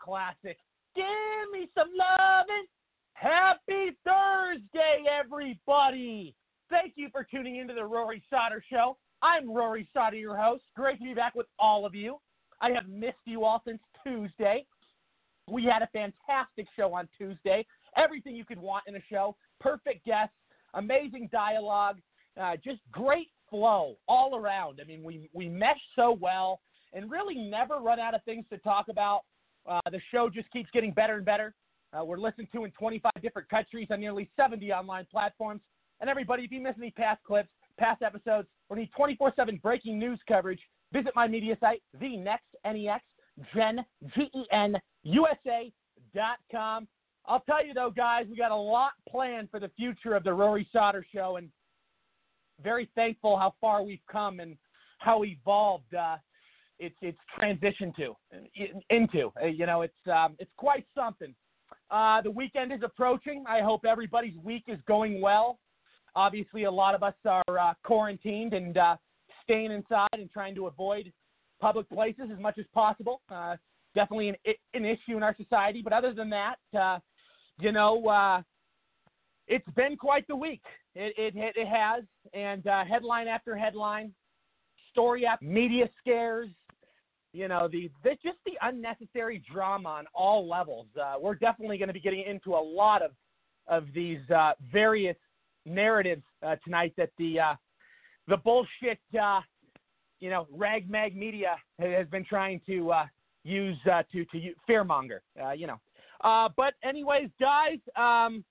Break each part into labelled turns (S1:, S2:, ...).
S1: Classic. Give me some loving. Happy Thursday, everybody. Thank you for tuning into the Rory Sauter Show. I'm Rory Sauter, your host. Great to be back with all of you. I have missed you all since Tuesday. We had a fantastic show on Tuesday. Everything you could want in a show. Perfect guests, amazing dialogue, uh, just great flow all around. I mean, we, we mesh so well and really never run out of things to talk about. Uh, the show just keeps getting better and better. Uh, we're listened to in 25 different countries on nearly 70 online platforms. And everybody, if you miss any past clips, past episodes, or need 24 7 breaking news coverage, visit my media site, the next NEX, Gen, G-E-N, USA.com. I'll tell you though, guys, we got a lot planned for the future of the Rory Sauter Show, and very thankful how far we've come and how evolved uh, it's it's transitioned to into. Uh, you know, it's um, it's quite something. Uh, the weekend is approaching. I hope everybody's week is going well. Obviously, a lot of us are uh, quarantined and uh, staying inside and trying to avoid public places as much as possible. Uh, definitely an, an issue in our society. But other than that, uh, you know, uh, it's been quite the week. It, it, it has. And uh, headline after headline, story after media scares, you know the, the just the unnecessary drama on all levels. Uh, we're definitely going to be getting into a lot of of these uh, various narratives uh, tonight that the uh, the bullshit uh, you know rag mag media has been trying to uh, use to to fearmonger. You know, but anyways, guys, um,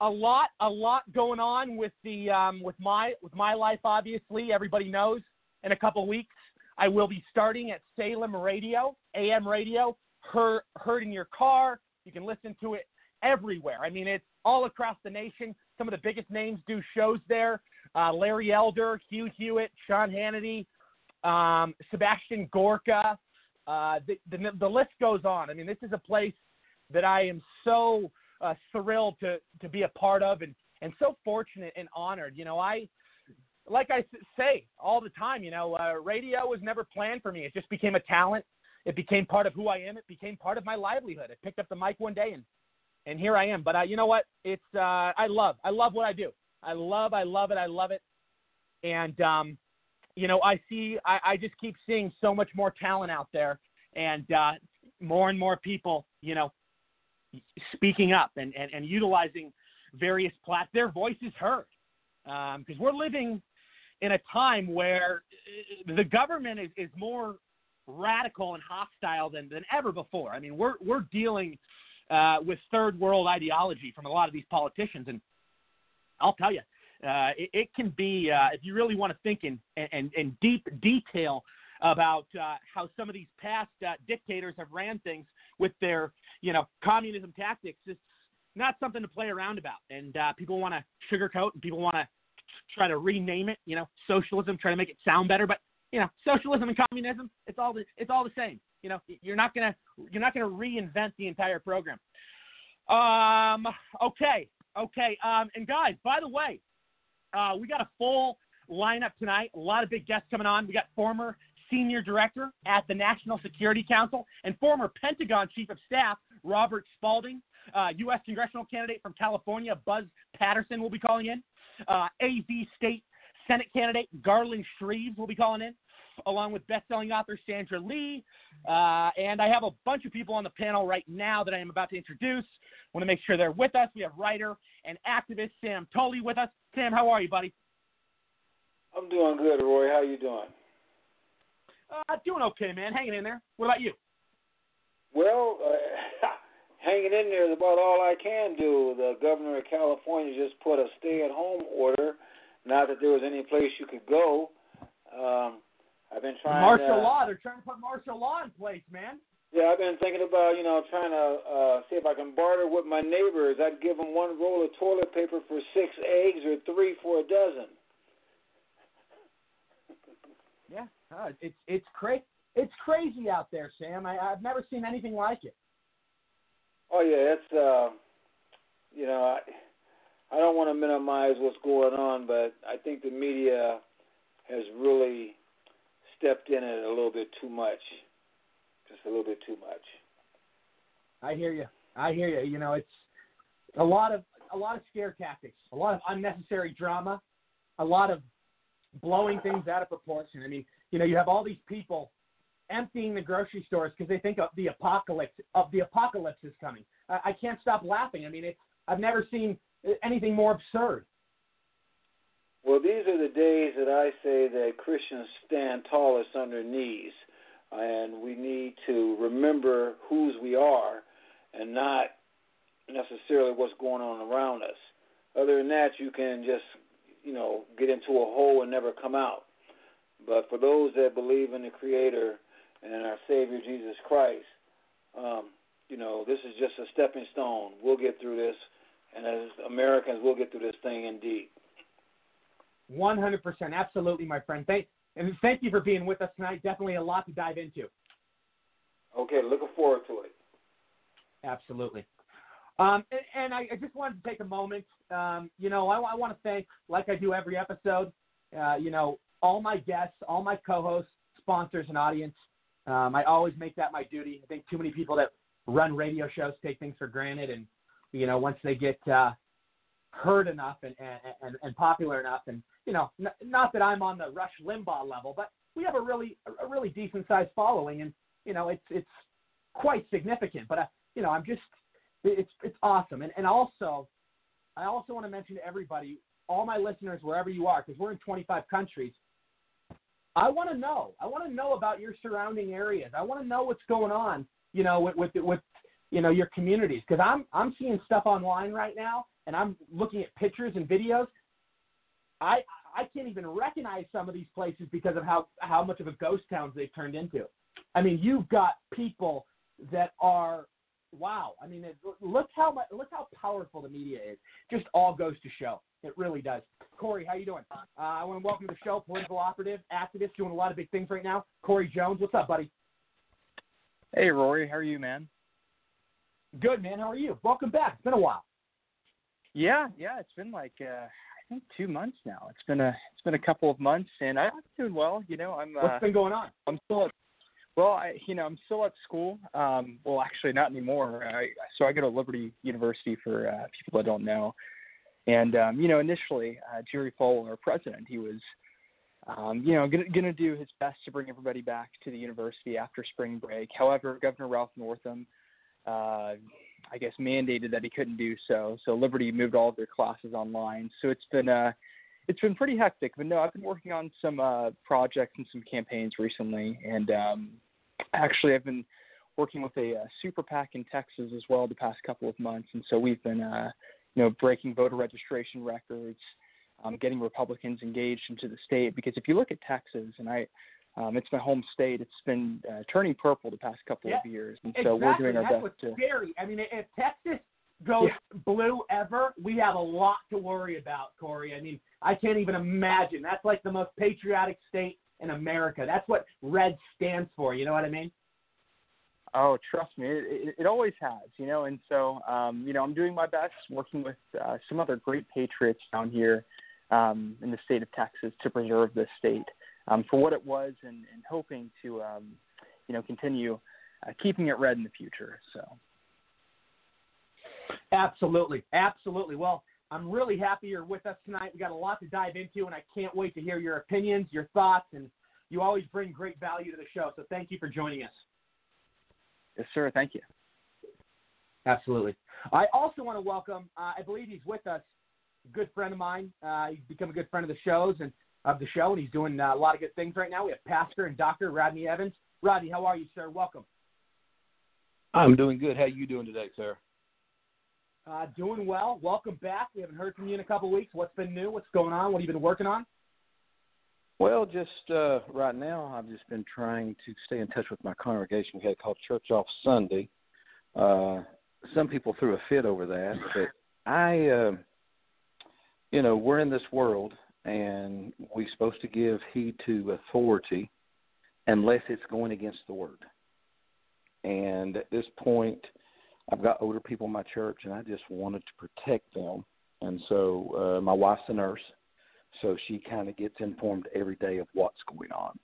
S1: a lot a lot going on with the um, with my with my life. Obviously, everybody knows in a couple weeks I will be starting at Salem Radio, AM radio, heard, heard in your car. You can listen to it everywhere. I mean, it's all across the nation. Some of the biggest names do shows there. Uh, Larry Elder, Hugh Hewitt, Sean Hannity, um, Sebastian Gorka. Uh, the, the, the, list goes on. I mean, this is a place that I am so uh, thrilled to, to be a part of and, and so fortunate and honored. You know, I like I say all the time, you know, uh, radio was never planned for me. It just became a talent. It became part of who I am. It became part of my livelihood. I picked up the mic one day and and here I am. But uh, you know what? It's uh, I love I love what I do. I love I love it. I love it. And um, you know, I see I, I just keep seeing so much more talent out there, and uh, more and more people, you know, speaking up and and, and utilizing various plat their voices heard because um, we're living in a time where uh, the government is, is more radical and hostile than, than ever before. I mean, we're, we're dealing uh, with third world ideology from a lot of these politicians. And I'll tell you, uh, it, it, can be, uh, if you really want to think in, in, in deep detail about uh, how some of these past uh, dictators have ran things with their, you know, communism tactics, it's not something to play around about. And people want to sugarcoat and people want to try to rename it, you know, socialism, try to make it sound better. But you know, socialism and communism, it's all the, it's all the same. You know, you're not gonna you're not gonna reinvent the entire program. Um, okay, okay. Um, and guys, by the way, uh, we got a full lineup tonight. A lot of big guests coming on. We got former senior director at the National Security Council and former Pentagon chief of staff Robert Spalding. Uh, U.S. congressional candidate from California, Buzz Patterson, will be calling in. Uh, AZ State Senate candidate Garland Shreves will be calling in, along with best-selling author Sandra Lee. Uh, and I have a bunch of people on the panel right now that I am about to introduce. Want to make sure they're with us. We have writer and activist Sam Tolley with us. Sam, how are you, buddy?
S2: I'm doing good, Roy. How you doing?
S1: Uh, doing okay, man. Hanging in there. What about you?
S2: Well, uh, hanging in there is about all I can do. The governor of California just put a stay-at-home order. Not that there was any place you could go. Um, I've been trying.
S1: Martial
S2: to,
S1: law. They're trying to put martial law in place, man.
S2: Yeah, I've been thinking about you know trying to uh, see if I can barter with my neighbors. I'd give them one roll of toilet paper for six eggs or three for a dozen.
S1: Yeah, uh, it's it's crazy. It's crazy out there, Sam. I, I've never seen anything like it.
S2: Oh yeah, it's uh, you know, I I don't want to minimize what's going on, but I think the media has really stepped in it a little bit too much. just a little bit too much.
S1: I hear you. I hear you. You know, it's a lot of a lot of scare tactics, a lot of unnecessary drama, a lot of blowing things out of proportion. I mean, you know, you have all these people emptying the grocery stores because they think of the apocalypse of the apocalypse is coming. I, I can't stop laughing. I mean, it's I've never seen uh, anything more absurd.
S2: Well, these are the days that I say that Christians stand tallest on their knees, and we need to remember whose we are and not necessarily what's going on around us. Other than that, you can just, you know, get into a hole and never come out. But for those that believe in the Creator and in our Savior Jesus Christ, um, you know, this is just a stepping stone. We'll get through this, and as Americans, we'll get through this thing indeed.
S1: 100%. Absolutely, my friend. Thank, and thank you for being with us tonight. Definitely a lot to dive into.
S2: Okay, looking forward to it.
S1: Absolutely. Um, and, and I, I, just wanted to take a moment. Um, you know, I, I want to thank, like I do every episode, uh, you know, all my guests, all my co-hosts, sponsors, and audience. Um, I always make that my duty. I think too many people that run radio shows take things for granted, and you know, once they get uh, heard enough and, and, and popular enough, and you know, n- not that I'm on the Rush Limbaugh level, but we have a really a really decent sized following, and you know, it's it's quite significant. But uh, you know, I'm just it's it's awesome, and and also, I also want to mention to everybody, all my listeners wherever you are, because we're in 25 countries. I want to know. I want to know about your surrounding areas. I want to know what's going on, you know, with with, with you know your communities because I'm I'm seeing stuff online right now and I'm looking at pictures and videos. I I can't even recognize some of these places because of how how much of a ghost towns they've turned into. I mean, you've got people that are wow. I mean, it, look how much, look how powerful the media is. Just all goes to show. It really does. Corey, how you doing? Uh, I want to welcome to the show, political operative, activist, doing a lot of big things right now. Corey Jones, what's up, buddy?
S3: Hey, Rory, how are you, man?
S1: Good, man. How are you? Welcome back. It's been a while.
S3: Yeah, yeah. It's been like uh, I think two months now. It's been a it's been a couple of months, and I'm doing well. You know, I'm.
S1: Uh, What's been going on?
S3: I'm still at well, I, you know, I'm still at school. Um, well, actually, not anymore. I, so I go to Liberty University for uh, people that don't know. And um, you know, initially, uh, Jerry Falwell, our president, he was, um, you know, going to do his best to bring everybody back to the university after spring break. However, Governor Ralph Northam, uh, I guess, mandated that he couldn't do so. So Liberty moved all of their classes online. So it's been uh, it's been pretty hectic. But no, I've been working on some uh, projects and some campaigns recently, and um, actually, I've been working with a, a super PAC in Texas as well the past couple of months, and so we've been, uh, you know, breaking voter registration records, um, getting Republicans engaged into the state. Because if you look at Texas, and I, um, it's my home state. It's been uh, turning purple the past couple
S1: yeah,
S3: of years, and
S1: exactly.
S3: so we're doing our
S1: That's
S3: best to.
S1: Scary. I mean, if Texas goes yeah. blue ever, we have a lot to worry about, Corey. I mean, I can't even imagine. That's like the most patriotic state in America. That's what red stands for. You know what I mean?
S3: Oh, trust me, it, it, it always has, you know. And so, um, you know, I'm doing my best, working with uh, some other great patriots down here um, in the state of Texas to preserve this state um, for what it was, and, and hoping to, um, you know, continue uh, keeping it red in the future. So.
S1: Absolutely, absolutely. Well, I'm really happy you're with us tonight. We got a lot to dive into, and I can't wait to hear your opinions, your thoughts, and you always bring great value to the show. So thank you for joining us.
S3: Yes, sir. Thank you.
S1: Absolutely. I also want to welcome. Uh, I believe he's with us. A good friend of mine. Uh, he's become a good friend of the shows and of the show, and he's doing uh, a lot of good things right now. We have Pastor and Doctor Rodney Evans. Rodney, how are you, sir? Welcome.
S4: I'm doing good. How are you doing today, sir?
S1: Uh, doing well. Welcome back. We haven't heard from you in a couple weeks. What's been new? What's going on? What have you been working on?
S4: Well, just uh, right now, I've just been trying to stay in touch with my congregation. We had called Church Off Sunday. Uh, some people threw a fit over that, but I, uh, you know, we're in this world, and we're supposed to give heed to authority unless it's going against the word. And at this point, I've got older people in my church, and I just wanted to protect them. And so uh, my wife's a nurse, so she kind of gets informed every day of what's going on.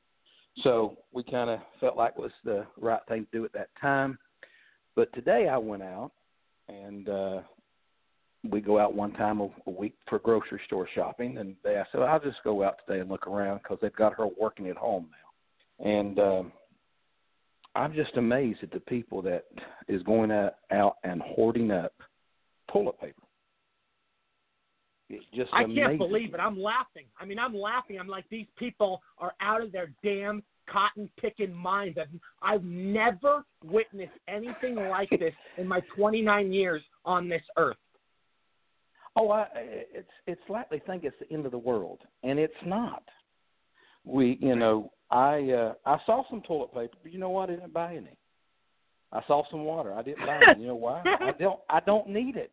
S4: So we kind of felt like it was the right thing to do at that time. But today I went out and uh we go out one time a, a week for grocery store shopping and they I said I'll just go out today and look around cuz they've got her working at home now. And um I'm just amazed at the people that is going out, out and hoarding up toilet paper. It's just
S1: I
S4: amazing.
S1: can't believe it. I'm laughing. I mean, I'm laughing. I'm like, these people are out of their damn cotton picking minds. I've, I've never witnessed anything like this in my 29 years on this earth.
S4: Oh, I, it's it's like they think it's the end of the world, and it's not. We, you know, I uh, I saw some toilet paper, but you know what? I didn't buy any. I saw some water. I didn't buy any. You know why? I don't I don't need it.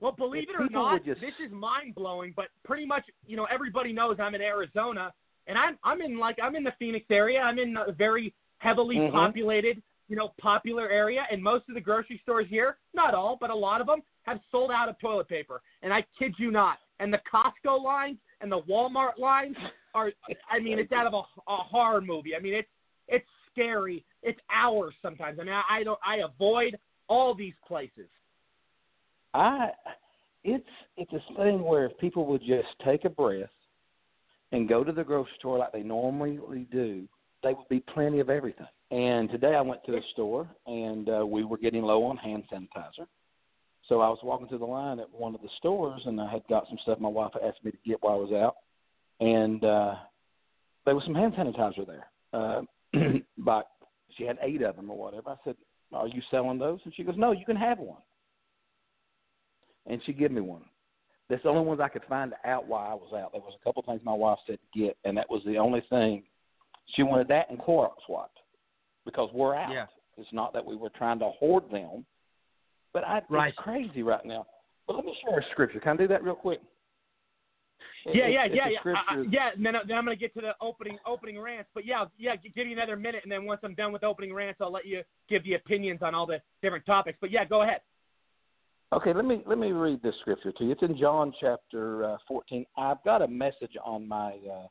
S1: Well, believe
S4: If
S1: it or not,
S4: just-
S1: this is mind blowing. But pretty much, you know, everybody knows I'm in Arizona, and I'm I'm in like I'm in the Phoenix area. I'm in a very heavily
S4: Mhm.
S1: populated, you know, popular area, and most of the grocery stores here, not all, but a lot of them, have sold out of toilet paper. And I kid you not. And the Costco lines and the Walmart lines are, I mean, it's out of a, a horror movie. I mean, it's it's scary. It's hours sometimes. I mean, I, I don't I avoid all these places.
S4: I it's it's this thing where if people would just take a breath and go to the grocery store like they normally do, they would be plenty of everything. And today I went to the store and uh, we were getting low on hand sanitizer. So I was walking through the line at one of the stores and I had got some stuff my wife asked me to get while I was out. And uh there was some hand sanitizer there. Uh but she had eight of them or whatever. I said, Are you selling those? And she goes, No, you can have one and she gave me one. That's the only ones I could find out while I was out. There was a couple things my wife said to get, and that was the only thing. She wanted that and Clorox wipes because we're out.
S1: Yeah.
S4: It's not that we were trying to hoard them, but I,
S1: Right.
S4: it's crazy right now. But let me share a scripture. Can I do that real quick?
S1: Yeah,
S4: it-
S1: yeah,
S4: it's
S1: yeah,
S4: a
S1: yeah, I- I- yeah. And then, then I'm gonna get to the opening opening rants. But yeah, yeah, give me another minute, and then once I'm done with opening rants, I'll let you give the opinions on all the different topics. But yeah, go ahead.
S4: Okay, let me let me read this scripture to you. It's in John chapter uh, 14. I've got a message on my uh,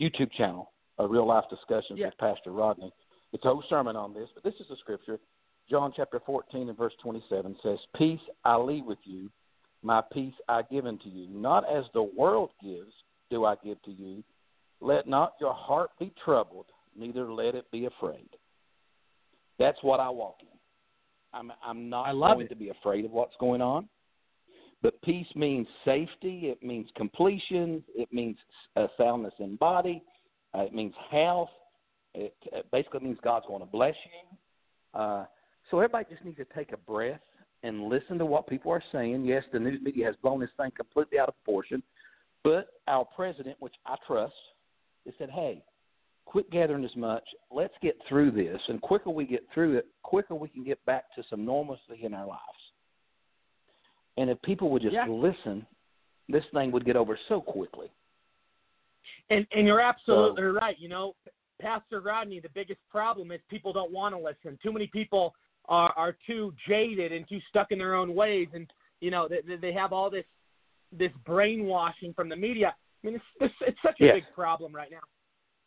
S4: YouTube channel, a real life discussions
S1: Yeah.
S4: with Pastor Rodney. It's a whole sermon on this, but this is the scripture. John chapter 14 and verse 27 says, "Peace I leave with you, my peace I give unto you. Not as the world gives, do I give to you. Let not your heart be troubled, neither let it be afraid." That's what I walk in. I'm I'm not going
S1: it.
S4: to be afraid of what's going on. But peace means safety. It means completion. It means uh, soundness in body. Uh, it means health. It, it basically means God's going to bless you. Uh, so everybody just needs to take a breath and listen to what people are saying. Yes, the news media has blown this thing completely out of proportion, but our president, which I trust, has said, "Hey, quit gathering as much. Let's get through this, and quicker we get through it, quicker we can get back to some normalcy in our lives." And if people would just
S1: Yeah.
S4: listen, this thing would get over so quickly.
S1: And and you're absolutely right. You know, Pastor Rodney, the biggest problem is people don't want to listen. Too many people are are too jaded and too stuck in their own ways, and you know they they have all this this brainwashing from the media. I mean, it's it's, it's such a
S4: Yes.
S1: big problem right now.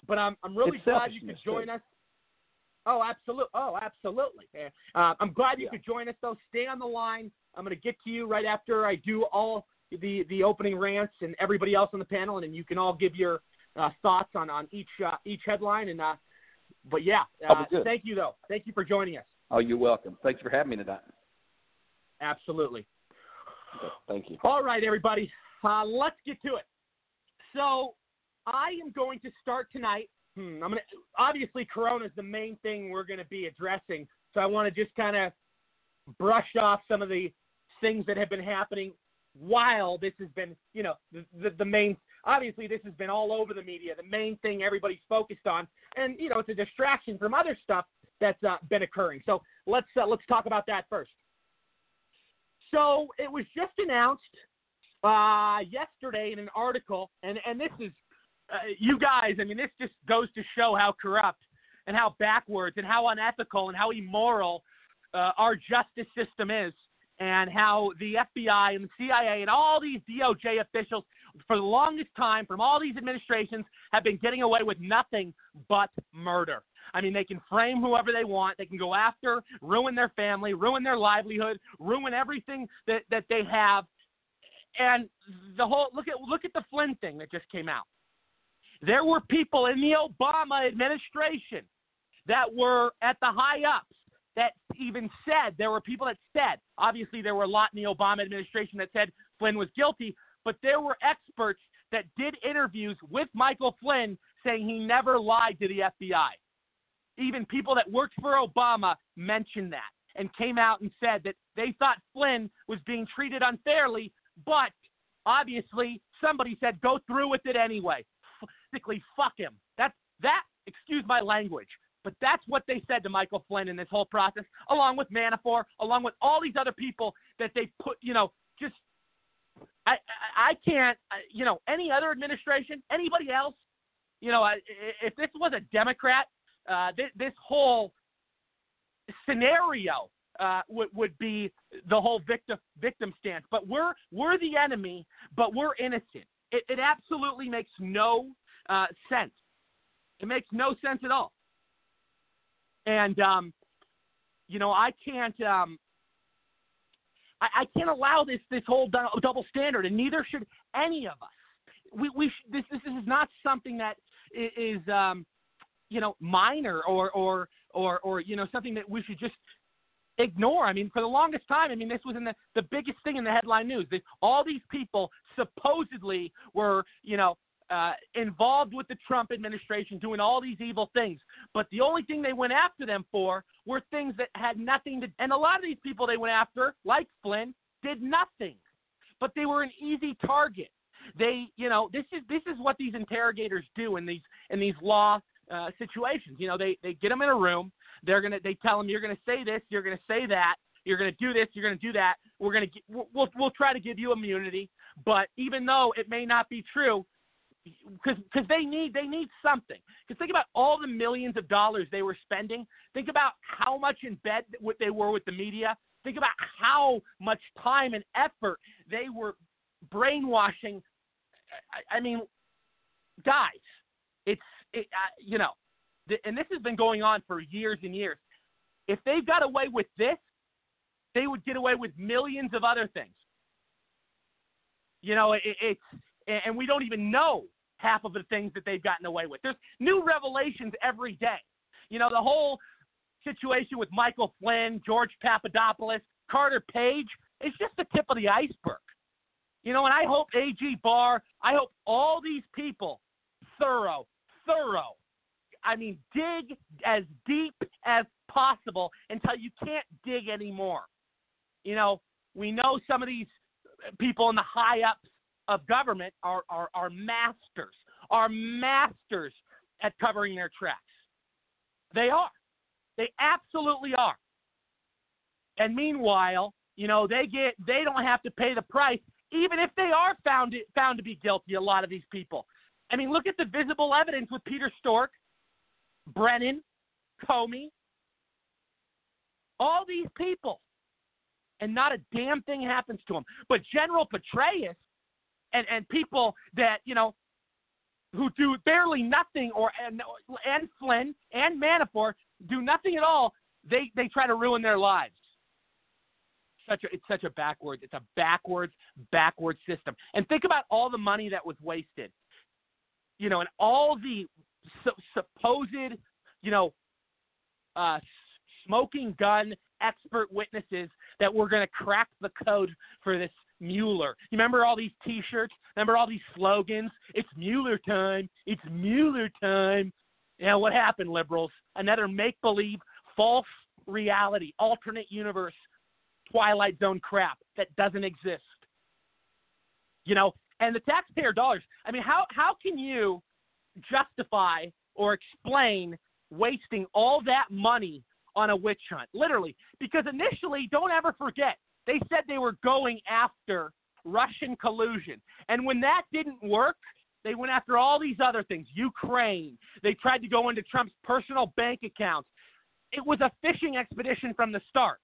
S1: But I'm I'm really
S4: It's
S1: glad you could join
S4: too.
S1: us. Oh, absolutely. Oh, absolutely. Uh, I'm glad you
S4: Yeah.
S1: could join us, though. Stay on the line. I'm going to get to you right after I do all the the opening rants and everybody else on the panel, and then you can all give your uh, thoughts on on each uh, each headline. And uh, but yeah, uh, thank you though. Thank you for joining us.
S4: Oh, you're welcome. Thanks for having me tonight.
S1: Absolutely.
S4: Okay, thank you.
S1: All right, everybody. Uh, let's get to it. So I am going to start tonight. Hmm, I'm gonna obviously Corona is the main thing we're going to be addressing. So I want to just kind of brush off some of the things that have been happening while this has been, you know, the, the, the main. Obviously, this has been all over the media. The main thing everybody's focused on, and you know, it's a distraction from other stuff that's uh, been occurring. So let's uh, let's talk about that first. So it was just announced uh, yesterday in an article, and and this is uh, you guys. I mean, this just goes to show how corrupt and how backwards and how unethical and how immoral uh, our justice system is, and how the FBI and the CIA and all these DOJ officials for the longest time, from all these administrations, have been getting away with nothing but murder. I mean, they can frame whoever they want. They can go after, ruin their family, ruin their livelihood, ruin everything that, that they have. And the whole look at look at the Flynn thing that just came out. There were people in the Obama administration that were at the high ups that even said there were people that said obviously there were a lot in the Obama administration that said Flynn was guilty, but there were experts that did interviews with Michael Flynn saying he never lied to the FBI. Even people that worked for Obama mentioned that and came out and said that they thought Flynn was being treated unfairly, but obviously somebody said go through with it anyway. Basically, fuck him. That's that. Excuse my language, but that's what they said to Michael Flynn in this whole process, along with Manafort, along with all these other people that they put, you know, just I I, I can't, you know, any other administration, anybody else, you know, if this was a Democrat, uh, this, this whole scenario uh, would would be the whole victim victim stance. But we're we're the enemy, but we're innocent. It, it absolutely makes no uh, sense. It makes no sense at all. And um, you know, I can't um, I, I can't allow this this whole double standard, and neither should any of us. We we sh- this this is not something that is um, you know minor or or or or you know something that we should just ignore. I mean, for the longest time, I mean, this was in the, the biggest thing in the headline news. That all these people supposedly were, you know, uh, involved with the Trump administration doing all these evil things. But the only thing they went after them for were things that had nothing to. And a lot of these people they went after, like Flynn, did nothing. But they were an easy target. They, you know, this is this is what these interrogators do in these in these law uh, situations. You know, they they get them in a room. They're gonna they tell them you're gonna say this, you're gonna say that, you're gonna do this, you're gonna do that. We're gonna we'll we'll try to give you immunity, but even though it may not be true, because because they need they need something. Because think about all the millions of dollars they were spending. Think about how much in bed what they were with the media. Think about how much time and effort they were brainwashing. I, I mean, guys, it's it, uh, you know, th- and this has been going on for years and years. If they've got away with this, they would get away with millions of other things. You know, it, it's and we don't even know half of the things that they've gotten away with. There's new revelations every day. You know, the whole situation with Michael Flynn, George Papadopoulos, Carter Page is just the tip of the iceberg. You know, and I hope AG Barr, I hope all these people, thorough, thorough, I mean, dig as deep as possible until you can't dig anymore. You know, we know some of these people in the high ups of government are, are, are masters, are masters at covering their tracks. They are. They absolutely are. And meanwhile, you know, they get they don't have to pay the price, even if they are found found to be guilty. A lot of these people. I mean, look at the visible evidence with Peter Strzok, Brennan, Comey, all these people, and not a damn thing happens to them. But General Petraeus and and people that you know who do barely nothing, or and, and Flynn and Manafort do nothing at all. They they try to ruin their lives. Such a, it's such a backwards. It's a backwards, backwards system. And think about all the money that was wasted. You know, and all the su- supposed, you know, uh, smoking gun expert witnesses that were going to crack the code for this Mueller. You remember all these T-shirts? Remember all these slogans? It's Mueller time. It's Mueller time. Yeah, what happened, liberals? Another make-believe, false reality, alternate universe, Twilight Zone crap that doesn't exist. You know, and the taxpayer dollars. I mean, how how can you justify or explain wasting all that money on a witch hunt? Literally, because initially, don't ever forget, they said they were going after Russian collusion. And when that didn't work, they went after all these other things Ukraine. They tried to go into Trump's personal bank accounts. It was a fishing expedition from the start.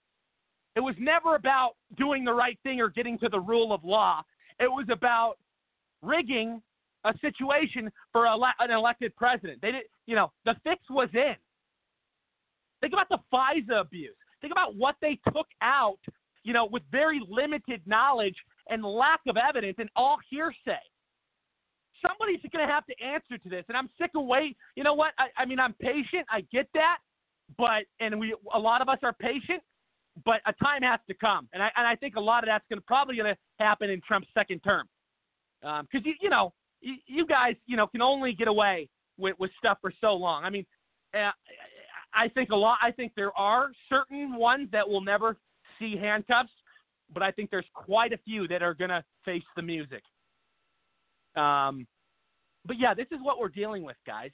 S1: It was never about doing the right thing or getting to the rule of law. It was about rigging a situation for an elected president. They did, you know, the fix was in. Think about the FISA abuse. Think about what they took out, you know, with very limited knowledge and lack of evidence and all hearsay. Somebody's going to have to answer to this, and I'm sick of wait. You know what? I, I mean, I'm patient. I get that, but and we a lot of us are patient, but a time has to come, and I and I think a lot of that's going to probably going to happen in Trump's second term, because um, you you know you, you guys you know can only get away with with stuff for so long. I mean, uh, I think a lot. I think there are certain ones that will never see handcuffs, but I think there's quite a few that are to face the music. Um, but yeah, this is what we're dealing with, guys.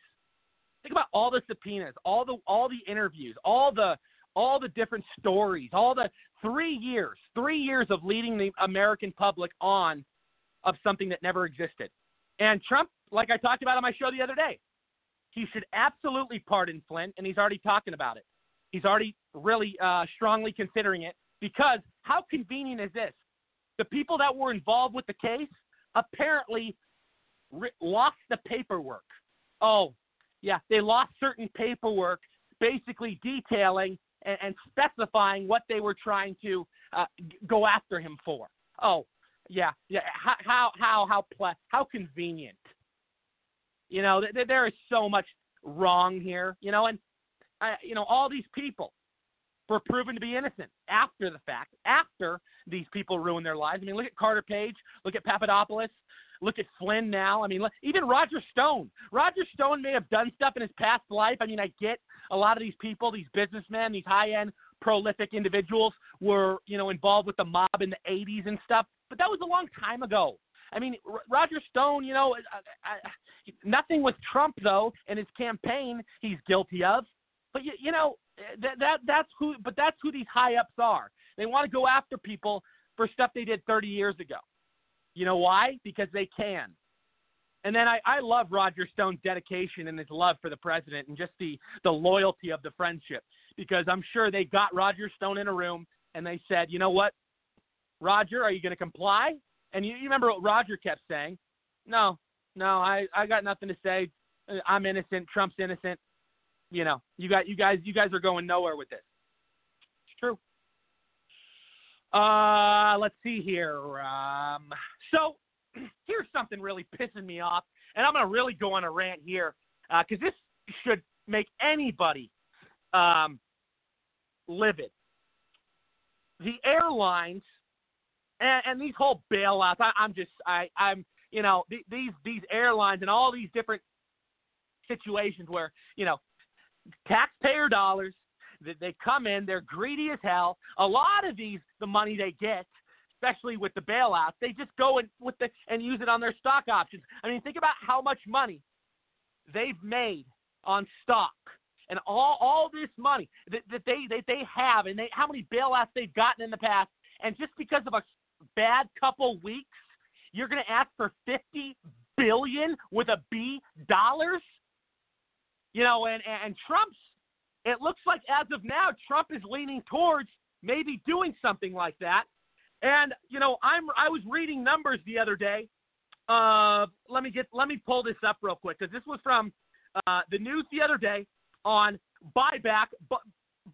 S1: Think about all the subpoenas, all the all the interviews, all the all the different stories, all the three years, three years of leading the American public on of something that never existed. And Trump, like I talked about on my show the other day, he should absolutely pardon Flynn, and he's already talking about it. He's already really uh, strongly considering it because how convenient is this? The people that were involved with the case apparently re- lost the paperwork. Oh, yeah, they lost certain paperwork basically detailing and, and specifying what they were trying to uh, go after him for. Oh, yeah, yeah. How how how ple- how convenient. You know, th- there is so much wrong here. You know, and uh, you know all these people were proven to be innocent after the fact. After these people ruined their lives. I mean, look at Carter Page. Look at Papadopoulos. Look at Flynn now. I mean, even Roger Stone. Roger Stone may have done stuff in his past life. I mean, I get a lot of these people, these businessmen, these high-end, prolific individuals were, you know, involved with the mob in the 80s and stuff. But that was a long time ago. I mean, Roger Stone, you know, I, I, nothing with Trump though, and his campaign he's guilty of. But you, you know, that that that's who. But that's who these high ups are. They want to go after people for stuff they did 30 years ago. You know why? Because they can. And then I, I love Roger Stone's dedication and his love for the president and just the, the loyalty of the friendship. Because I'm sure they got Roger Stone in a room and they said, you know what, Roger, are you going to comply? And you, you remember what Roger kept saying? No, no, I, I got nothing to say. I'm innocent. Trump's innocent. You know, you got you guys you guys are going nowhere with this. It's true. Uh, let's see here. Um, so here's something really pissing me off, and I'm gonna really go on a rant here because uh, this should make anybody um, livid. The airlines and, and these whole bailouts. I, I'm just I I'm you know th- these these airlines and all these different situations where you know taxpayer dollars that they come in, they're greedy as hell. A lot of these, the money they get, especially with the bailouts, they just go and with the and use it on their stock options. I mean, think about how much money they've made on stock and all all this money that, that they that they have and they how many bailouts they've gotten in the past. And just because of a bad couple weeks, you're going to ask for 50 billion with a B dollars? You know, and and Trump's it looks like as of now, Trump is leaning towards maybe doing something like that. And you know, I'm I was reading numbers the other day. Uh, let me get let me pull this up real quick because this was from uh, the news the other day on buyback bu-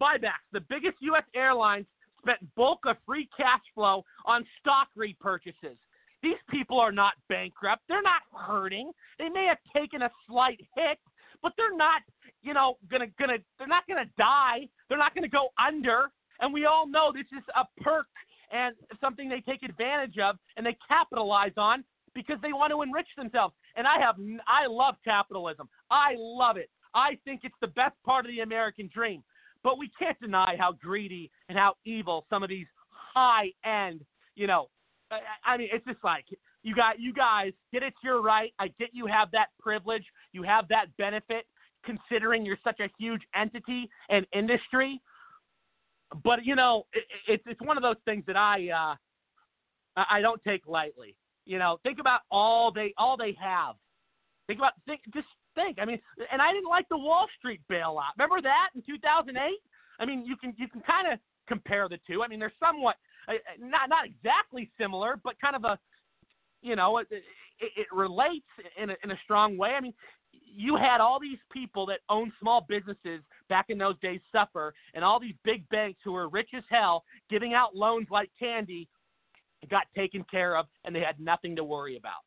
S1: buybacks. The biggest U.S. airlines spent bulk of free cash flow on stock repurchases. These people are not bankrupt. They're not hurting. They may have taken a slight hit, but they're not, you know, gonna gonna they're not gonna die. They're not gonna go under. And we all know this is a perk and something they take advantage of and they capitalize on because they want to enrich themselves. And I have I love capitalism. I love it. I think it's the best part of the American dream. But we can't deny how greedy and how evil some of these high end, you know, I, mean, it's just like you got you guys get it. You're right. I get you have that privilege. You have that benefit, considering you're such a huge entity and industry. But you know, it, it's it's one of those things that I uh, I don't take lightly. You know, think about all they all they have. Think about think just think. I mean, and I didn't like the Wall Street bailout. Remember that in 2008? I mean, you can you can kind of compare the two. I mean, they're somewhat uh, not not exactly similar, but kind of a you know, it, it relates in a, in a strong way. I mean, you had all these people that own small businesses back in those days suffer, and all these big banks who were rich as hell giving out loans like candy got taken care of, and they had nothing to worry about.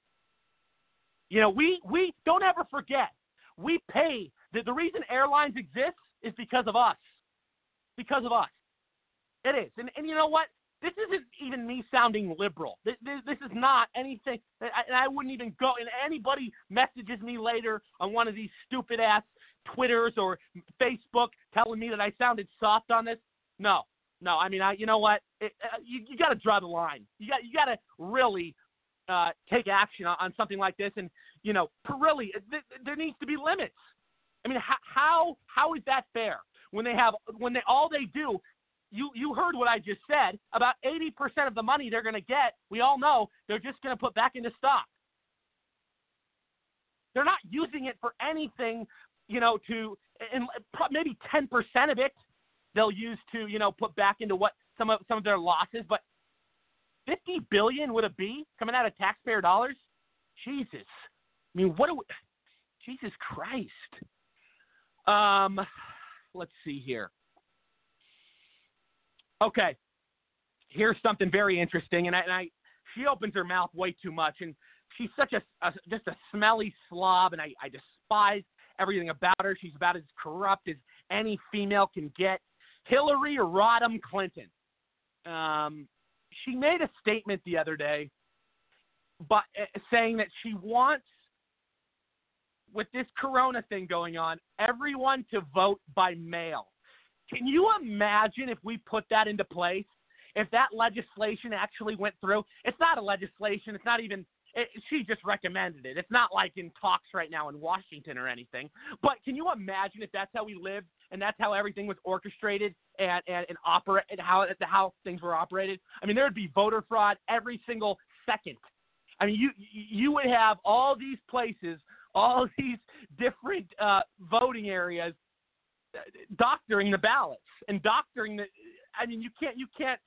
S1: You know, we we don't ever forget. We pay the, the reason airlines exist is because of us. Because of us. It is. And and you know what? This isn't even me sounding liberal. This, this, this is not anything. And I wouldn't even go. And anybody messages me later on one of these stupid ass Twitters or Facebook telling me that I sounded soft on this. No, no. I mean, I. You know what? It, uh, you you got to draw the line. You got you got to really uh, take action on, on something like this. And you know, really, th- there needs to be limits. I mean, how how how is that fair when they have when they all they do? You you heard what I just said. About eighty percent of the money they're going to get, we all know they're just going to put back into stock. They're not using it for anything, you know, to and maybe ten percent of it they'll use to you know put back into what some of some of their losses, but 50 billion would it be coming out of taxpayer dollars? Jesus. I mean, what do we, Jesus Christ. Um, let's see here. Okay. Here's something very interesting, and I, and I she opens her mouth way too much, and she's such a, a just a smelly slob, and I, I despise everything about her. She's about as corrupt as any female can get. Hillary Rodham Clinton. Um, she made a statement the other day, but uh, saying that she wants, with this Corona thing going on, everyone to vote by mail. Can you imagine if we put that into place? If that legislation actually went through, it's not a legislation. It's not even it, she just recommended it. It's not like in talks right now in Washington or anything. But can you imagine if that's how we lived and that's how everything was orchestrated and and, and operate and how how things were operated? I mean, there would be voter fraud every single second. I mean, you you would have all these places, all these different uh, voting areas, uh, doctoring the ballots and doctoring the. I mean, you can't you can't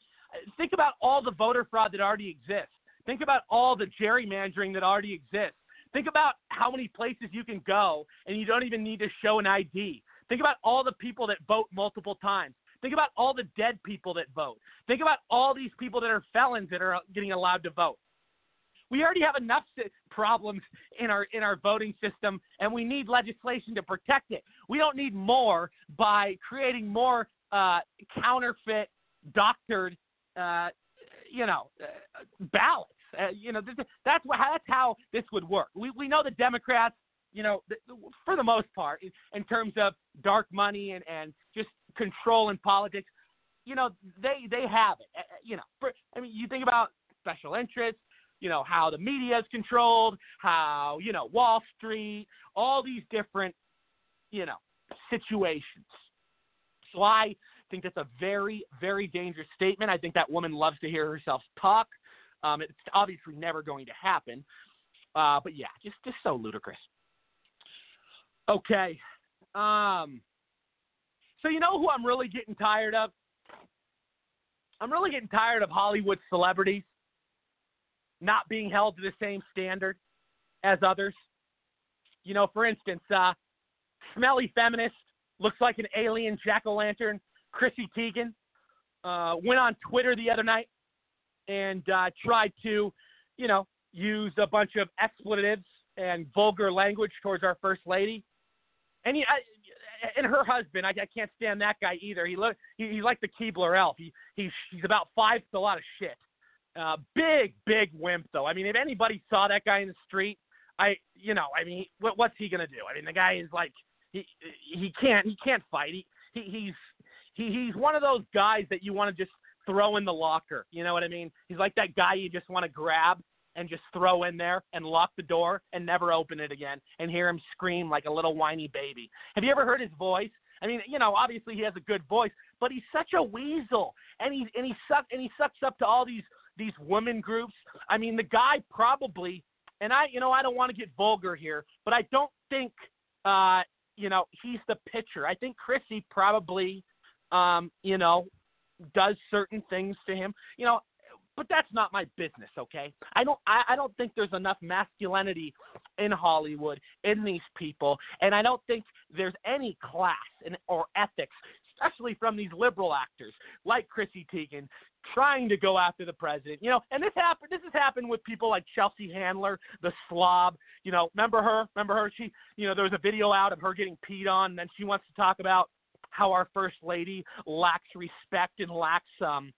S1: think about all the voter fraud that already exists Think about all the gerrymandering that already exists. Think about how many places you can go and you don't even need to show an ID. Think about all the people that vote multiple times. Think about all the dead people that vote. Think about all these people that are felons that are getting allowed to vote. We already have enough problems in our in our voting system, and we need legislation to protect it. We don't need more by creating more uh, counterfeit, doctored uh, you know, uh, ballots. Uh, you know, that's what, that's how this would work. We we know the Democrats, you know, for the most part, in terms of dark money and and just control in politics, you know, they they have it. Uh, you know, for, I mean, you think about special interests. You know how the media is controlled, how you know Wall Street, all these different, you know, situations. So I think that's a very, very dangerous statement. I think that woman loves to hear herself talk. Um, it's obviously never going to happen. Uh, but yeah, just just so ludicrous. Okay. Um, so you know who I'm really getting tired of? I'm really getting tired of Hollywood celebrities not being held to the same standard as others. You know, for instance, uh, smelly feminist looks like an alien jack o' lantern Chrissy Teigen uh, went on Twitter the other night and uh, tried to, you know, use a bunch of expletives and vulgar language towards our first lady. And he, I, and her husband, I, I can't stand that guy either. He look, he, he's like the Keebler elf. He, he's, about five to a lot of shit. Uh, big, big wimp though. I mean, if anybody saw that guy in the street, I, you know, I mean, what, what's he gonna do? I mean, the guy is like, he, he can't, he can't fight. He, he, he's, he he's one of those guys that you want to just throw in the locker. You know what I mean? He's like that guy you just want to grab and just throw in there and lock the door and never open it again and hear him scream like a little whiny baby. Have you ever heard his voice? I mean, you know, obviously he has a good voice, but he's such a weasel, and he and he suck and he sucks up to all these these women groups. I mean, the guy probably, and I, you know, I don't want to get vulgar here, but I don't think, uh, you know, he's the pitcher. I think Chrissy probably um, you know, does certain things to him. You know, but that's not my business, okay? I don't I, I don't think there's enough masculinity in Hollywood in these people, and I don't think there's any class or ethics, especially from these liberal actors like Chrissy Teigen, trying to go after the president. You know, and this happened. This has happened with people like Chelsea Handler, the slob. You know, remember her? Remember her? She, you know, there was a video out of her getting peed on, and then she wants to talk about how our first lady lacks respect and lacks um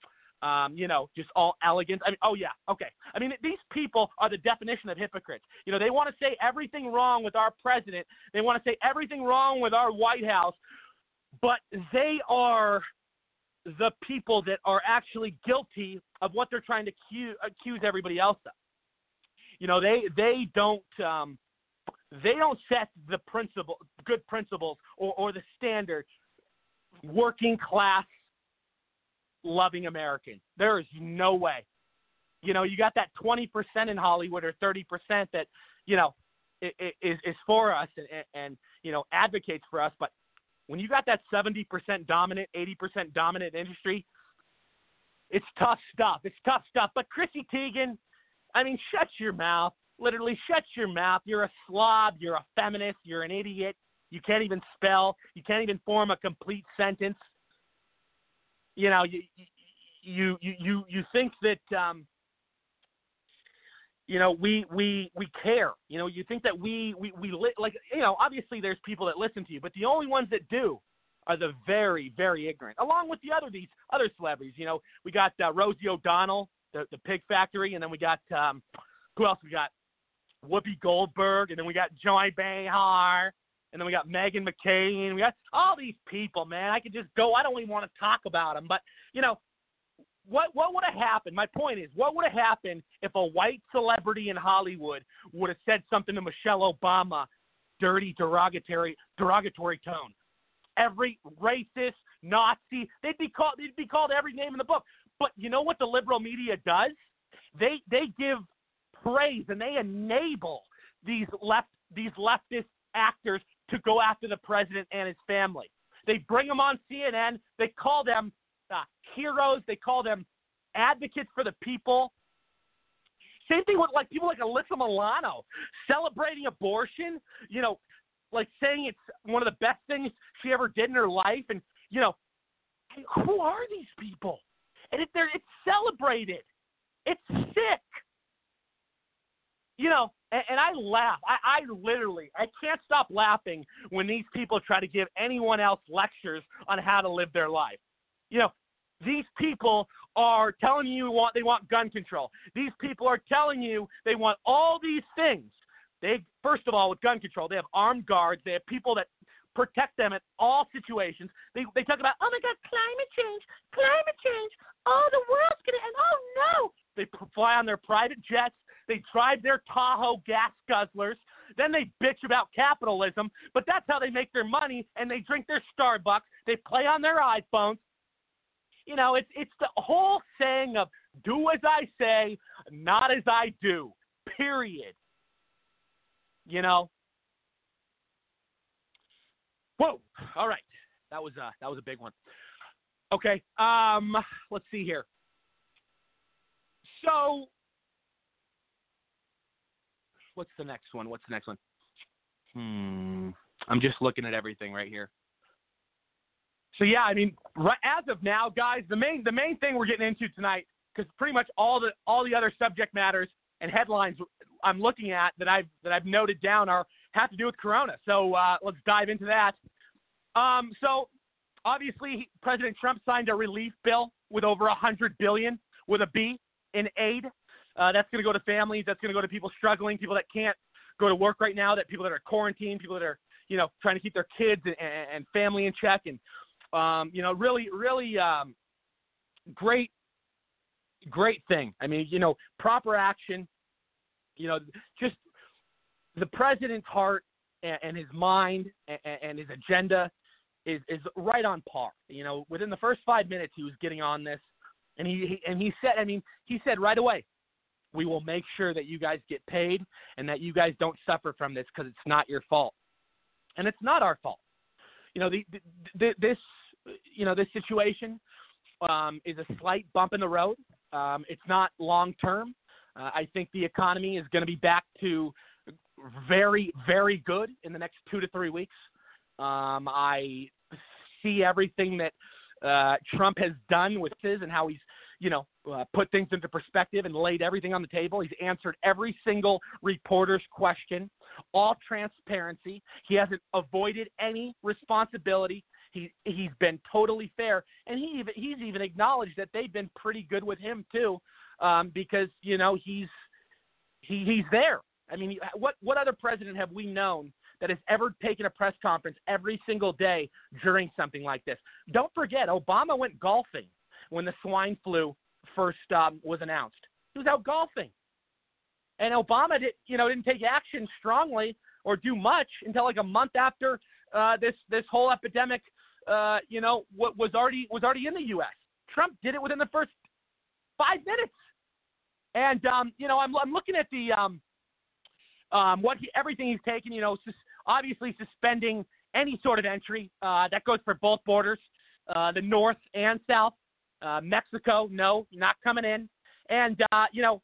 S1: um, you know, just all elegance. I mean, oh yeah, okay. I mean, these people are the definition of hypocrites. You know, they want to say everything wrong with our president. They want to say everything wrong with our White House, but they are the people that are actually guilty of what they're trying to accuse, accuse everybody else of. You know, they they don't um, they don't set the principle, good principles, or, or the standard working class loving American. There is no way. You know, you got that 20% in Hollywood or 30% that, you know, is, is for us and, and, you know, advocates for us. But when you got that 70% dominant, 80% dominant industry, it's tough stuff. It's tough stuff. But Chrissy Teigen, I mean, shut your mouth. Literally, shut your mouth. You're a slob. You're a feminist. You're an idiot. You can't even spell. You can't even form a complete sentence you know, you you you you you think that um, you know we we we care. You know, you think that we we we li- like you know. Obviously, there's people that listen to you, but the only ones that do are the very very ignorant. Along with the other these other celebrities. You know, we got uh, Rosie O'Donnell, the the Pig Factory, and then we got um, who else? We got Whoopi Goldberg, and then we got Joy Behar, and then we got Meghan McCain. We got all these people, man. I could just go. I don't even want to talk about them, but you know, what what would have happened? My point is, what would have happened if a white celebrity in Hollywood would have said something to Michelle Obama, dirty, derogatory, derogatory tone? Every racist, Nazi, they'd be called they'd be called every name in the book. But you know what the liberal media does? They they give praise and they enable these left these leftist actors to go after the president and his family. They bring them on CNN. They call them uh, heroes. They call them advocates for the people. Same thing with like people like Alyssa Milano celebrating abortion. You know, like saying it's one of the best things she ever did in her life. And you know, who are these people? And if they're it's celebrated. It's sick. You know, and, and I laugh. I, I literally, I can't stop laughing when these people try to give anyone else lectures on how to live their life. You know, these people are telling you want they want gun control. These people are telling you they want all these things. They first of all with gun control, they have armed guards. They have people that protect them at all situations. They they talk about oh my god, climate change, climate change. Oh, the world's gonna end. Oh no! They fly on their private jets. They drive their Tahoe gas guzzlers. Then they bitch about capitalism, but that's how they make their money. And they drink their Starbucks. They play on their iPhones. You know, it's it's the whole saying of "do as I say, not as I do." Period. You know. Whoa! All right, that was uh that was a big one. Okay, um, let's see here. So what's the next one? What's the next one? Hmm. I'm just looking at everything right here. So yeah, I mean, right, as of now, guys, the main the main thing we're getting into tonight, because pretty much all the all the other subject matters and headlines I'm looking at that I've that I've noted down are have to do with Corona. So uh, let's dive into that. Um, so obviously, President Trump signed a relief bill with over a hundred billion with a B in aid uh, that's going to go to families. That's going to go to people struggling, people that can't go to work right now, that people that are quarantined, people that are you know trying to keep their kids and, and family in check, and um, you know really really um, great great thing. I mean you know proper action. You know just the president's heart and, and his mind and, and his agenda is is right on par. You know within the first five minutes he was getting on this. And he, he and he said, I mean, he said right away, we will make sure that you guys get paid and that you guys don't suffer from this because it's not your fault. And it's not our fault. You know, the, the, the this you know this situation um, is a slight bump in the road. Um, it's not long term. Uh, I think the economy is going to be back to very, very good in the next two to three weeks. Um, I see everything that uh, Trump has done with his and how he's, you know, uh, put things into perspective and laid everything on the table. He's answered every single reporter's question, all transparency. He hasn't avoided any responsibility. He he's been totally fair, and he even, he's even acknowledged that they've been pretty good with him too, um, because you know he's he he's there. I mean, what what other president have we known that has ever taken a press conference every single day during something like this? Don't forget, Obama went golfing when the swine flu first um, was announced. He was out golfing, and Obama did you know didn't take action strongly or do much until like a month after uh, this this whole epidemic uh, you know, what was already was already in the U.S. Trump did it within the first five minutes, and um, you know, I'm I'm looking at the um, um, what he, everything he's taken. You know, sus- obviously suspending any sort of entry. Uh, that goes for both borders, uh, the north and south. Uh, Mexico, no, not coming in, and uh, you know,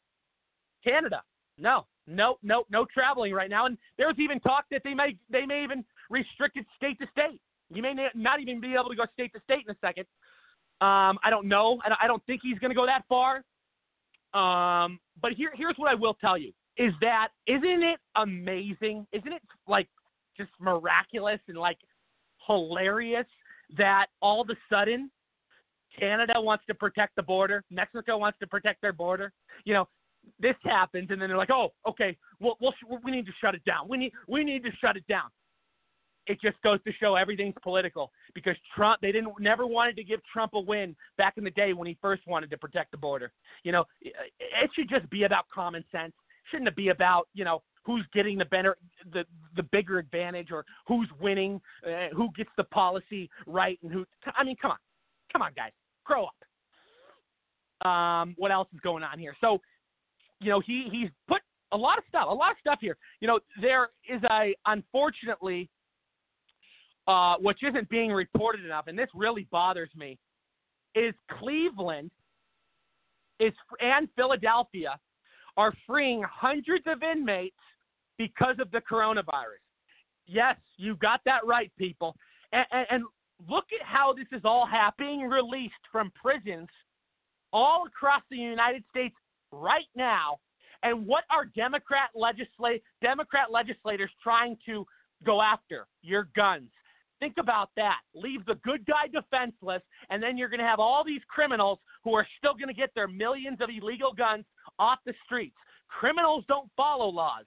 S1: Canada, no, no, no, no traveling right now. And there's even talk that they may they may even restrict it state to state. You may not even be able to go state to state in a second. Um, I don't know. I don't think he's going to go that far. Um, but here, here's what I will tell you: is that isn't it amazing? Isn't it like just miraculous and like hilarious that all of a sudden Canada wants to protect the border, Mexico wants to protect their border. You know, this happens, and then they're like, "Oh, okay, well, we'll we need to shut it down. We need we need to shut it down." It just goes to show everything's political because Trump they didn't never wanted to give Trump a win back in the day when he first wanted to protect the border. You know, it should just be about common sense. Shouldn't it be about, you know, who's getting the better the the bigger advantage or who's winning, uh, who gets the policy right and who I mean, come on. Come on, guys. Grow up. Um, what else is going on here? So, you know, he he's put a lot of stuff, a lot of stuff here. You know, there is a unfortunately uh, which isn't being reported enough, and this really bothers me, is Cleveland is and Philadelphia are freeing hundreds of inmates because of the coronavirus. Yes, you got that right, people. And, and, and look at how this is all happening, released from prisons all across the United States right now. And what are Democrat legislate Democrat legislators trying to go after? Your guns. Think about that. Leave the good guy defenseless, and then you're going to have all these criminals who are still going to get their millions of illegal guns off the streets. Criminals don't follow laws.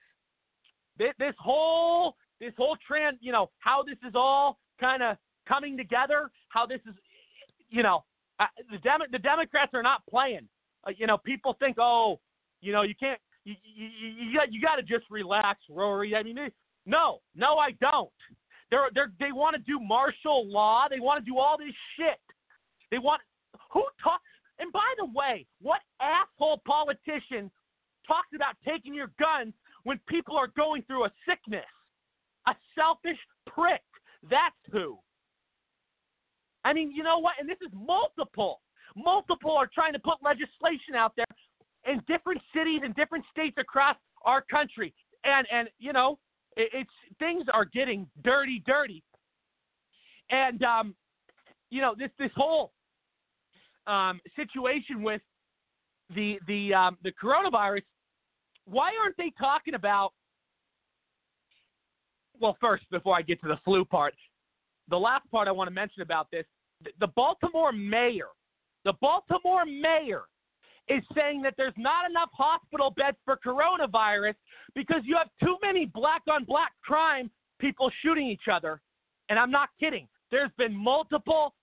S1: This, whole this whole trend, you know, how this is all kind of coming together, how this is, you know, uh, the Dem- the Democrats are not playing. Uh, you know, people think, oh, you know, you can't, you you you, you got to just relax, Rory. I mean, no, no, I don't. They're, they're, they want to do martial law. They want to do all this shit. They want who talk? And by the way, what asshole politician talks about taking your guns when people are going through a sickness? A selfish prick. That's who. I mean, you know what? And this is multiple. Multiple are trying to put legislation out there in different cities and different states across our country. And and you know, it's things are getting dirty, dirty, and um, you know this this whole um, situation with the the um, the coronavirus. Why aren't they talking about? Well, first, before I get to the flu part, the last part I want to mention about this: the Baltimore mayor, the Baltimore mayor is saying that there's not enough hospital beds for coronavirus because you have too many black on black crime people shooting each other. And I'm not kidding. There's been multiple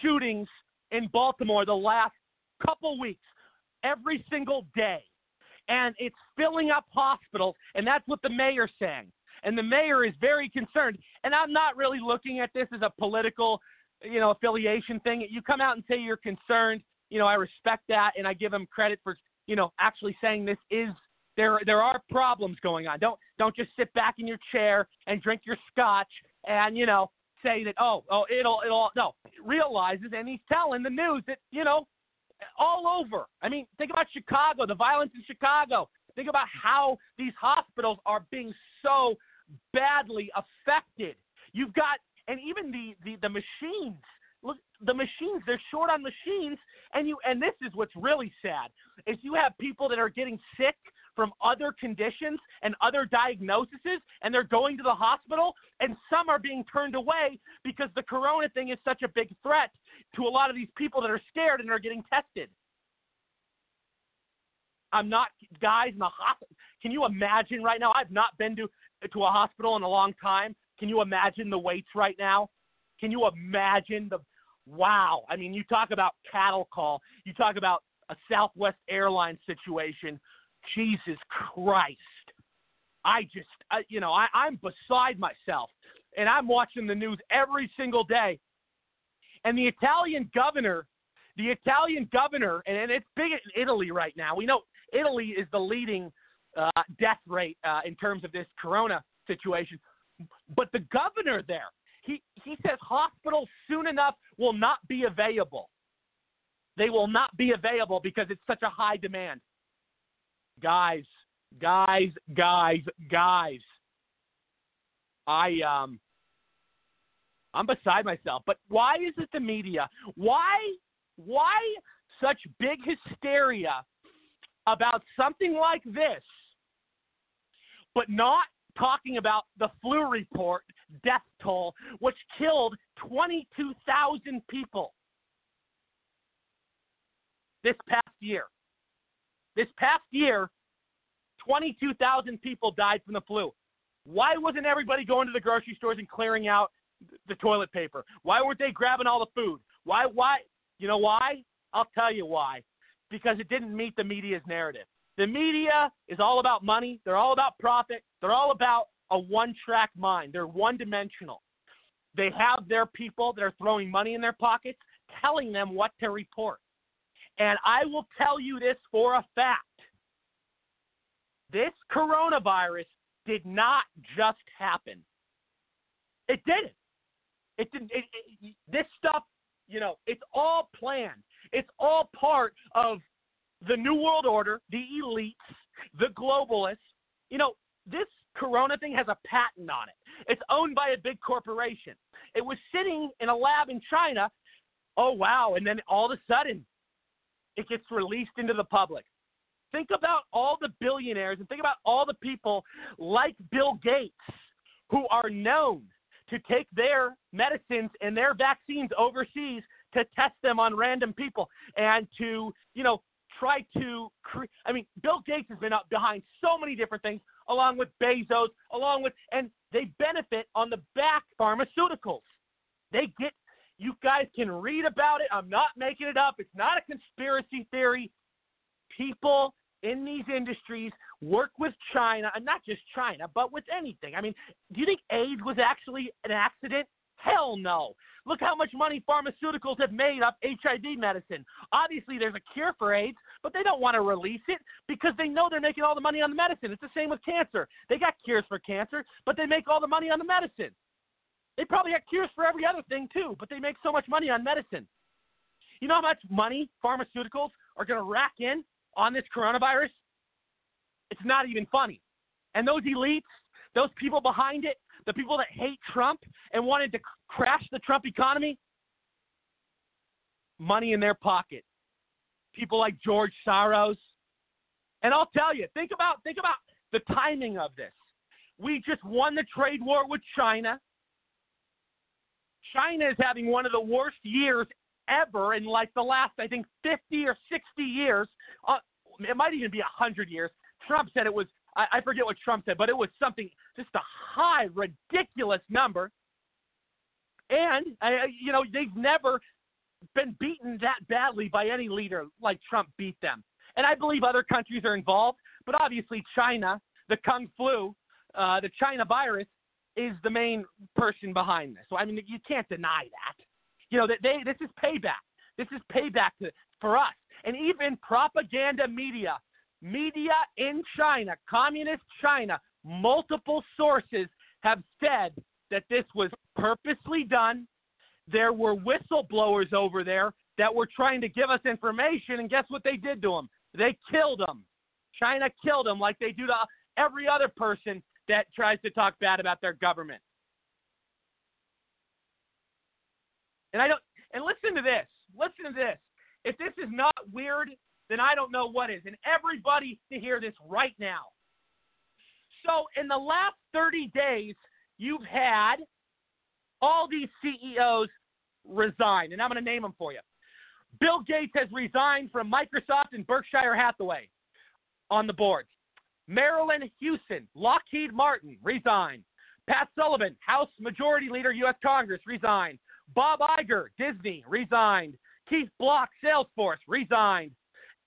S1: shootings in Baltimore the last couple weeks, every single day. And it's filling up hospitals, and that's what the mayor's saying. And the mayor is very concerned. And I'm not really looking at this as a political, you know, affiliation thing. You come out and say you're concerned you know, I respect that and I give him credit for, you know, actually saying this is there there are problems going on. Don't don't just sit back in your chair and drink your scotch and, you know, say that oh, oh it'll it'll no, realizes and he's telling the news that, you know, all over. I mean, think about Chicago, the violence in Chicago. Think about how these hospitals are being so badly affected. You've got, and even the, the, the machines. Look, the machines, they're short on machines. And you, and this is what's really sad, is you have people that are getting sick from other conditions and other diagnoses, and they're going to the hospital, and some are being turned away because the corona thing is such a big threat to a lot of these people that are scared and are getting tested. I'm not, guys, in the hospital. Can you imagine right now? I've not been to to a hospital in a long time. Can you imagine the waits right now? Can you imagine the wow? I mean, you talk about cattle call. You talk about a Southwest Airlines situation. Jesus Christ. I just, I, you know, I, I'm beside myself. And I'm watching the news every single day. And the Italian governor, the Italian governor, and, and it's big in Italy right now. We know Italy is the leading uh, death rate uh, in terms of this corona situation. But the governor there, he, he says hospitals soon enough will not be available. They will not be available because it's such a high demand. Guys, guys, guys, guys. I um I'm beside myself. But why is it the media? Why why such big hysteria about something like this, but not talking about the flu report death toll, which killed 22,000 people this past year. This past year, 22,000 people died from the flu. Why wasn't everybody going to the grocery stores and clearing out the toilet paper? Why weren't they grabbing all the food? Why? Why? You know why? I'll tell you why because it didn't meet the media's narrative. The media is all about money, they're all about profit, they're all about a one track mind, they're one dimensional. They have their people that are throwing money in their pockets telling them what to report. And I will tell you this for a fact this coronavirus did not just happen. It didn't. It didn't. It, it, this stuff, you know, it's all planned. It's all part of the New World Order, the elites, the globalists. You know, this Corona thing has a patent on it. It's owned by a big corporation. It was sitting in a lab in China. Oh, wow. And then all of a sudden, it gets released into the public. Think about all the billionaires and think about all the people like Bill Gates who are known to take their medicines and their vaccines overseas to test them on random people and to, you know, try to create. I mean, Bill Gates has been up behind so many different things, along with Bezos, along with, and they benefit on the back pharmaceuticals. They get, you guys can read about it. I'm not making it up. It's not a conspiracy theory. People in these industries work with China, and not just China, but with anything. I mean, do you think AIDS was actually an accident? Hell no. Look how much money pharmaceuticals have made off HIV medicine. Obviously, there's a cure for AIDS, but they don't want to release it because they know they're making all the money on the medicine. It's the same with cancer. They got cures for cancer, but they make all the money on the medicine. They probably got cures for every other thing too, but they make so much money on medicine. You know how much money pharmaceuticals are going to rack in on this coronavirus? It's not even funny. And those elites, those people behind it, the people that hate Trump and wanted to crash the Trump economy, money in their pocket. People like George Soros. And I'll tell you, think about think about the timing of this. We just won the trade war with China. China is having one of the worst years ever in like the last, I think, 50 or 60 years. Uh, it might even be 100 years. Trump said it was I, I forget what Trump said, but it was something just a high, ridiculous number. And uh, you know they've never been beaten that badly by any leader like Trump beat them. And I believe other countries are involved, but obviously China, the Kung Flu, uh, the China virus, is the main person behind this. So I mean, you can't deny that. You know that they this is payback. This is payback to, for us. And even propaganda media media in China, communist China, multiple sources have said that this was purposely done. There were whistleblowers over there that were trying to give us information, and guess what they did to them? They killed them. China killed them like they do to every other person that tries to talk bad about their government. And I don't. And listen to this. Listen to this. If this is not weird, then I don't know what is. And everybody to hear this right now. So in the last 30 days, you've had all these CEOs resign, and I'm going to name them for you. Bill Gates has resigned from Microsoft and Berkshire Hathaway on the boards. Marilyn Hewson, Lockheed Martin, resigned. Pat Sullivan, House Majority Leader, U.S. Congress, resigned. Bob Iger, Disney, resigned. Keith Block, Salesforce, resigned.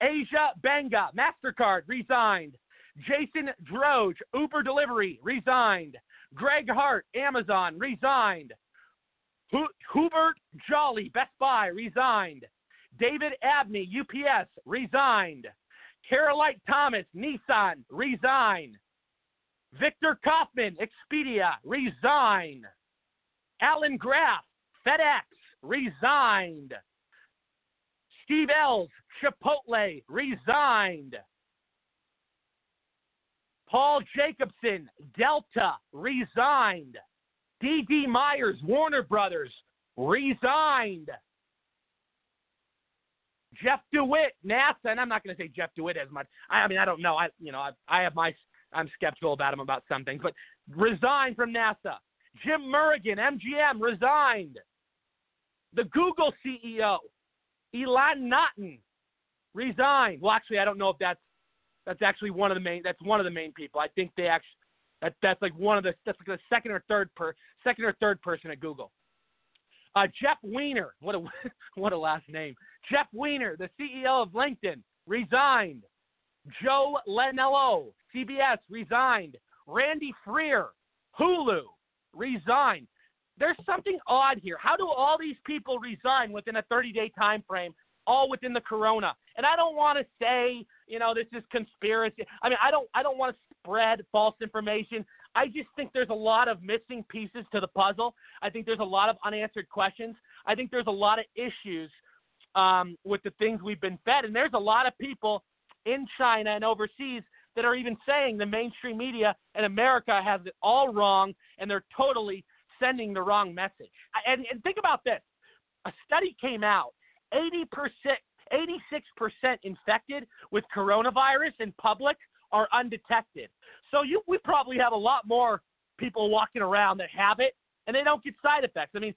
S1: Asia Banga, MasterCard, resigned. Jason Droege, Uber Delivery, resigned. Greg Hart, Amazon, resigned. Hubert Joly, Best Buy, resigned. David Abney, UPS, resigned. Caroline Thomas, Nissan, resign. Victor Kaufman, Expedia, resign. Alan Graf, FedEx, resigned. Steve Ells, Chipotle, resigned. Paul Jacobson, Delta, resigned. D.D. Myers, Warner Brothers, resigned. Jeff DeWitt, NASA, and I'm not going to say Jeff DeWitt as much. I, I mean, I don't know. I, you know, I, I have my, I'm skeptical about him about some things, but resigned from NASA. Jim Murrigan, MGM, resigned. The Google CEO, Elon Naughton, resigned. Well, actually, I don't know if that's that's actually one of the main. That's one of the main people. I think they actually that that's like one of the that's like the second or third per second or third person at Google. Uh, Jeff Weiner, what a what a last name. Jeff Weiner, the CEO of LinkedIn, resigned. Joe Leniello, CBS, resigned. Randy Freer, Hulu, resigned. There's something odd here. How do all these people resign within a 30-day time frame, all within the corona? And I don't want to say, you know, this is conspiracy. I mean, I don't I don't want to spread false information. I just think there's a lot of missing pieces to the puzzle. I think there's a lot of unanswered questions. I think there's a lot of issues um, with the things we've been fed. And there's a lot of people in China and overseas that are even saying the mainstream media in America has it all wrong and they're totally sending the wrong message. And, and think about this a study came out 80%, 86% infected with coronavirus in public are undetected. So you, we probably have a lot more people walking around that have it and they don't get side effects. I mean,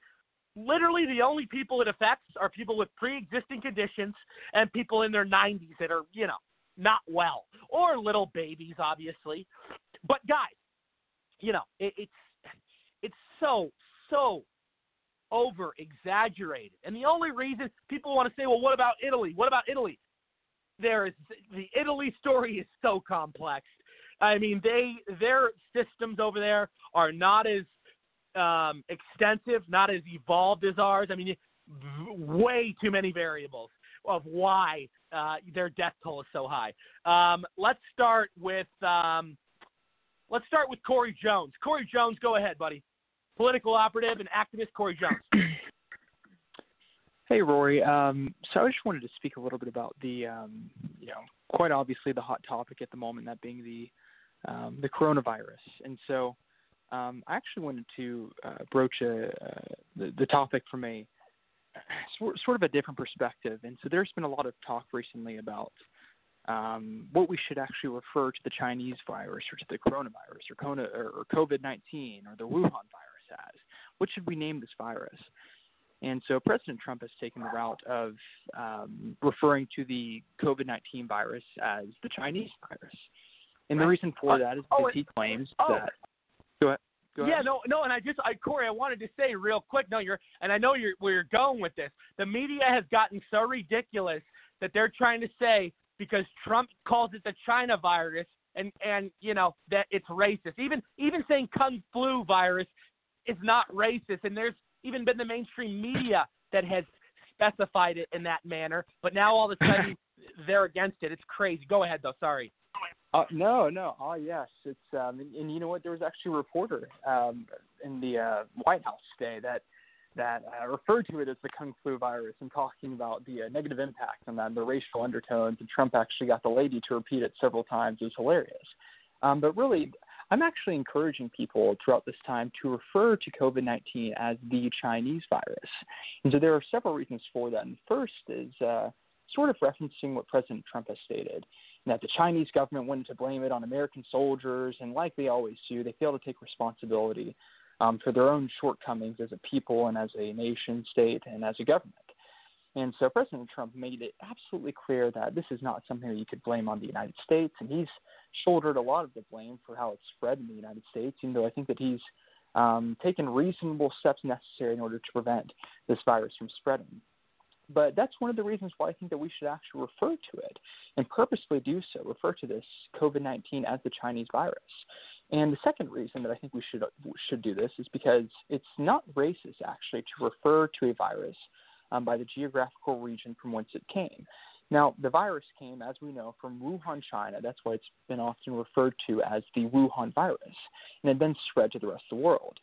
S1: literally the only people it affects are people with pre-existing conditions and people in their 90s that are, you know, not well or little babies, obviously. But guys, you know, it, it's it's so so over exaggerated. And the only reason people want to say, well, what about Italy? What about Italy? There is the Italy story is so complex. I mean, they their systems over there are not as um, extensive, not as evolved as ours. I mean, way too many variables of why uh, their death toll is so high. Um, let's start with um, let's start with Corey Jones. Corey Jones, go ahead, buddy. Political operative and activist Corey Jones.
S3: Hey, Rory. Um, so I just wanted to speak a little bit about the, um, you know, quite obviously the hot topic at the moment, that being the um, the coronavirus. And so um, I actually wanted to uh, broach a, uh, the, the topic from a sort of a different perspective. And so there's been a lot of talk recently about um, what we should actually refer to the Chinese virus or to the coronavirus or, or COVID 19 or the Wuhan virus as. What should we name this virus? And so President Trump has taken the route of um, referring to the COVID 19 virus as the Chinese virus. And the reason for uh, that is oh, because oh, he claims oh, that Go ahead. Go
S1: yeah, no, no, and I just, I Corey, I wanted to say real quick. No, you're, and I know you're where you're going with this. The media has gotten so ridiculous that they're trying to say because Trump calls it the China virus, and and you know that it's racist. Even even saying kung flu virus is not racist, and there's even been the mainstream media that has specified it in that manner. But now all of a sudden they're against it. It's crazy. Go ahead though. Sorry.
S3: Uh, no, no. Oh, yes. It's um, and, and you know what? There was actually a reporter um, in the uh, White House today that that uh, referred to it as the kung flu virus and talking about the uh, negative impact on that and the racial undertones. And Trump actually got the lady to repeat it several times. It was hilarious. Um, but really, I'm actually encouraging people throughout this time to refer to COVID 19 as the Chinese virus. And so there are several reasons for that. And first is uh, sort of referencing what President Trump has stated that the Chinese government wanted to blame it on American soldiers, and like they always do, they fail to take responsibility um, for their own shortcomings as a people and as a nation state and as a government. And so President Trump made it absolutely clear that this is not something that you could blame on the United States, and he's shouldered a lot of the blame for how it's spread in the United States, even though I think that he's um, taken reasonable steps necessary in order to prevent this virus from spreading. But that's one of the reasons why I think that we should actually refer to it and purposely do so, refer to this COVID 19 as the Chinese virus. And the second reason that I think we should should do this is because it's not racist actually to refer to a virus um, by the geographical region from whence it came. Now, the virus came, as we know, from Wuhan, China. That's why it's been often referred to as the Wuhan virus, and it then spread to the rest of the world.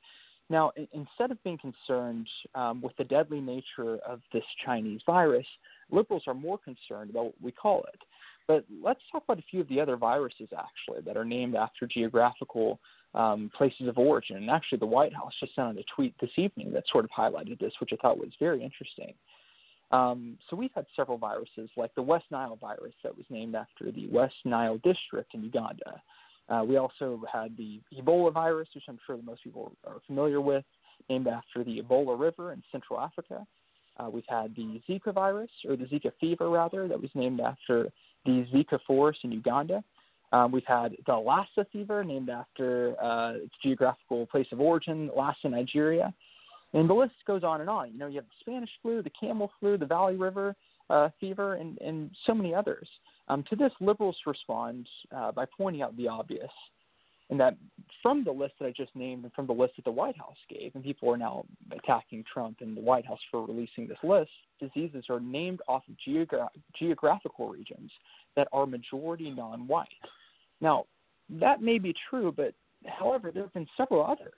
S3: Now, instead of being concerned um, with the deadly nature of this Chinese virus, liberals are more concerned about what we call it. But let's talk about a few of the other viruses, actually, that are named after geographical um, places of origin. And actually, the White House just sent out a tweet this evening that sort of highlighted this, which I thought was very interesting. Um, so we've had several viruses, like the West Nile virus that was named after the West Nile district in Uganda. Uh, we also had the Ebola virus, which I'm sure that most people are familiar with, named after the Ebola River in Central Africa. Uh, we've had the Zika virus, or the Zika fever rather, that was named after the Zika forest in Uganda. Um, we've had the Lassa fever, named after uh, its geographical place of origin, Lassa, Nigeria. And the list goes on and on. You know, you have the Spanish flu, the camel flu, the Valley River uh, fever, and, and so many others. Um, to this, liberals respond uh, by pointing out the obvious, and that from the list that I just named and from the list that the White House gave, and people are now attacking Trump and the White House for releasing this list, diseases are named off of geogra- geographical regions that are majority non white. Now, that may be true, but however, there have been several other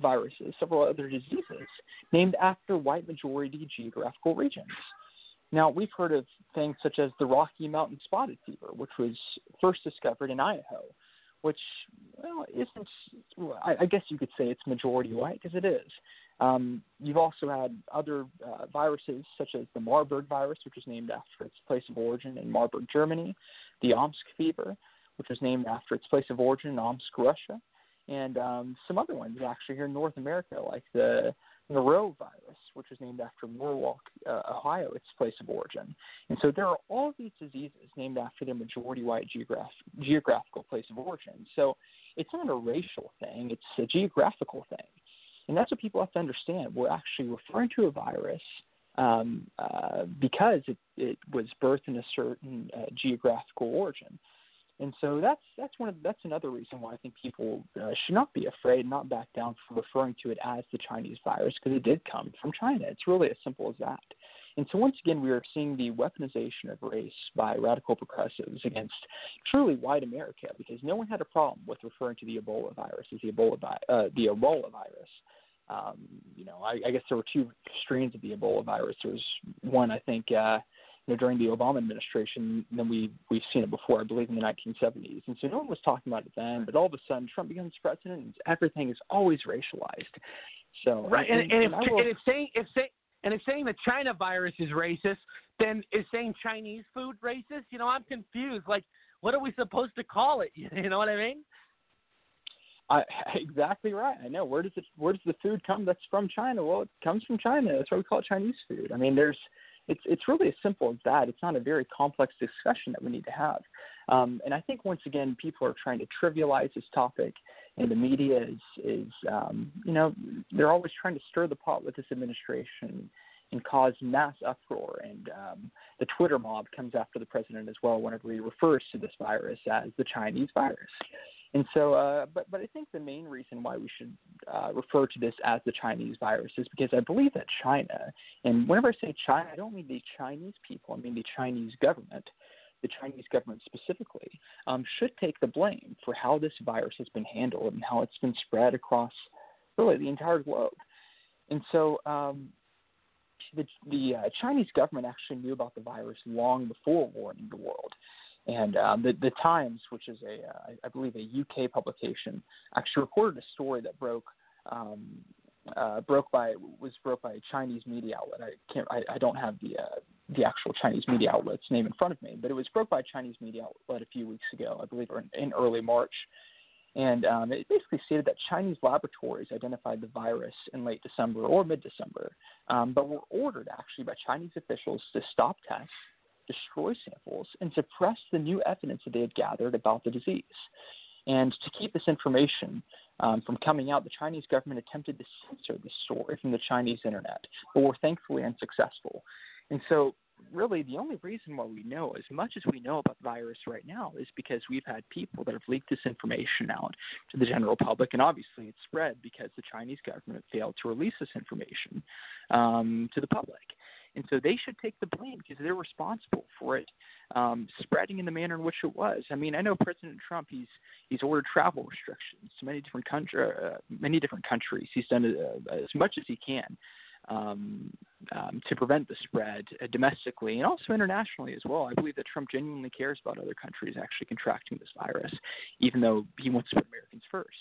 S3: viruses, several other diseases named after white majority geographical regions. Now, we've heard of things such as the Rocky Mountain spotted fever, which was first discovered in Idaho, which, well, isn't, I, I guess you could say it's majority white because it is. Um, you've also had other uh, viruses such as the Marburg virus, which was named after its place of origin in Marburg, Germany, the Omsk fever, which was named after its place of origin in Omsk, Russia, and um, some other ones actually here in North America, like the norovirus, which was named after Norwalk, uh, Ohio, its place of origin. And so there are all these diseases named after their majority white geograph- geographical place of origin. So it's not a racial thing, it's a geographical thing. And that's what people have to understand. We're actually referring to a virus um, uh, because it, it was birthed in a certain uh, geographical origin. And so that's that's one of that's another reason why I think people uh, should not be afraid, not back down from referring to it as the Chinese virus because it did come from China. It's really as simple as that. And so once again, we are seeing the weaponization of race by radical progressives against truly white America because no one had a problem with referring to the Ebola virus as the Ebola uh, the Ebola virus. Um, you know, I, I guess there were two strains of the Ebola virus. There was one, I think. Uh, you know, during the Obama administration than we we've seen it before. I believe in the 1970s, and so no one was talking about it then. But all of a sudden, Trump becomes president, and everything is always racialized. So
S1: right, and, and, and, if, will, and if saying if say, and if saying the China virus is racist, then is saying Chinese food racist? You know, I'm confused. Like, what are we supposed to call it? You know what I mean?
S3: I, exactly right. I know. Where does it? Where does the food come? That's from China. Well, it comes from China. That's why we call it Chinese food. I mean, there's it's it's really as simple as that. It's not a very complex discussion that we need to have. Um, and I think once again, people are trying to trivialize this topic, and the media is is um, you know they're always trying to stir the pot with this administration and cause mass uproar. And um, the Twitter mob comes after the president as well whenever he refers to this virus as the Chinese virus. And so, uh, but but I think the main reason why we should uh, refer to this as the Chinese virus is because I believe that China, and whenever I say China, I don't mean the Chinese people, I mean the Chinese government, the Chinese government specifically, um, should take the blame for how this virus has been handled and how it's been spread across really the entire globe. And so, um, the the uh, Chinese government actually knew about the virus long before warning the world. And um, the the Times, which is a uh, I believe a UK publication, actually reported a story that broke um, uh, broke by was broke by a Chinese media outlet. I can't I, I don't have the uh, the actual Chinese media outlet's name in front of me, but it was broke by a Chinese media outlet a few weeks ago, I believe, in, in early March. And um, it basically stated that Chinese laboratories identified the virus in late December or mid December, um, but were ordered actually by Chinese officials to stop tests, destroy samples, and suppress the new evidence that they had gathered about the disease. And to keep this information um, from coming out, the Chinese government attempted to censor the story from the Chinese internet, but were thankfully unsuccessful. And so really the only reason why we know as much as we know about the virus right now is because we've had people that have leaked this information out to the general public, and obviously it's spread because the Chinese government failed to release this information um, to the public. And so they should take the blame because they're responsible for it um, spreading in the manner in which it was. I mean, I know President Trump he's he's ordered travel restrictions to many different country, uh, many different countries. He's done uh, as much as he can um, um, to prevent the spread uh, domestically and also internationally as well. I believe that Trump genuinely cares about other countries actually contracting this virus, even though he wants to put Americans first.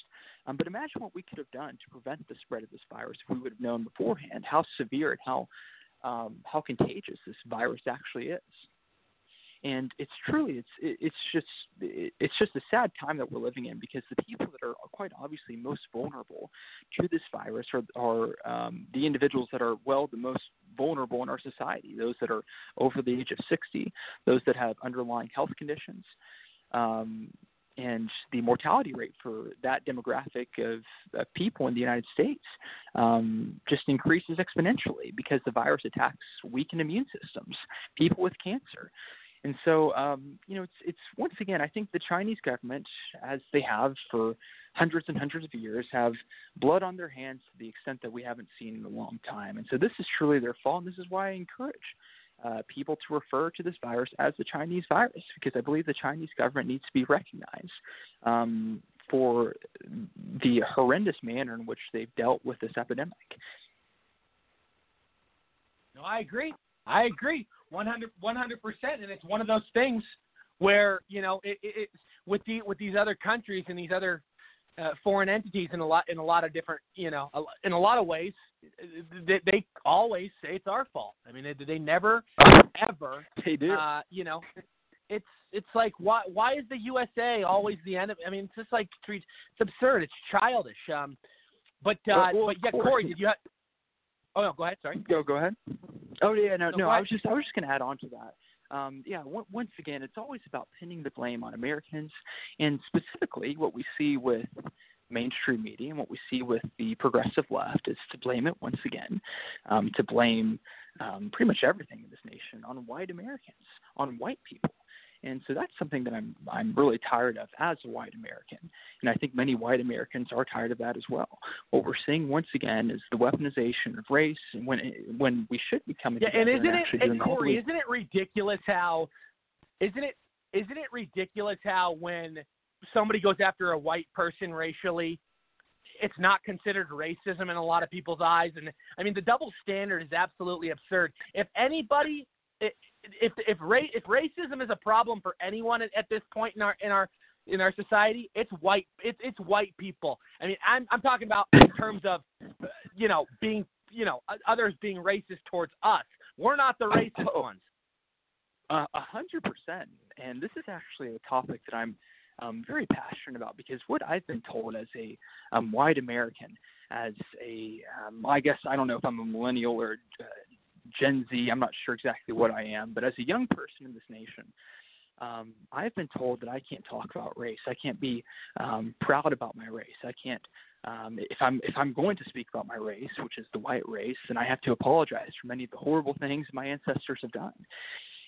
S3: Um, but imagine what we could have done to prevent the spread of this virus if we would have known beforehand how severe and how um, how contagious this virus actually is. And it's truly it's it's just it's just a sad time that we're living in because the people that are quite obviously most vulnerable to this virus are are um, the individuals that are well the most vulnerable in our society those that are over the age of 60 those that have underlying health conditions um, and the mortality rate for that demographic of, of people in the United States um, just increases exponentially because the virus attacks weakened immune systems, people with cancer, and so, um, you know, it's it's once again, I think the Chinese government, as they have for hundreds and hundreds of years, have blood on their hands to the extent that we haven't seen in a long time. And so, this is truly their fault. And this is why I encourage uh, people to refer to this virus as the Chinese virus, because I believe the Chinese government needs to be recognized um, for the horrendous manner in which they've dealt with this epidemic.
S1: No, I agree. I agree. 100 percent, and it's one of those things where you know it, it, it, with the with these other countries and these other uh, foreign entities in a lot in a lot of different you know in a lot of ways they, they always say it's our fault. I mean they, they never ever
S3: they do.
S1: Uh, you know it's it's like why why is the USA always the enemy? I mean it's just like it's absurd. It's childish. Um, but uh,
S3: well, well,
S1: but yeah, Corey, did you have? Oh no, go ahead. Sorry.
S3: Go go ahead. Oh yeah, no,
S1: no.
S3: no I was just I was just going to add on to that. Um, yeah, w- once again, it's always about pinning the blame on Americans, and specifically what we see with mainstream media and what we see with the progressive left is to blame it once again, um, to blame um, pretty much everything in this nation on white Americans, on white people. And so that's something that I'm I'm really tired of as a white American, and I think many white Americans are tired of that as well. What we're seeing once again is the weaponization of race, and when when we should be coming
S1: yeah,
S3: together
S1: and isn't
S3: and
S1: it, and Corey, isn't it ridiculous how, isn't it isn't it ridiculous how when somebody goes after a white person racially, it's not considered racism in a lot of people's eyes. And I mean, the double standard is absolutely absurd. If anybody, if if ra- if racism is a problem for anyone at, at this point in our in our in our society, it's white. It's it's white people. I mean, I'm I'm talking about in terms of, you know, being you know others being racist towards us. We're not the racist
S3: oh,
S1: ones.
S3: A hundred percent. And this is actually a topic that I'm um, very passionate about because what I've been told as a um, white American, as a um, I guess I don't know if I'm a millennial or uh, Gen Z. I'm not sure exactly what I am, but as a young person in this nation, um, I've been told that I can't talk about race. I can't be um, proud about my race. I can't. Um, if I'm if I'm going to speak about my race, which is the white race, then I have to apologize for many of the horrible things my ancestors have done.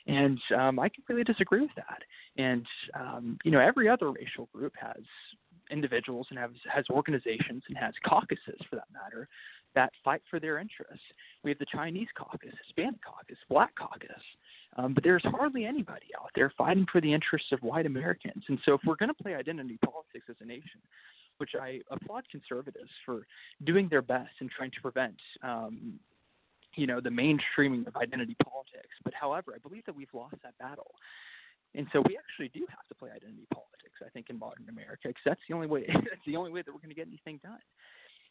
S3: And um, I completely disagree with that. And um, you know, every other racial group has individuals and has has organizations and has caucuses, for that matter, that fight for their interests. We have the Chinese caucus, Hispanic caucus, Black caucus, um, but there's hardly anybody out there fighting for the interests of white Americans. And so, if we're going to play identity politics as a nation, which I applaud conservatives for doing their best and trying to prevent um, you know, the mainstreaming of identity politics. But however, I believe that we've lost that battle. And so we actually do have to play identity politics, I think, in modern America, because that's the only way that's the only way that we're going to get anything done.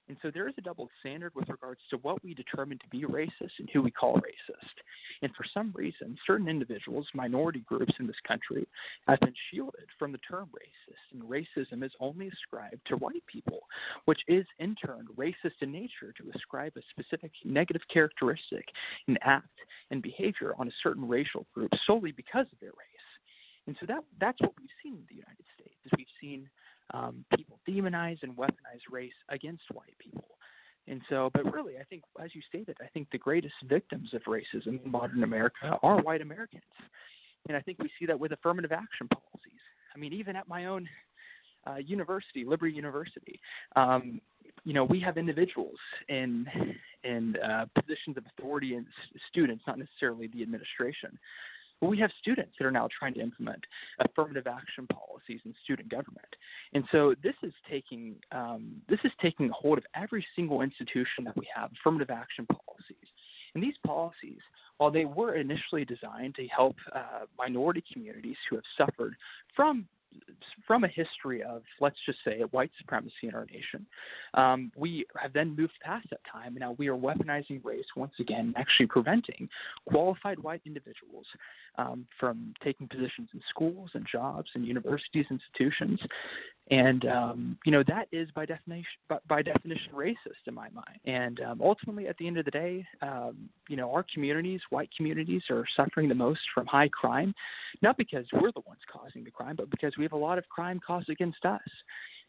S3: And so there is a double standard with regards to what we determine to be racist and who we call racist. And for some reason, certain individuals, minority groups in this country, have been shielded from the term racist. And racism is only ascribed to white people, which is in turn racist in nature to ascribe a specific negative characteristic, an act, and behavior on a certain racial group solely because of their race. And so that that's what we've seen in the United States. Is we've seen um, people demonize and weaponize race against white people. And so, but really, I think, as you stated, I think the greatest victims of racism in modern America are white Americans. And I think we see that with affirmative action policies. I mean, even at my own uh, university, Liberty University, um, you know, we have individuals in in uh, positions of authority and students, not necessarily the administration, but we have students that are now trying to implement affirmative action policies in student government, and so this is taking um, this is taking hold of every single institution that we have affirmative action policies. And these policies, while they were initially designed to help uh, minority communities who have suffered from from a history of, let's just say, white supremacy in our nation. Um, we have then moved past that time, now we are weaponizing race once again, actually preventing qualified white individuals um, from taking positions in schools and jobs and universities, institutions, and um, you know that is by definition by, by, definition racist in my mind. And um, ultimately, at the end of the day, um, you know our communities, white communities, are suffering the most from high crime, not because we're the ones causing the crime, but because we have a lot of crime caused against us,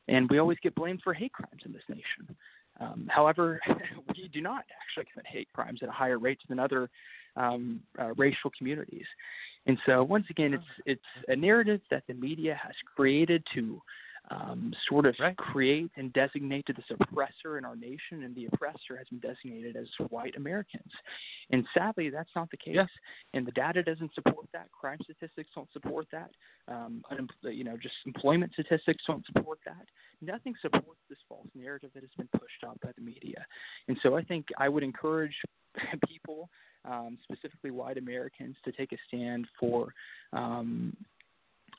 S3: and we always get blamed for hate crimes in this nation. Um, however, we do not actually commit hate crimes at a higher rate than other um, uh, racial communities. And so, once again, it's it's a narrative that the media has created to um, sort of right. create and designate this oppressor in our nation, and the oppressor has been designated as white Americans. And sadly, that's not the case. And the data doesn't support that. Crime statistics don't support that. Um, you know, just employment statistics don't support that. Nothing supports this false narrative that has been pushed out by the media. And so, I think I would encourage people. Um, specifically white Americans, to take a stand for um,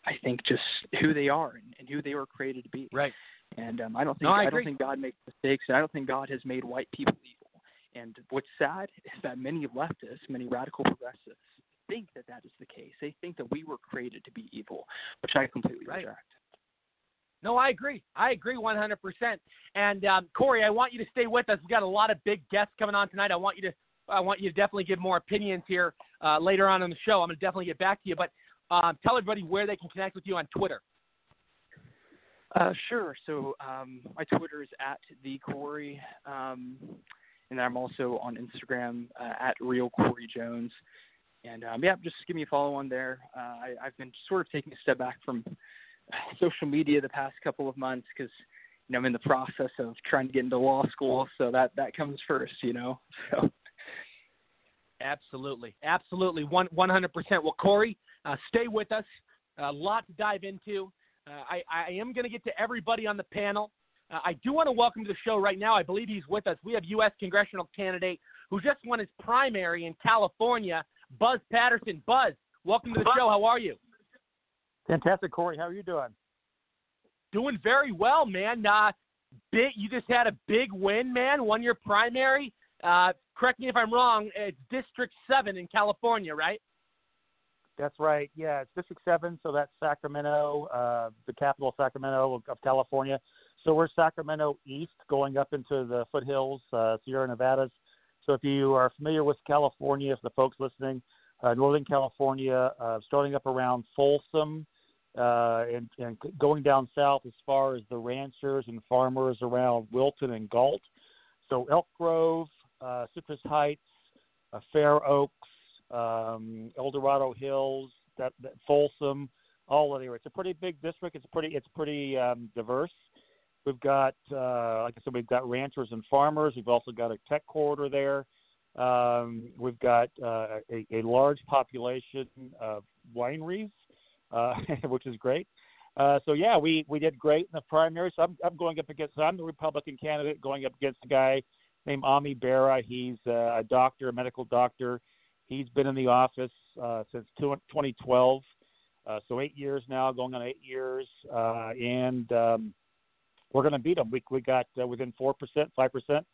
S3: I think just who they are and, and who they were created to be.
S1: Right.
S3: And um, I don't think
S1: no, I,
S3: I don't think God makes mistakes, and I don't think God has made white people evil. And what's sad is that many leftists, many radical progressives, think that that is the case. They think that we were created to be evil, which I completely
S1: right.
S3: reject.
S1: No, I agree. I agree 100%. And um, Corey, I want you to stay with us. We've got a lot of big guests coming on tonight. I want you to I want you to definitely give more opinions here uh, later on in the show. I'm going to definitely get back to you. But um, tell everybody where they can connect with you on Twitter.
S3: Uh, sure. So um, my Twitter is at the Corey, um, and I'm also on Instagram uh, at real Corey Jones. And um, yeah, just give me a follow on there. Uh, I, I've been sort of taking a step back from social media the past couple of months because you know I'm in the process of trying to get into law school, so that that comes first, you know. So.
S1: Absolutely, absolutely, one one hundred percent. Well, Corey, uh, stay with us. A lot to dive into. Uh, I, I am going to get to everybody on the panel. Uh, I do want to welcome to the show right now. I believe he's with us. We have U.S. congressional candidate who just won his primary in California, Buzz Patterson. Buzz, welcome to the show. How are you?
S5: Fantastic, Corey. How are you doing?
S1: Doing very well, man. Uh, big, you just had a big win, man. Won your primary. Uh, correct me if I'm wrong. It's District Seven in California, right?
S5: That's right. Yeah, it's District Seven, so that's Sacramento, uh, the capital of Sacramento of, of, California. So we're Sacramento East, going up into the foothills, uh, Sierra Nevadas. So if you are familiar with California, if the folks listening, uh, Northern California, uh, starting up around Folsom, uh, and, and going down south as far as the ranchers and farmers around Wilton and Galt. So Elk Grove, uh, Citrus Heights, Fair Oaks, um, El Dorado Hills, that, that Folsom, all of there. It's a pretty big district. It's pretty it's pretty um, diverse. We've got, uh, like I said, we've got ranchers and farmers. We've also got a tech corridor there. Um, we've got uh, a, a large population of wineries, uh, which is great. Uh, so yeah, we we did great in the primary. So I'm I'm going up against. I'm the Republican candidate going up against a guy named Ami Bera. He's uh, a doctor, a medical doctor. He's been in the office uh, since 2012, uh, so eight years now, going on eight years, uh, and um, we're going to beat him. We we got uh, within four percent, five percent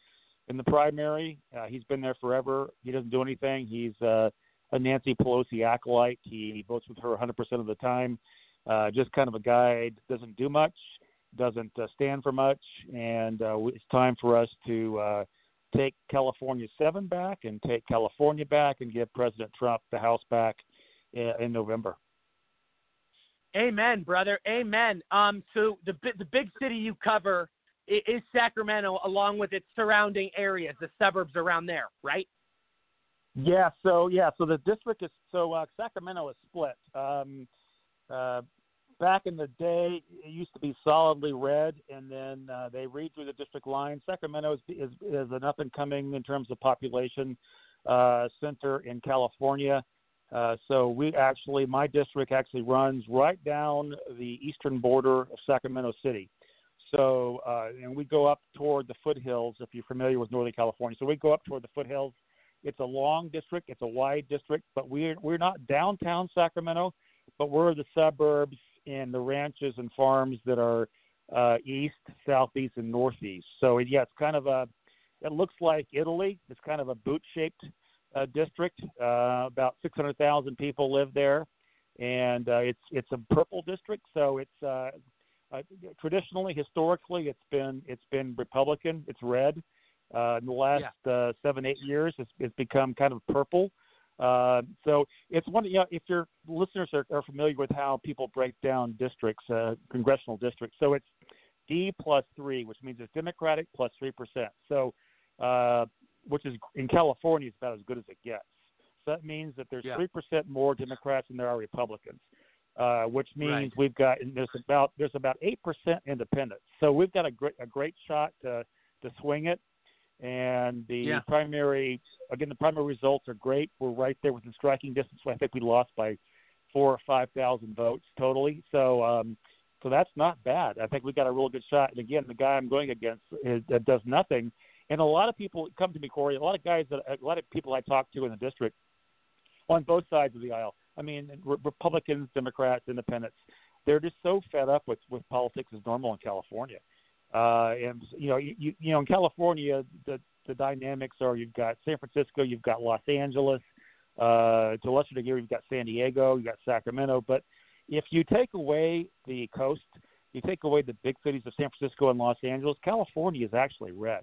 S5: in the primary. Uh, he's been there forever. He doesn't do anything. He's uh, a Nancy Pelosi acolyte. He votes with her 100% of the time. Uh, just kind of a guy doesn't do much, doesn't uh, stand for much, and uh, it's time for us to uh, take California seven back and take California back and give President Trump the House back in, in November.
S1: Amen, brother. Amen. Um, so the the big city you cover is Sacramento, along with its surrounding areas, the suburbs around there, right?
S5: Yeah. So yeah. So the district is so uh, Sacramento is split. Um, uh, back in the day, it used to be solidly red, and then uh, they read through the district line. Sacramento is is, is an up and coming in terms of population uh, center in California. Uh, so we actually, my district actually runs right down the eastern border of Sacramento City. So, uh, and we go up toward the foothills. If you're familiar with Northern California, so we go up toward the foothills. It's a long district. It's a wide district, but we're we're not downtown Sacramento, but we're the suburbs and the ranches and farms that are uh, east, southeast, and northeast. So yeah, it's kind of a. It looks like Italy. It's kind of a boot-shaped uh, district. Uh, about 600,000 people live there, and uh, it's it's a purple district. So it's uh, uh, traditionally, historically, it's been it's been Republican. It's red. Uh, in the last yeah. uh, seven eight years, it's, it's become kind of purple. Uh, so it's one. You know, if your listeners are, are familiar with how people break down districts, uh, congressional districts, so it's D plus three, which means it's Democratic plus three percent. So, uh, which is in California, is about as good as it gets. So that means that there's three yeah. percent more Democrats than there are Republicans uh, which means right. we've got there's about there's about eight percent independents. So we've got a great a great shot to to swing it. And the yeah. primary again the primary results are great. We're right there within striking distance. I think we lost by four or five thousand votes totally. So um, so that's not bad. I think we got a real good shot. And again, the guy I'm going against is, uh, does nothing. And a lot of people come to me, Corey. A lot of guys that a lot of people I talk to in the district on both sides of the aisle I mean, Republicans, Democrats, Independents, they're just so fed up with with politics as normal in California. Uh, and you know, you you know, in California, the the dynamics are you've got San Francisco, you've got Los Angeles, uh, to a lesser degree, you've got San Diego, you've got Sacramento. But if you take away the coast, you take away the big cities of San Francisco and Los Angeles, California is actually red.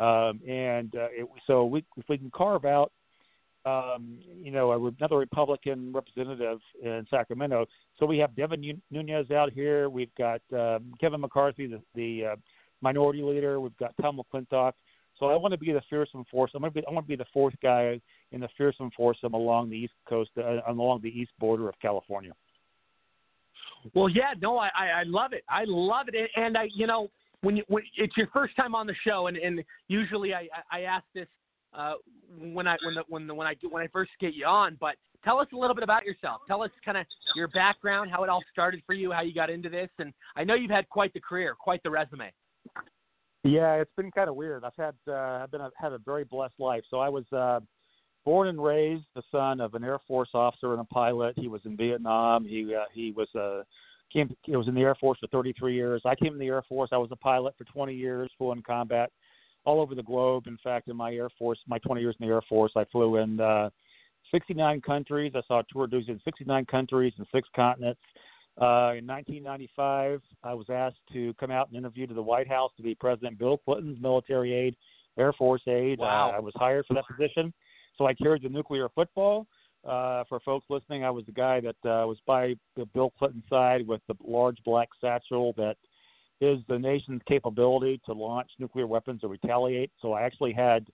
S5: Um, and uh, it, so we, if we can carve out um, you know, another Republican representative in Sacramento. So we have Devin Nunes out here. We've got um, Kevin McCarthy, the, the uh, minority leader. We've got Tom McClintock. So I want to be the fearsome force. I'm going to be, I want to be the fourth guy in the fearsome foursome along the east coast, uh, along the east border of California.
S1: Well, yeah, no, I, I love it. I love it, and I, you know, when you when it's your first time on the show, and and usually I I ask this uh, when I when the, when the, when I when I first get you on. But tell us a little bit about yourself. Tell us kind of your background, how it all started for you, how you got into this, and I know you've had quite the career, quite the resume.
S5: Yeah, it's been kind of weird. I've had uh, I've been I've had a very blessed life. So I was uh, born and raised the son of an Air Force officer and a pilot. He was in Vietnam. He uh, he was uh, came he was in the Air Force for 33 years. I came in the Air Force. I was a pilot for 20 years, full in combat all over the globe. In fact, in my Air Force, my 20 years in the Air Force, I flew in uh, 69 countries. I saw tour duties in 69 countries and six continents. Uh, in 1995, I was asked to come out and interview to the White House to be President Bill Clinton's military aide, Air Force aide.
S1: Wow.
S5: Uh, I was hired for that position, so I carried the nuclear football. Uh, for folks listening, I was the guy that uh, was by the Bill Clinton side with the large black satchel that is the nation's capability to launch nuclear weapons or retaliate. So I actually had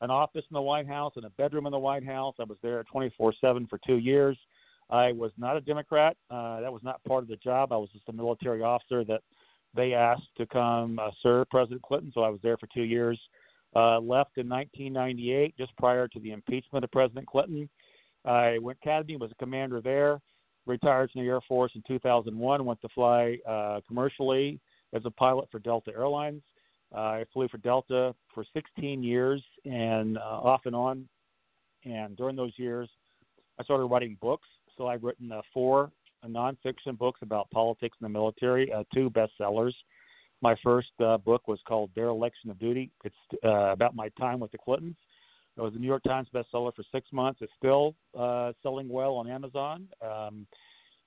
S5: an office in the White House and a bedroom in the White House. I was there 24 7 for two years. I was not a Democrat. Uh, that was not part of the job. I was just a military officer that they asked to come uh, serve President Clinton. So I was there for two years. Uh, left in 1998, just prior to the impeachment of President Clinton. I went academy, was a commander there. Retired from the Air Force in 2001. Went to fly uh, commercially as a pilot for Delta Airlines. Uh, I flew for Delta for 16 years and uh, off and on. And during those years, I started writing books. So I've written uh, four nonfiction books about politics and the military, uh, two bestsellers. My first uh, book was called Dereliction of Duty. It's uh, about my time with the Clintons. It was a New York Times bestseller for six months. It's still selling well on Amazon. Um,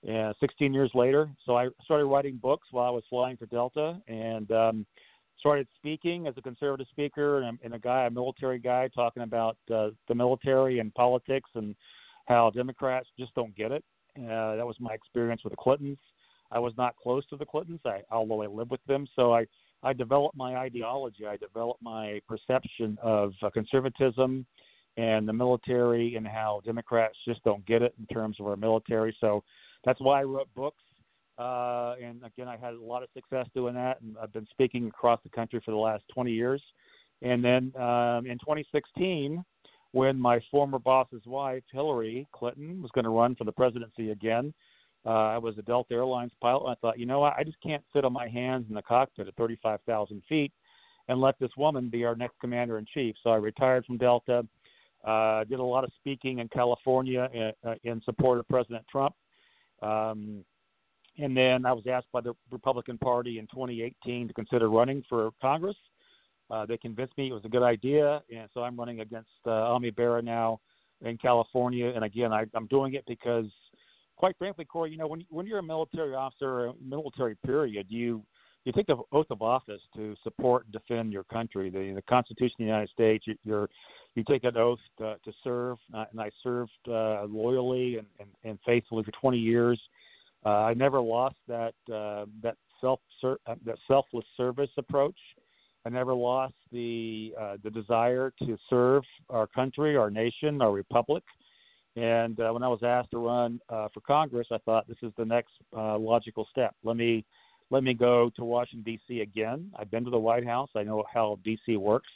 S5: and 16 years later, so I started writing books while I was flying for Delta, and um, started speaking as a conservative speaker and, and a guy, a military guy, talking about uh, the military and politics and how Democrats just don't get it. Uh, that was my experience with the Clintons. I was not close to the Clintons, I, although I lived with them. So I, I developed my ideology. I developed my perception of uh, conservatism and the military and how Democrats just don't get it in terms of our military. So that's why I wrote books. Uh, and again, I had a lot of success doing that, and I've been speaking across the country for the last 20 years. And then um, in 2016, when my former boss's wife, Hillary Clinton, was going to run for the presidency again, uh, I was a Delta Airlines pilot. And I thought, you know what? I just can't sit on my hands in the cockpit at 35,000 feet and let this woman be our next commander in chief. So I retired from Delta. Uh, did a lot of speaking in California in, uh, in support of President Trump. Um, and then I was asked by the Republican Party in 2018 to consider running for Congress. Uh, they convinced me it was a good idea, and so I'm running against uh, Ami Bera now in California. And again, I, I'm doing it because quite frankly, Corey, you know, when when you're a military officer, military period, you you take the oath of office to support and defend your country. The the Constitution of the United States. You, you're you take an oath to, to serve, uh, and I served uh, loyally and, and, and faithfully for 20 years. Uh, I never lost that uh, that self uh, that selfless service approach. I never lost the uh, the desire to serve our country, our nation, our republic. And uh, when I was asked to run uh, for Congress, I thought this is the next uh, logical step. Let me let me go to Washington D.C. again. I've been to the White House. I know how D.C. works.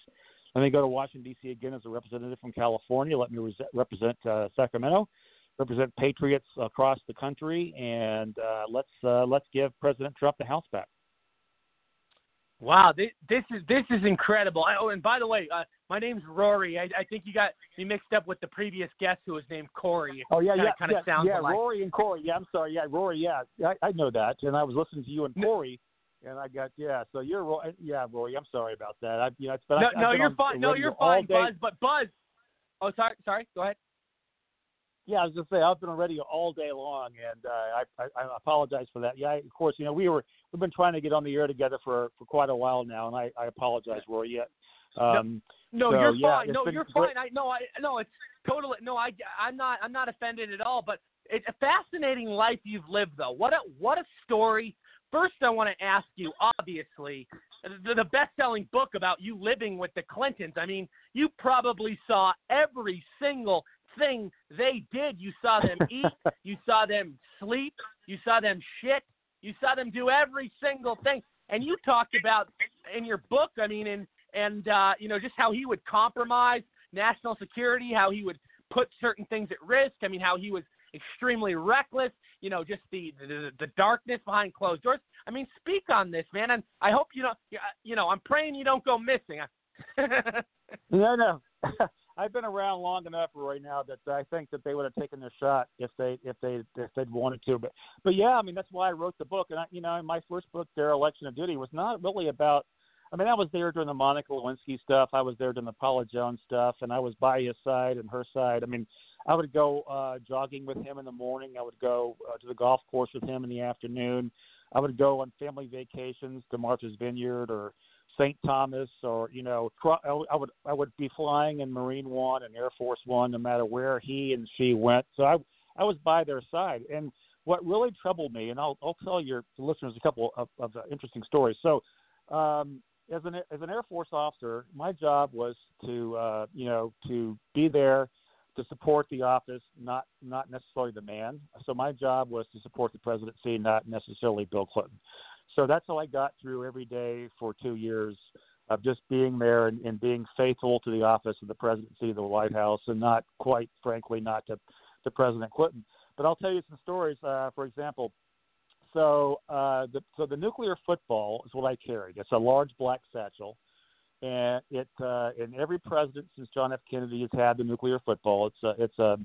S5: Let me go to Washington D.C. again as a representative from California. Let me re- represent uh, Sacramento, represent patriots across the country, and uh, let's uh, let's give President Trump the House back.
S1: Wow, this, this is this is incredible. Oh, and by the way, uh, my name's Rory. I, I think you got me mixed up with the previous guest who was named Corey.
S5: Oh yeah, yeah,
S1: kind of
S5: yeah,
S1: sounds
S5: yeah.
S1: alike.
S5: Rory and Corey. Yeah, I'm sorry. Yeah, Rory. Yeah, I, I know that, and I was listening to you and Corey, and I got yeah. So you're. Yeah, Rory. I'm sorry about that. I, you know, but
S1: no,
S5: I,
S1: no, you're fine. No, you're fine. Buzz. But Buzz. Oh, sorry, sorry. Go ahead.
S5: Yeah, I was just say I've been on radio all day long, and uh, I, I I apologize for that. Yeah, I, of course, you know we were we've been trying to get on the air together for for quite a while now, and I I apologize, Rory. Yeah. Um,
S1: No,
S5: So,
S1: you're
S5: yeah,
S1: fine. No, you're
S5: great.
S1: fine. I no, I no, it's totally no. I I'm not I'm not offended at all. But it's a fascinating life you've lived, though. What a what a story. First, I want to ask you. Obviously, the, the best-selling book about you living with the Clintons. I mean, you probably saw every single thing they did. You saw them eat. you saw them sleep. You saw them shit. You saw them do every single thing. And you talked about in your book. I mean, and and uh, you know just how he would compromise national security, how he would put certain things at risk. I mean, how he was extremely reckless. You know, just the the, the darkness behind closed doors. I mean, speak on this, man. And I hope you don't. You know, I'm praying you don't go missing.
S5: No, no. I've been around long enough right now that I think that they would have taken their shot if they if they if they'd wanted to. But but yeah, I mean that's why I wrote the book. And I, you know, in my first book, Dereliction of Duty, was not really about. I mean, I was there during the Monica Lewinsky stuff. I was there during the Paula Jones stuff, and I was by his side and her side. I mean, I would go uh, jogging with him in the morning. I would go uh, to the golf course with him in the afternoon. I would go on family vacations to Martha's Vineyard or St. Thomas or you know I would- I would be flying in Marine One and Air Force One no matter where he and she went. So I I was by their side. And what really troubled me, and I'll I'll tell your listeners a couple of, of interesting stories. So um, as an as an Air Force officer, my job was to uh, you know to be there to support the office, not not necessarily the man. So my job was to support the presidency, not necessarily Bill Clinton. So that's how I got through every day for two years of just being there and, and being faithful to the office of the presidency of the White House, and not quite frankly not to to President Clinton. But I'll tell you some stories. Uh, for example, so uh, the so the nuclear football is what I carried. It's a large black satchel, and it uh, and every president since John F. Kennedy has had the nuclear football. It's a it's a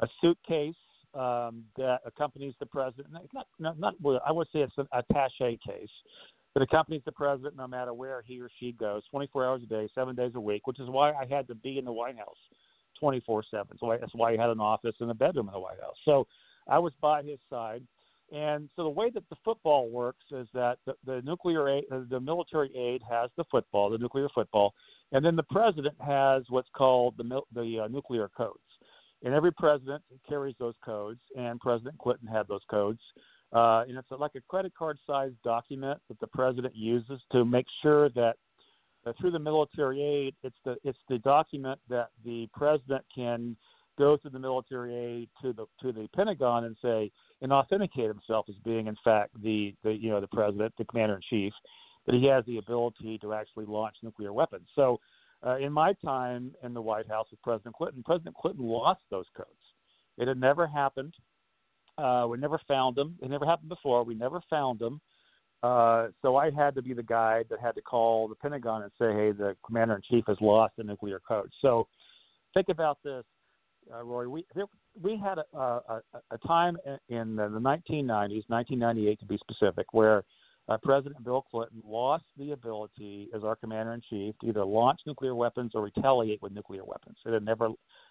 S5: a suitcase um, that accompanies the president. Not not, not I would say it's an attaché case that accompanies the president no matter where he or she goes, 24 hours a day, seven days a week. Which is why I had to be in the White House 24/7. So that's why he had an office and a bedroom in the White House. So I was by his side. And so the way that the football works is that the, the nuclear aide, uh, the military aide has the football, the nuclear football, and then the president has what's called the the uh, nuclear codes. And every president carries those codes, and President Clinton had those codes. Uh, and it's like a credit card sized document that the president uses to make sure that uh, through the military aide, it's the it's the document that the president can go through the military aide to the to the Pentagon and say and authenticate himself as being in fact the, the you know the president, the commander in chief, that he has the ability to actually launch nuclear weapons. So, uh, in my time in the White House with President Clinton, President Clinton lost those codes. It had never happened. Uh, we never found them. It never happened before. We never found them. Uh, so I had to be the guy that had to call the Pentagon and say, "Hey, the commander in chief has lost the nuclear code." So think about this uh, Rory, we we had a, a, a time in the 1990s, 1998 to be specific, where uh, President Bill Clinton lost the ability as our commander in chief to either launch nuclear weapons or retaliate with nuclear weapons. It had never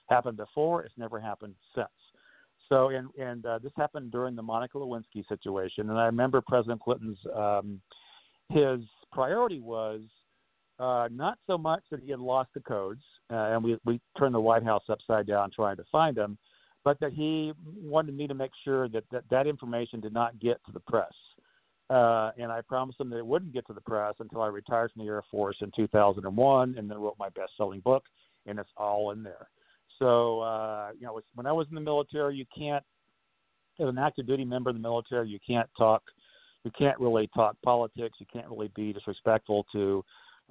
S5: happened before. It's never happened since. So, and and uh, this happened during the Monica Lewinsky situation, and I remember President Clinton's um, his priority was uh, not so much that he had lost the codes, uh, and we we turned the White House upside down trying to find them, but that he wanted me to make sure that that, that information did not get to the press. Uh, and I promised them that it wouldn't get to the press until I retired from the Air Force in 2001, and then wrote my best-selling book, and it's all in there. So, uh, you know, when I was in the military, you can't, as an active duty member of the military, you can't talk, you can't really talk politics, you can't really be disrespectful to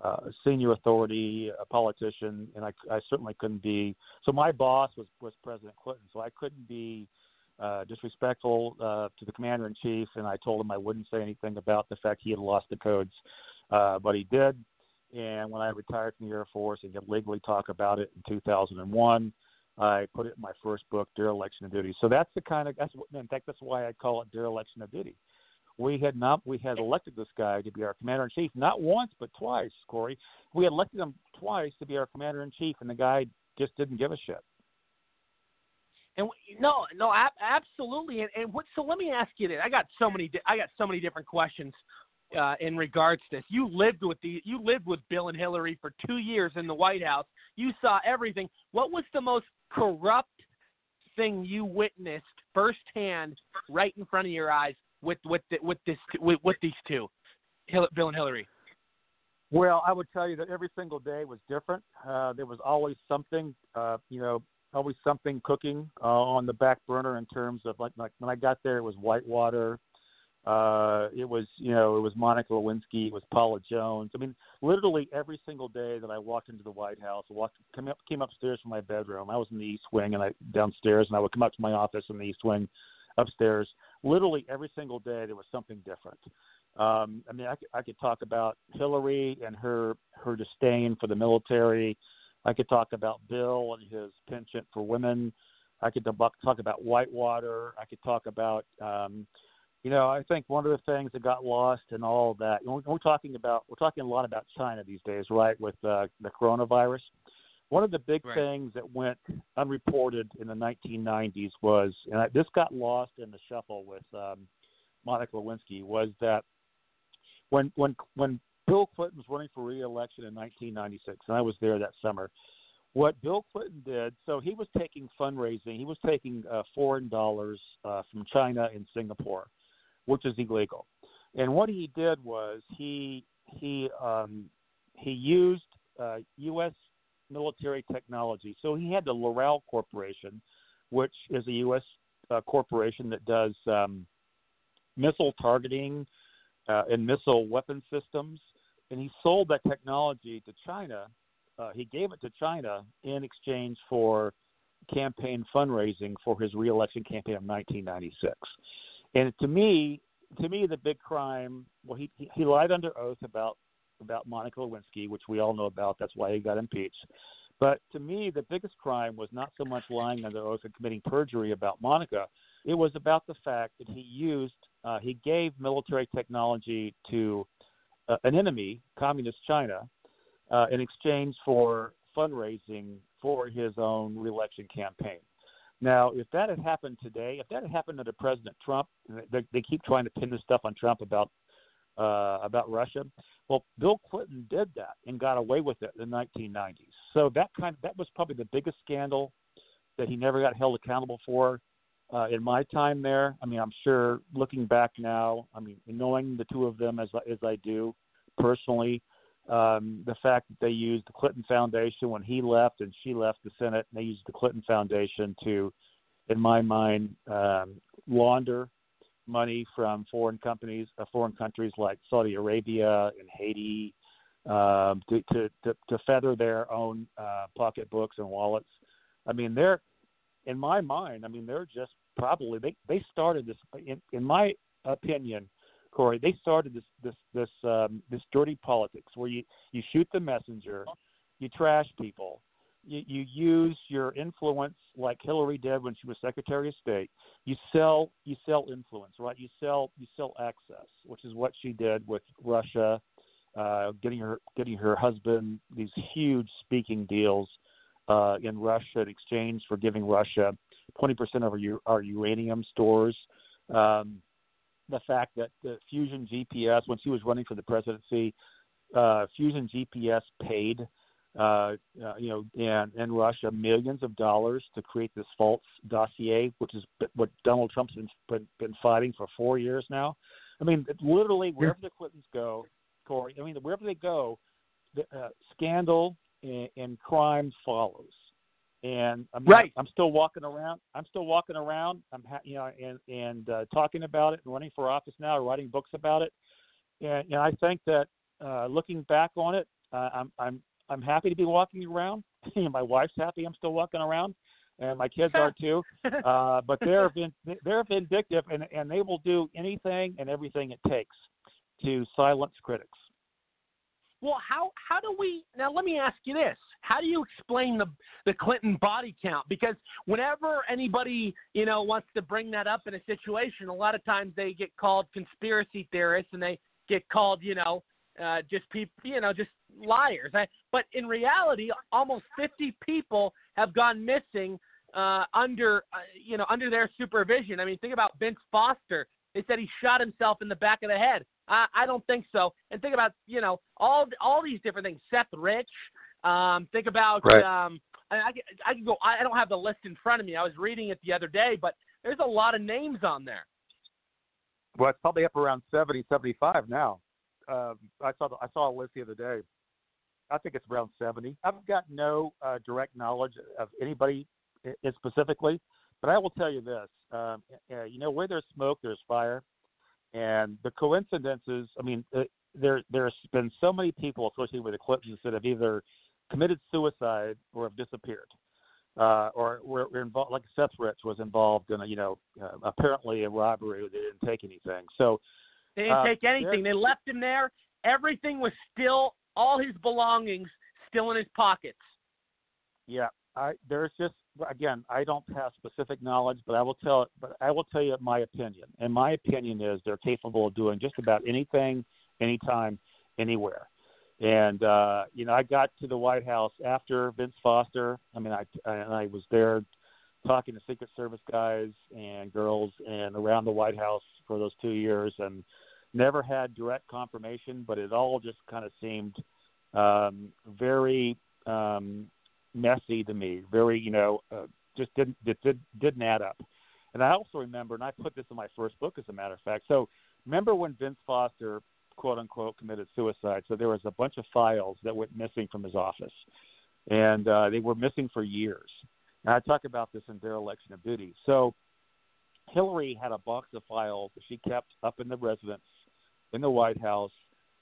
S5: uh, senior authority, a politician, and I, I certainly couldn't be. So my boss was was President Clinton, so I couldn't be uh, disrespectful uh, to the commander in chief. And I told him I wouldn't say anything about the fact he had lost the codes, uh, but he did. And when I retired from the Air Force and could legally talk about it in 2001, I put it in my first book, Dereliction of Duty. So that's the kind of that's in fact that's why I call it Dereliction of Duty we had not we had elected this guy to be our commander in chief not once but twice corey we elected him twice to be our commander in chief and the guy just didn't give a shit
S1: and no no absolutely. And, and what so let me ask you this. I got so many i got so many different questions uh, in regards to this. You lived with the you lived with bill and hillary for two years in the white house. You saw everything. What was the most corrupt thing you witnessed firsthand right in front of your eyes with with the, with this with, with these two, Bill and Hillary?
S5: Well, I would tell you that every single day was different. Uh, there was always something, uh, you know, always something cooking uh, on the back burner in terms of like, like when I got there, it was Whitewater. Uh, it was, you know, it was Monica Lewinsky. It was Paula Jones. I mean, literally every single day that I walked into the White House, walked, came up, came upstairs from my bedroom. I was in the East Wing, and I downstairs, and I would come up to my office in the East Wing, upstairs. Literally every single day there was something different. Um, I mean, I could, I could talk about Hillary and her her disdain for the military. I could talk about Bill and his penchant for women. I could talk about Whitewater. I could talk about, um, you know, I think one of the things that got lost in all of that. We're, we're talking about we're talking a lot about China these days, right? With uh, the coronavirus. One of the big right. things that went unreported in the 1990s was, and I, this got lost in the shuffle with um, Monica Lewinsky, was that when when when Bill Clinton was running for re-election in 1996, and I was there that summer. What Bill Clinton did, so he was taking fundraising, he was taking uh, foreign dollars uh, from China and Singapore, which is illegal. And what he did was he he um, he used uh, U.S military technology. So he had the Loral Corporation, which is a U.S. Uh, corporation that does um, missile targeting uh, and missile weapon systems, and he sold that technology to China. Uh, he gave it to China in exchange for campaign fundraising for his reelection campaign of 1996. And to me, to me, the big crime. Well, he he lied under oath about about Monica Lewinsky, which we all know about. That's why he got impeached. But to me, the biggest crime was not so much lying under oath and committing perjury about Monica. It was about the fact that he used, uh, he gave military technology to uh, an enemy, Communist China, uh, in exchange for fundraising for his own reelection campaign. Now, if that had happened today, if that had happened under President Trump, they, they keep trying to pin this stuff on Trump about uh, about Russia. Well, Bill Clinton did that and got away with it in the 1990s. So that kind of, that was probably the biggest scandal that he never got held accountable for uh, in my time there. I mean, I'm sure looking back now, I mean, knowing the two of them as as I do personally, um, the fact that they used the Clinton Foundation when he left and she left the Senate, and they used the Clinton Foundation to, in my mind, um, launder money from foreign companies, uh, foreign countries like Saudi Arabia and Haiti, um, to, to, to to feather their own uh, pocketbooks and wallets. I mean, they're in my mind. I mean, they're just probably they they started this. In, in my opinion, Corey, they started this this this um, this dirty politics where you you shoot the messenger, you trash people, you, you use your influence like Hillary did when she was Secretary of State. You sell you sell influence, right? You sell you sell access, which is what she did with Russia, uh, getting her getting her husband these huge speaking deals uh, in Russia in exchange for giving Russia 20% of our, our uranium stores. Um, the fact that the Fusion GPS, when she was running for the presidency, uh, Fusion GPS paid uh, uh, you know, and, and Russia millions of dollars to create this false dossier, which is what Donald Trump's been, been, been fighting for four years now. I mean, literally wherever the Clintons go, Corey, I mean, wherever they go, the, uh, scandal and, and crime follows. And I mean,
S1: right.
S5: I'm still walking around. I'm still walking around. I'm, ha- you know, and and uh, talking about it and running for office now, writing books about it. And, and I think that uh, looking back on it, uh, I'm I'm I'm happy to be walking around. my wife's happy I'm still walking around, and my kids are too. Uh, but they're vin- they're vindictive, and and they will do anything and everything it takes to silence critics.
S1: Well, how how do we now? Let me ask you this: How do you explain the the Clinton body count? Because whenever anybody you know wants to bring that up in a situation, a lot of times they get called conspiracy theorists, and they get called you know uh, just people, you know, just liars. I, but in reality, almost 50 people have gone missing uh, under, uh, you know, under their supervision. I mean, think about Vince Foster. They said he shot himself in the back of the head. I, I don't think so. And think about, you know, all all these different things. Seth Rich. Um, think about.
S5: Right.
S1: Um, I, I, I can go. I don't have the list in front of me. I was reading it the other day, but there's a lot of names on there.
S5: Well, it's probably up around 70, 75 now um, I saw the, I saw a list the other day. I think it's around 70. I've got no uh, direct knowledge of anybody specifically, but I will tell you this: um, uh, you know, where there's smoke, there's fire, and the coincidences. I mean, uh, there there's been so many people associated with eclipses that have either committed suicide or have disappeared, uh, or were, were involved. Like Seth Rich was involved in a, you know, uh, apparently a robbery. They didn't take anything. So
S1: they didn't
S5: uh,
S1: take anything. They left him there. Everything was still, all his belongings still in his pockets.
S5: Yeah, I there's just again, I don't have specific knowledge, but I will tell but I will tell you my opinion. And my opinion is they're capable of doing just about anything, anytime, anywhere. And uh, you know, I got to the White House after Vince Foster. I mean, I and I was there talking to Secret Service guys and girls and around the White House for those two years, and never had direct confirmation, but it all just kind of seemed um, very um, messy to me. Very, you know, uh, just didn't it did, didn't add up. And I also remember, and I put this in my first book, as a matter of fact. So remember when Vince Foster, quote unquote, committed suicide? So there was a bunch of files that went missing from his office, and uh, they were missing for years. And I talk about this in dereliction of duty. So Hillary had a box of files that she kept up in the residence in the White House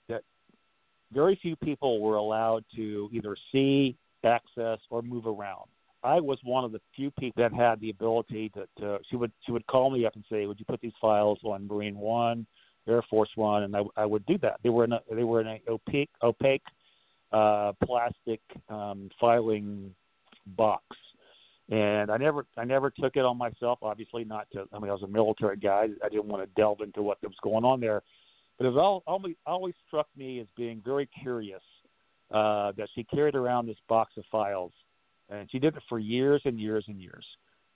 S5: that very few people were allowed to either see, access, or move around. I was one of the few people that had the ability to, to she would she would call me up and say, "Would you put these files on Marine One Air Force One, and I, I would do that. They were in a they were in a opaque opaque uh, plastic um, filing box, and I never I never took it on myself. Obviously, not to. I mean, I was a military guy. I didn't want to delve into what was going on there, but it all, always always struck me as being very curious uh, that she carried around this box of files, and she did it for years and years and years.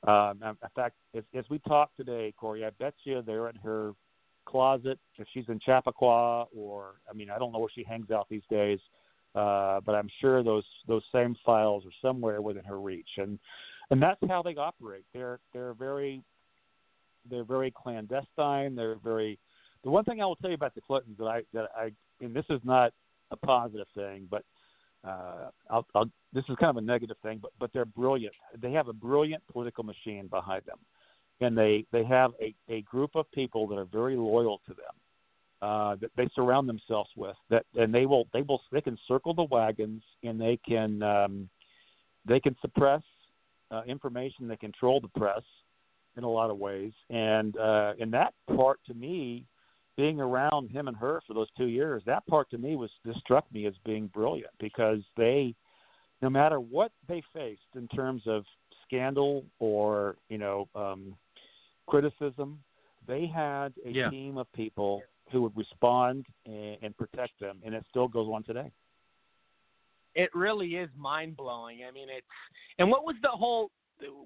S5: Um, in fact, as, as we talk today, Corey, I bet you they're in her closet if she's in Chappaqua, or I mean, I don't know where she hangs out these days, uh, but I'm sure those those same files are somewhere within her reach, and and that's how they operate. They're they're very they're very clandestine. They're very the one thing I will tell you about the Clintons that I that I and this is not a positive thing, but uh, I'll, I'll, this is kind of a negative thing, but but they're brilliant. They have a brilliant political machine behind them, and they they have a a group of people that are very loyal to them. Uh, that they surround themselves with that, and they will they will they can circle the wagons and they can um, they can suppress uh, information, they control the press in a lot of ways, and uh, and that part to me being around him and her for those two years, that part to me was just struck me as being brilliant because they, no matter what they faced in terms of scandal or you know um, criticism, they had a
S6: yeah.
S5: team of people who would respond and, and protect them, and it still goes on today.
S1: It really is mind blowing. I mean, it's and what was the whole?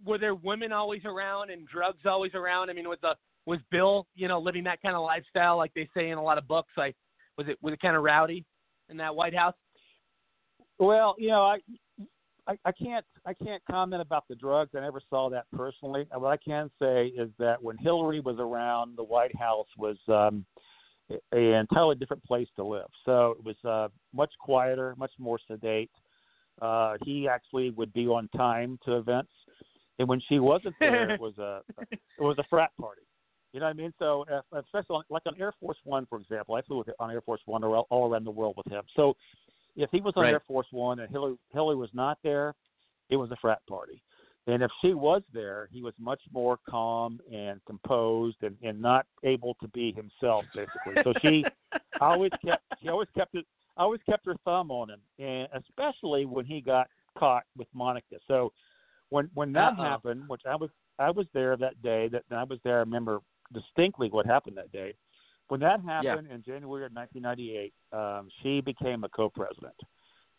S1: Were there women always around and drugs always around? I mean, was the was Bill, you know, living that kind of lifestyle like they say in a lot of books? Like, was it was it kind of rowdy in that White House?
S5: Well, you know, I, I I can't I can't comment about the drugs. I never saw that personally. What I can say is that when Hillary was around, the White House was um, an entirely different place to live. So it was uh, much quieter, much more sedate. Uh, he actually would be on time to events, and when she wasn't there, it was a it was a frat party. You know what I mean? So, uh, especially like on Air Force One, for example, I flew with, on Air Force One all, all around the world with him. So, if he was on
S6: Right.
S5: Air Force One and Hillary Hillary was not there, it was a frat party. And if she was there, he was much more calm and composed and, and not able to be himself, basically. So she always kept she always kept it always kept her thumb on him, and especially when he got caught with Monica. So when when that
S6: Uh-oh.
S5: happened, which I was I was there that day, that I was there. I remember distinctly what happened that day. When that happened in January of 1998, um, she became a co-president,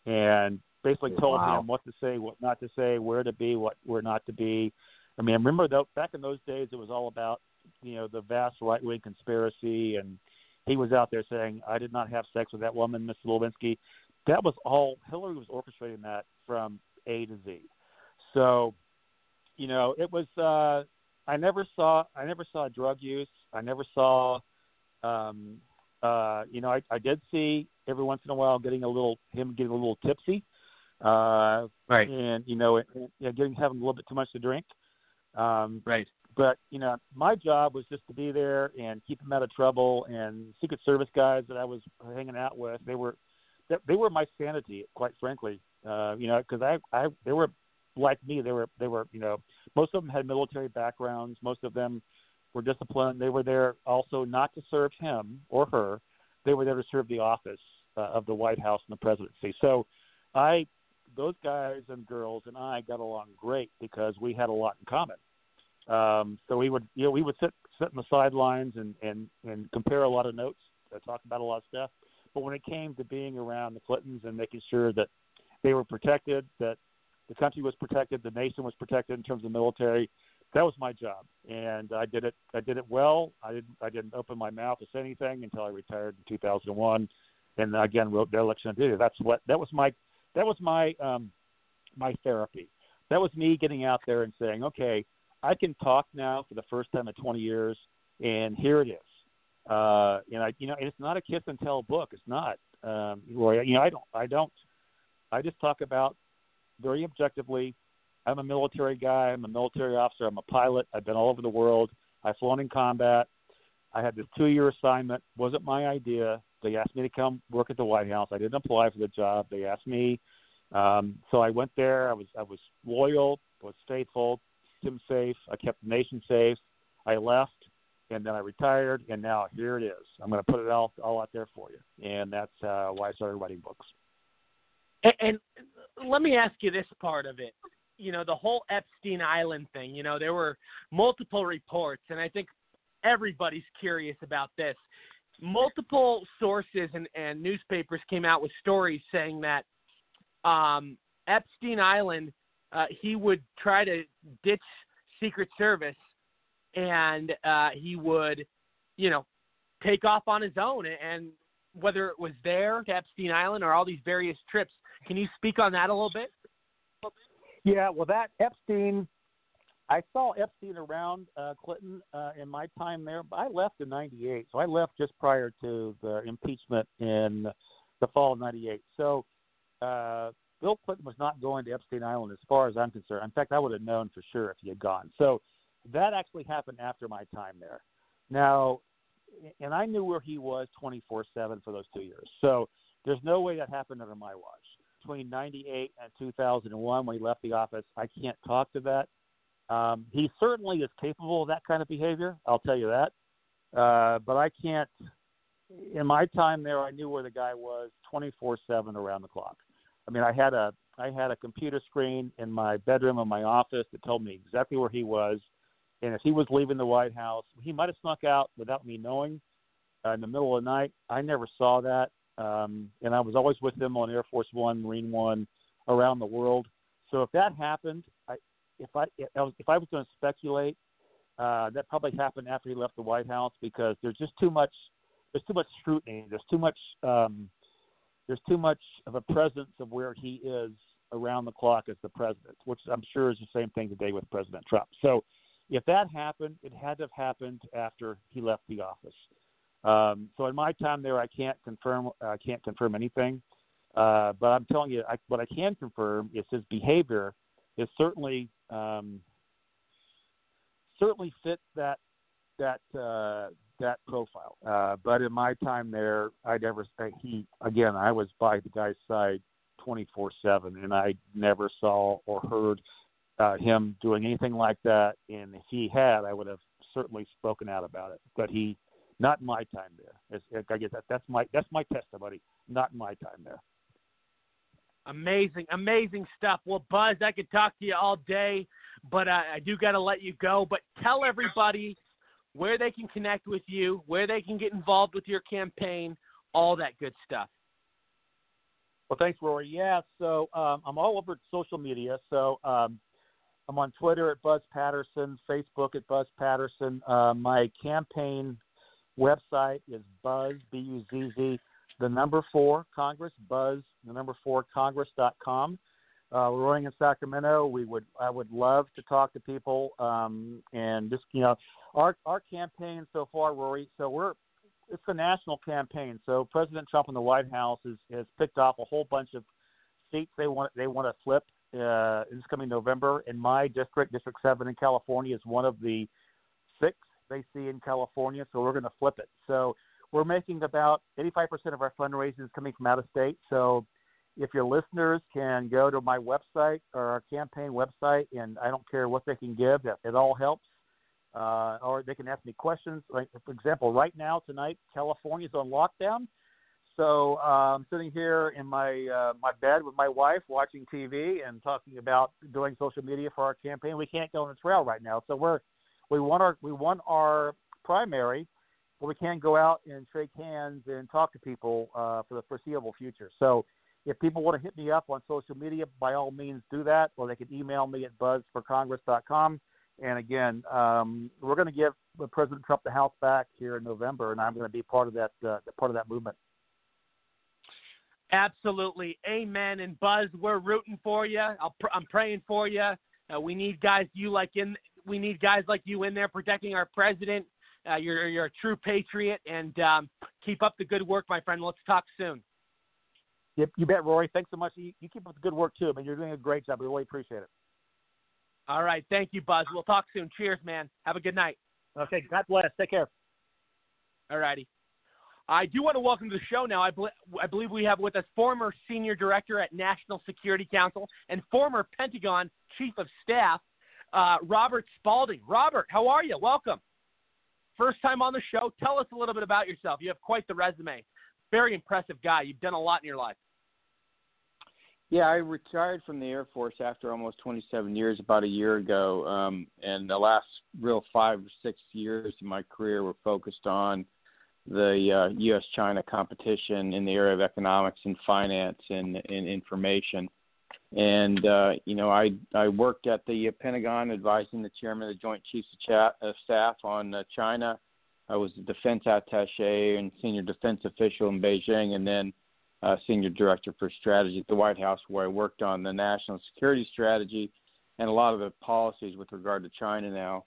S5: and basically told
S6: Wow.
S5: him what to say, what not to say, where to be, what where not to be. I mean, I remember though back in those days, it was all about you know the vast right wing conspiracy, and he was out there saying, "I did not have sex with that woman, Mr. Lewinsky." That was all Hillary was orchestrating that from A to Z. So, you know, it was. uh I never saw. I never saw drug use. I never saw. Um, uh, you know, I, I did see every once in a while getting a little him getting a little tipsy, uh,
S6: Right.
S5: and you know, it, yeah, getting having a little bit too much to drink. Um,
S6: Right.
S5: but you know, my job was just to be there and keep him out of trouble. And Secret Service guys that I was hanging out with, they were they, they were my sanity, quite frankly. Uh, you know, because I I they were like me. They were they were you know most of them had military backgrounds. Most of them were disciplined. They were there also not to serve him or her. They were there to serve the office uh, of the White House and the presidency. So I those guys and girls and I got along great because we had a lot in common. Um, so we would, you know, we would sit sit in the sidelines and and and compare a lot of notes, uh, talk about a lot of stuff. But when it came to being around the Clintons and making sure that they were protected, that the country was protected, the nation was protected in terms of military, that was my job, and I did it. I did it well. I didn't. I didn't open my mouth to say anything until I retired in 2001, and again wrote Dereliction of Duty. That's what. That was my. That was my. Um, my therapy. That was me getting out there and saying, okay, I can talk now for the first time in 20 years, and here it is. Uh, and I, you know, and it's not a kiss and tell book. It's not. Um, Roy, you know, I don't, I don't, I just talk about very objectively. I'm a military guy. I'm a military officer. I'm a pilot. I've been all over the world. I've flown in combat. I had this two-year assignment. wasn't my idea. They asked me to come work at the White House. I didn't apply for the job. They asked me, um, so I went there. I was I was loyal, was faithful, kept them safe. I kept the nation safe. I left, and then I retired, and now here it is. I'm going to put it all all out there for you, and that's uh, why I started writing books.
S1: And, and let me ask you this part of it. You know, the whole Epstein Island thing. You know, there were multiple reports, and I think everybody's curious about this. Multiple sources and, and newspapers came out with stories saying that um, Epstein Island, uh, he would try to ditch Secret Service, and uh, he would, you know, take off on his own. And whether it was there to Epstein Island or all these various trips, can you speak on that a little bit?
S5: Yeah, well, that Epstein, I saw Epstein around uh, Clinton uh, in my time there, I left in '98, so I left just prior to the impeachment in the fall of '98. So uh, Bill Clinton was not going to Epstein Island, as far as I'm concerned. In fact, I would have known for sure if he had gone. So that actually happened after my time there. Now, and I knew where he was 24/7 for those two years. So there's no way that happened under my watch between 98 and 2001 when he left the office. I can't talk to that. Um, he certainly is capable of that kind of behavior. I'll tell you that. Uh, but I can't. In my time there, I knew where the guy was 24/7 around the clock. I mean, I had a I had a computer screen in my bedroom in my office that told me exactly where he was, and if he was leaving the White House, he might have snuck out without me knowing uh, in the middle of the night. I never saw that um, and I was always with them on Air Force One, Marine One, around the world. So if that happened, I, if I if I was, going to speculate, uh, that probably happened after he left the White House because there's just too much there's too much scrutiny. There's too much um, there's too much of a presence of where he is around the clock as the president, which I'm sure is the same thing today with President Trump. So if that happened, it had to have happened after he left the office. Um, so in my time there, I can't confirm. I can't confirm anything. Uh, but I'm telling you, I, what I can confirm is his behavior is certainly um, certainly fits that that uh, that profile. Uh, but in my time there, I never he again. I was by the guy's side 24/7, and I never saw or heard uh, him doing anything like that. And if he had, I would have certainly spoken out about it. But he not my time there. It's, I guess that, that's my that's my testimony. Not my time there.
S1: Amazing, amazing stuff. Well, Buzz, I could talk to you all day, but uh, I do got to let you go. But tell everybody where they can connect with you, where they can get involved with your campaign, all that good stuff.
S5: Well, thanks, Rory. Yeah, so um, I'm all over social media. So um, I'm on Twitter at Buzz Patterson, Facebook at Buzz Patterson. Uh, my campaign website is Buzz B U Z Z the number four Congress Buzz the number four Congress.com. Uh, we're running in Sacramento. We would I would love to talk to people um, and just you know our our campaign so far, Rory. So we're it's a national campaign. So President Trump in the White House has, has picked off a whole bunch of seats they want they want to flip uh, this coming November. In my district, District Seven in California, is one of the six they see in California, so we're going to flip it. So we're making about 85% of our fundraising is coming from out of state. So if your listeners can go to my website or our campaign website, and I don't care what they can give, it all helps. Uh, or they can ask me questions. Like for example, right now tonight, California is on lockdown. So uh, I'm sitting here in my uh, my bed with my wife, watching TV and talking about doing social media for our campaign. We can't go on the trail right now, so we're we want our we want our primary, but we can't go out and shake hands and talk to people uh, for the foreseeable future. So if people want to hit me up on social media, by all means do that, or they can email me at buzzforcongress.com. And again, um, we're going to give President Trump the House back here in November, and I'm going to be part of that uh, part of that movement.
S1: Absolutely, amen. And Buzz, we're rooting for you. i am praying for you. Uh, we need guys you like in we need guys like you in there protecting our president. Uh, you're you're a true patriot, and um, keep up the good work, my friend. Let's talk soon.
S5: Yep, you bet, Rory. Thanks so much. You, you keep up the good work too, man. You're doing a great job. We really appreciate it.
S1: All right, thank you, Buzz. We'll talk soon. Cheers, man. Have a good night.
S5: Okay, God bless. Take care.
S1: All righty. I do want to welcome to the show now. I, bl- I believe we have with us former senior director at National Security Council and former Pentagon chief of staff, uh, Robert Spalding. Robert, how are you? Welcome. first time on the show. Tell us a little bit about yourself. You have quite the resume. Very impressive guy. You've done a lot in your life.
S6: Yeah, I retired from the Air Force after almost 27 years about a year ago. Um, and the last real five or six years of my career were focused on the uh, U.S. China competition in the area of economics and finance and, and information. And, uh, you know, I, I worked at the Pentagon advising the chairman of the Joint Chiefs of, Chat, of Staff on uh, China. I was a defense attache and senior defense official in Beijing. And then uh, senior director for strategy at the White House, where I worked on the national security strategy and a lot of the policies with regard to China now.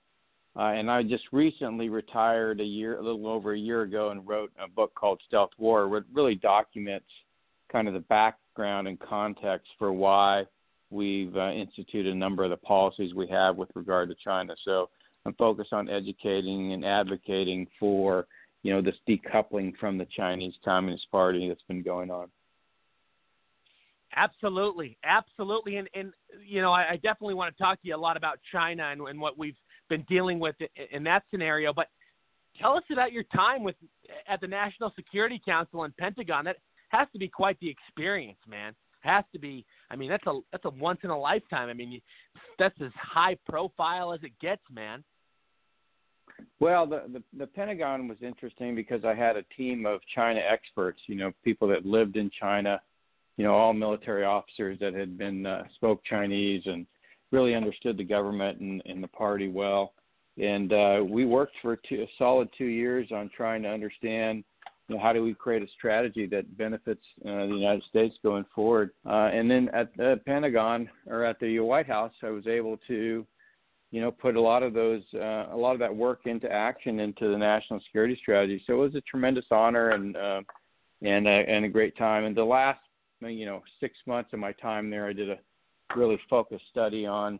S6: Uh, and I just recently retired a year, a little over a year ago, and wrote a book called Stealth War, it really documents kind of the background and context for why we've uh, instituted a number of the policies we have with regard to China. So I'm focused on educating and advocating for you know this decoupling from the Chinese Communist Party that's been going on.
S1: Absolutely, absolutely, and and you know I, I definitely want to talk to you a lot about China and, and what we've been dealing with in that scenario. But tell us about your time with at the National Security Council and Pentagon. That has to be quite the experience, man. Has to be. I mean, that's a that's a once in a lifetime. I mean, that's as high profile as it gets, man.
S6: Well, the, the the Pentagon was interesting because I had a team of China experts, you know, people that lived in China, you know, all military officers that had been uh, spoke Chinese and really understood the government and, and the party well. And uh, we worked for two, a solid two years on trying to understand you know, how do we create a strategy that benefits uh, the United States going forward. Uh, and then at the Pentagon or at the White House, I was able to you know, put a lot of those, uh, a lot of that work into action into the national security strategy. So it was a tremendous honor and uh, and and a great time. And the last, you know, six months of my time there, I did a really focused study on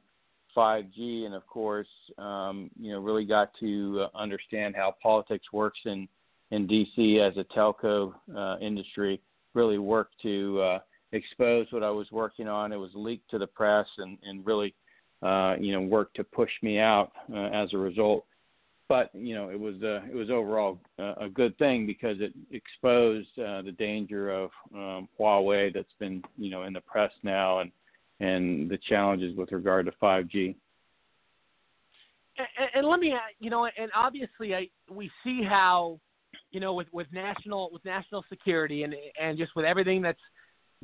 S6: 5G, and of course, um, you know, really got to uh, understand how politics works in in DC as a telco uh, industry. Really worked to uh, expose what I was working on. It was leaked to the press, and and really uh, you know, worked to push me out uh, as a result. But you know, it was uh, it was overall uh, a good thing because it exposed uh, the danger of um, Huawei that's been you know in the press now and and the challenges with regard to 5G.
S1: And, and let me, you know, and obviously, I we see how, you know, with with national with national security and and just with everything that's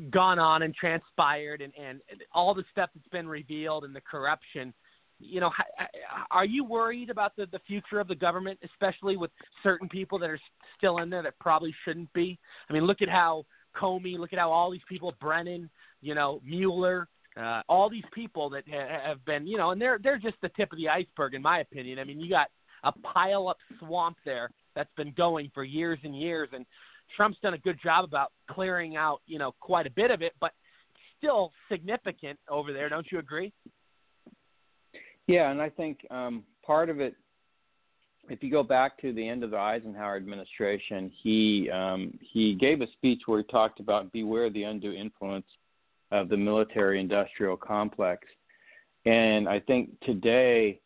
S1: gone on and transpired and, and all the stuff that's been revealed and the corruption you know are you worried about the the future of the government especially with certain people that are still in there that probably shouldn't be? I mean look at how comey look at how all these people brennan you know mueller uh, all these people that have been you know and they're they're just the tip of the iceberg in my opinion. I mean you got a pile up swamp there that's been going for years and years and Trump's done a good job about clearing out, you know, quite a bit of it, but still significant over there. Don't you agree?
S6: Yeah, and I think um, part of it, if you go back to the end of the Eisenhower administration, he um, he gave a speech where he talked about beware the undue influence of the military-industrial complex, and I think today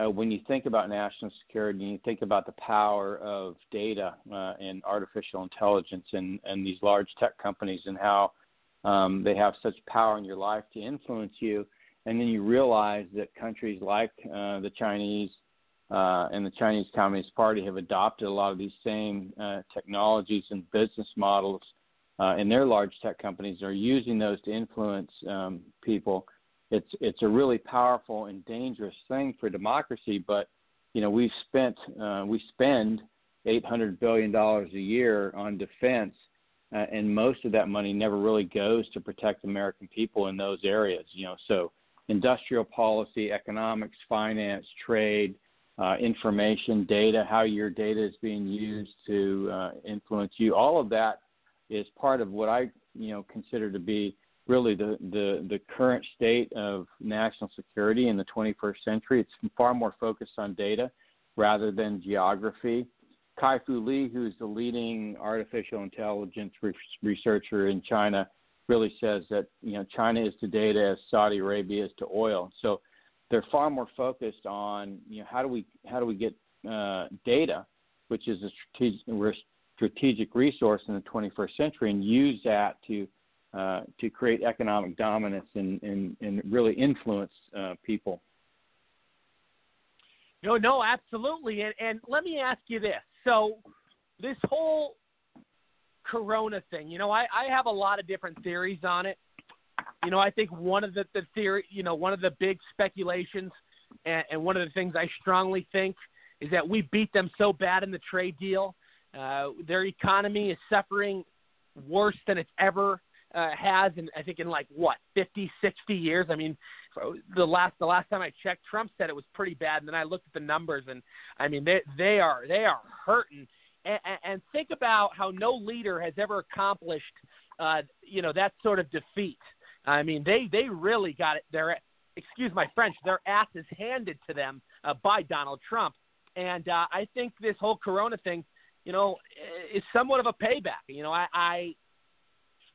S6: uh, when you think about national security and you think about the power of data uh, and artificial intelligence and, and these large tech companies and how um, they have such power in your life to influence you, and then you realize that countries like uh, the Chinese uh, and the Chinese Communist Party have adopted a lot of these same uh, technologies and business models, uh, and their large tech companies and are using those to influence um, people it's it's a really powerful and dangerous thing for democracy. But you know, we've spent uh, we spend eight hundred billion dollars a year on defense, uh, and most of that money never really goes to protect American people in those areas. You know, so industrial policy, economics, finance, trade. Uh, information, data, how your data is being used to uh, influence you, all of that is part of what I, you know, consider to be really the, the, the current state of national security in the 21st century. It's far more focused on data rather than geography. Kai Fu Lee, who's the leading artificial intelligence re- researcher in China, really says that you know China is to data as Saudi Arabia is to oil. So they're far more focused on you know how do we how do we get uh, data, which is a strategic, strategic resource in the 21st century, and use that to uh, to create economic dominance and, and, and really influence uh, people.
S1: No, no, absolutely. And, and let me ask you this. So, this whole Corona thing, you know, I, I have a lot of different theories on it. You know, I think one of the, the theory, you know, one of the big speculations and, and one of the things I strongly think is that we beat them so bad in the trade deal. Uh, their economy is suffering worse than it's ever uh, has, and I think in like what 50, 60 years. I mean, the last the last time I checked, Trump said it was pretty bad, and then I looked at the numbers, and I mean they they are they are hurting. And, and think about how no leader has ever accomplished, uh, you know, that sort of defeat. I mean, they they really got it. Their excuse my French, their asses handed to them uh, by Donald Trump. And uh, I think this whole Corona thing, you know, is somewhat of a payback. You know, I I,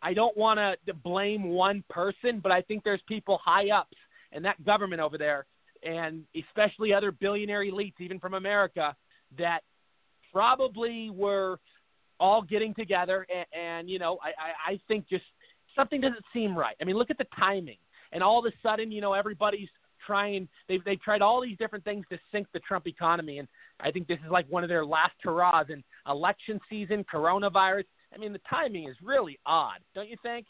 S1: I don't want to blame one person, but I think there's people high ups and that government over there, and especially other billionaire elites, even from America, that probably were all getting together. And, and you know, I, I, I think just something doesn't seem right. I mean, look at the timing. And all of a sudden, you know, everybody's trying. They've they've tried all these different things to sink the Trump economy, and I think this is like one of their last hurrahs. And election season, coronavirus. I mean, the timing is really odd, don't you think?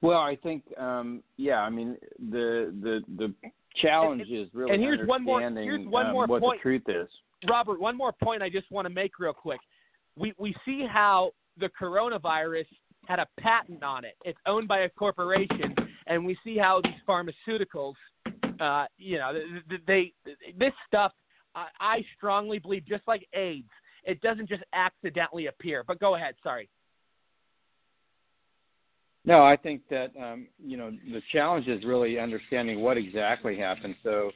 S6: Well, I think, um, yeah. I mean, the the the challenge
S1: and,
S6: is really
S1: and here's one more,
S6: understanding
S1: here's one
S6: um,
S1: more
S6: what
S1: point.
S6: the truth is.
S1: Robert, one more point I just want to make real quick. We we see how the coronavirus had a patent on it. It's owned by a corporation, and we see how these pharmaceuticals, uh, you know, they, they this stuff. I, I strongly believe, just like AIDS, it doesn't just accidentally appear. But go ahead. Sorry.
S6: No, I think that um, you know the challenge is really understanding what exactly happened. So,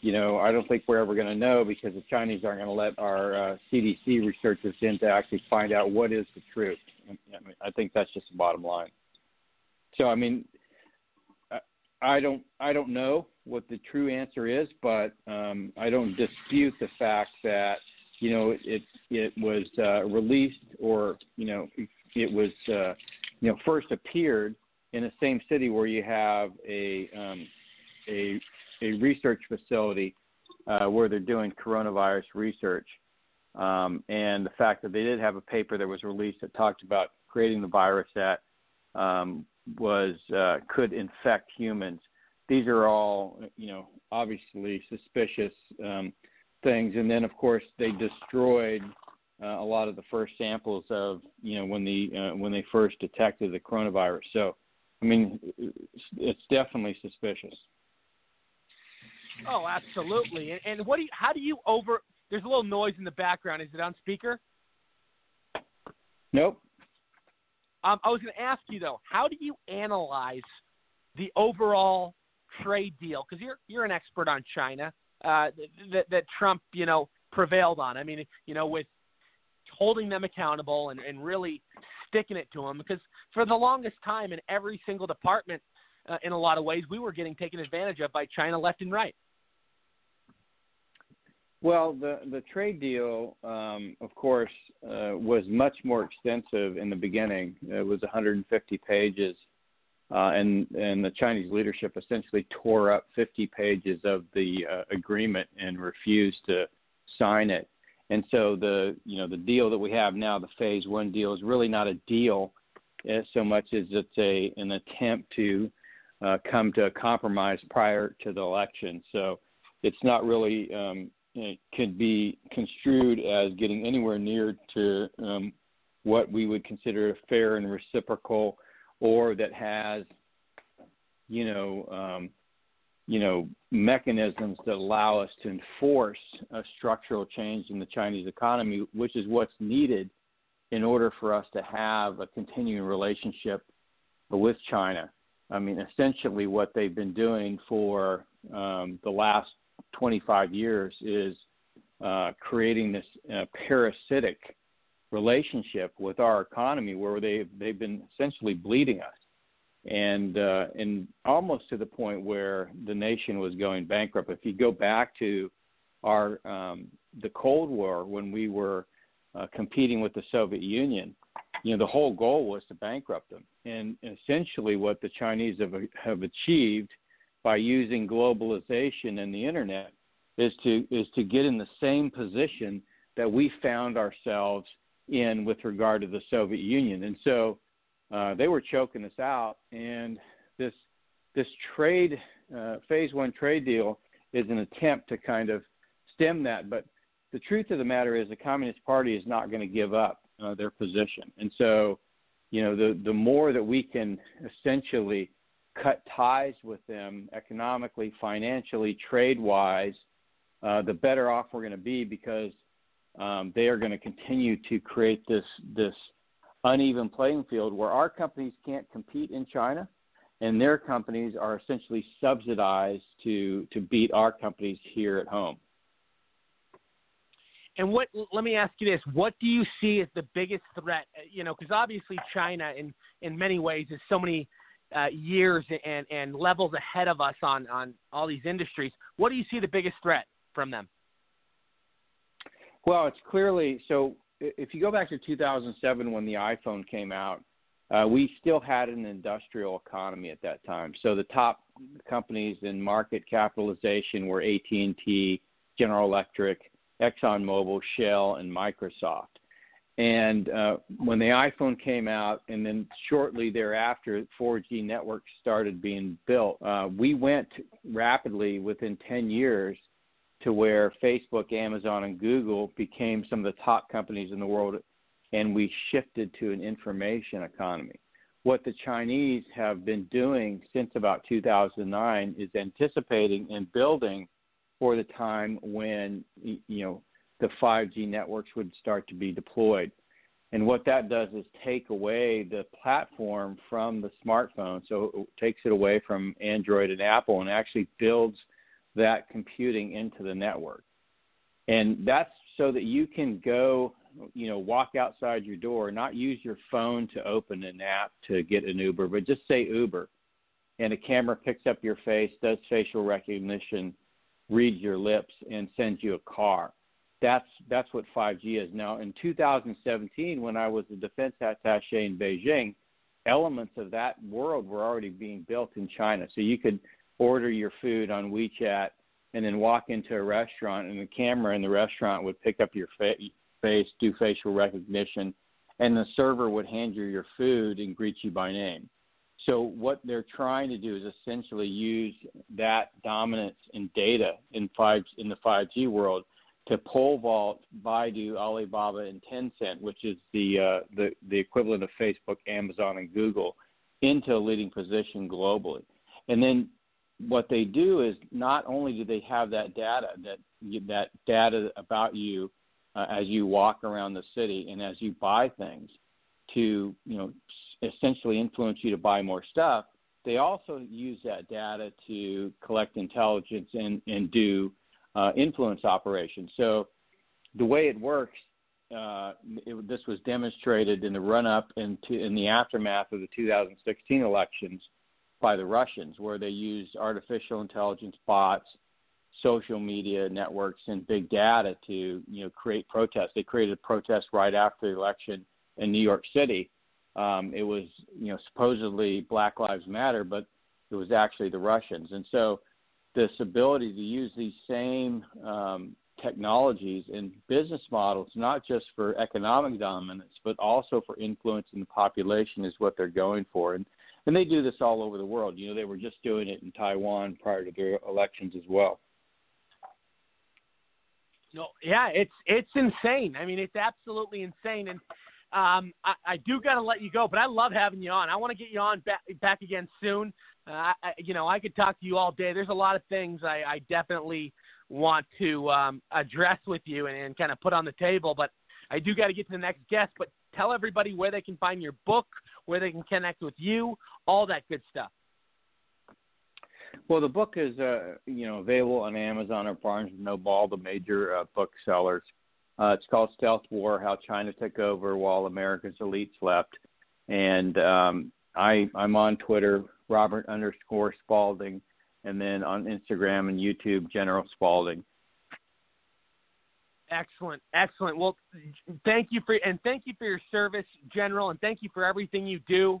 S6: you know, I don't think we're ever going to know because the Chinese aren't going to let our uh, CDC researchers in to actually find out what is the truth. I, mean, I think that's just the bottom line. So, I mean, I don't I don't know what the true answer is, but um, I don't dispute the fact that you know it it was uh, released or you know it was. Uh, you know, first appeared in the same city where you have a um, a, a research facility uh, where they're doing coronavirus research, um, and the fact that they did have a paper that was released that talked about creating the virus that um, was uh, could infect humans. These are all, you know, obviously suspicious um, things. And then, of course, they destroyed uh, a lot of the first samples of you know when the uh, when they first detected the coronavirus. So, I mean, it's definitely suspicious.
S1: Oh, absolutely. And, and what do you? How do you over? There's a little noise in the background. Is it on speaker?
S6: Nope.
S1: Um, I was going to ask you though, how do you analyze the overall trade deal? Because you're you're an expert on China uh, that that Trump you know prevailed on. I mean, you know, with holding them accountable and, and really sticking it to them because for the longest time in every single department uh, in a lot of ways we were getting taken advantage of by China left and right.
S6: Well, the the trade deal, um, of course, uh, was much more extensive in the beginning. It was 150 pages, uh, and and the Chinese leadership essentially tore up 50 pages of the uh, agreement and refused to sign it. And so the you know the deal that we have now, the phase one deal, is really not a deal so much as it's a an attempt to uh, come to a compromise prior to the election. So it's not really um, it could be construed as getting anywhere near to um, what we would consider a fair and reciprocal, or that has you know um, you know, mechanisms that allow us to enforce a structural change in the Chinese economy, which is what's needed in order for us to have a continuing relationship with China. I mean, essentially, what they've been doing for um, the last 25 years is uh, creating this uh, parasitic relationship with our economy, where they they've been essentially bleeding us and uh, and almost to the point where the nation was going bankrupt. If you go back to our um, the Cold War when we were uh, competing with the Soviet Union, you know, the whole goal was to bankrupt them. And essentially, what the Chinese have have achieved by using globalization and the internet is to is to get in the same position that we found ourselves in with regard to the Soviet Union. And so uh, they were choking us out, and this this trade uh, phase one trade deal is an attempt to kind of stem that. But the truth of the matter is, the Communist Party is not going to give up uh, their position, and so you know the the more that we can essentially cut ties with them economically, financially, trade wise, uh, the better off we're going to be because um, they are going to continue to create this this uneven playing field where our companies can't compete in China, and their companies are essentially subsidized to to beat our companies here at home.
S1: And what? Let me ask you this: What do you see as the biggest threat? Uh, you know, because obviously China, in in many ways, is so many uh, years and and levels ahead of us on on all these industries. What do you see the biggest threat from them?
S6: Well, it's clearly so. If you go back to 2007 when the iPhone came out, uh, we still had an industrial economy at that time. So the top companies in market capitalization were AT&T, General Electric, ExxonMobil, Shell, and Microsoft. And uh, when the iPhone came out, and then shortly thereafter, 4G networks started being built, uh, we went rapidly within 10 years to where Facebook, Amazon, and Google became some of the top companies in the world, and we shifted to an information economy. What the Chinese have been doing since about 2009 is anticipating and building for the time when you know the 5G networks would start to be deployed. And what that does is take away the platform from the smartphone. So it takes it away from Android and Apple and actually builds – that computing into the network. And that's so that you can go, you know, walk outside your door, not use your phone to open an app to get an Uber, but just say Uber. And a camera picks up your face, does facial recognition, reads your lips, and sends you a car. That's that's what 5G is now. In 2017, when I was a defense attaché in Beijing, elements of that world were already being built in China. So you could order your food on WeChat and then walk into a restaurant and the camera in the restaurant would pick up your fa- face, do facial recognition, and the server would hand you your food and greet you by name. So what they're trying to do is essentially use that dominance in data in five in the 5G world to pole vault Baidu, Alibaba, and Tencent, which is the uh, the the equivalent of Facebook, Amazon, and Google, into a leading position globally. And then what they do is not only do they have that data that that data about you uh, as you walk around the city and as you buy things to you know essentially influence you to buy more stuff they also use that data to collect intelligence and and do uh, influence operations. So the way it works uh, it, this was demonstrated in the run up into in the aftermath of the 2016 elections by the Russians, where they used artificial intelligence bots, social media networks, and big data to you know create protests. They created a protest right after the election in New York City. Um, it was you know supposedly Black Lives Matter, but it was actually the Russians. And so this ability to use these same um, technologies and business models, not just for economic dominance, but also for influencing the population, is what they're going for. And and they do this all over the world. You know, they were just doing it in Taiwan prior to their elections as well.
S1: No, yeah, it's it's insane. I mean, it's absolutely insane. And um, I, I do got to let you go, but I love having you on. I want to get you on back back again soon. Uh, I, you know, I could talk to you all day. There's a lot of things I, I definitely want to um, address with you and, and kind of put on the table, but I do got to get to the next guest. But tell everybody where they can find your book, where they can connect with you, all that good stuff.
S6: Well, the book is uh, you know available on Amazon or Barnes and Noble, the major uh, booksellers. Uh, it's called Stealth War: How China Took Over While America's Elite Slept, and um, I I'm on Twitter, Robert underscore Spalding, and then on Instagram and YouTube, General Spalding.
S1: Excellent, excellent. Well, thank you for and thank you for your service, General, and thank you for everything you do.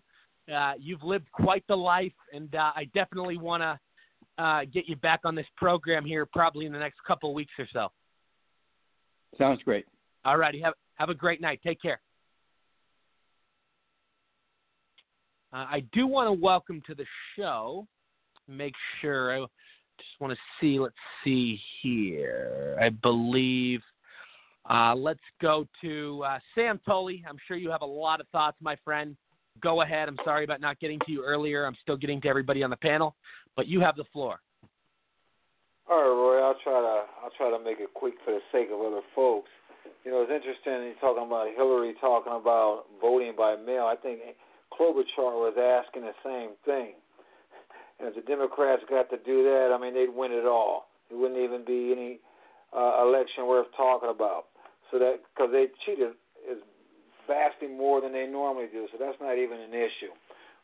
S1: Uh, you've lived quite the life, and uh, I definitely want to uh, get you back on this program here, probably in the next couple weeks or so.
S6: Sounds great.
S1: All righty, have have a great night. Take care. Uh, I do want to welcome to the show. Make sure I just want to see. Let's see here. I believe. Uh, let's go to uh, Sam Tolley. I'm sure you have a lot of thoughts, my friend. Go ahead. I'm sorry about not getting to you earlier. I'm still getting to everybody on the panel, but you have the floor.
S2: All right, Roy. I'll try to I'll try to make it quick for the sake of other folks. You know, it's interesting you're talking about Hillary talking about voting by mail. I think Klobuchar was asking the same thing. And if the Democrats got to do that, I mean, they'd win it all. It wouldn't even be any uh, election worth talking about. So that because they cheated is vastly more than they normally do. So that's not even an issue.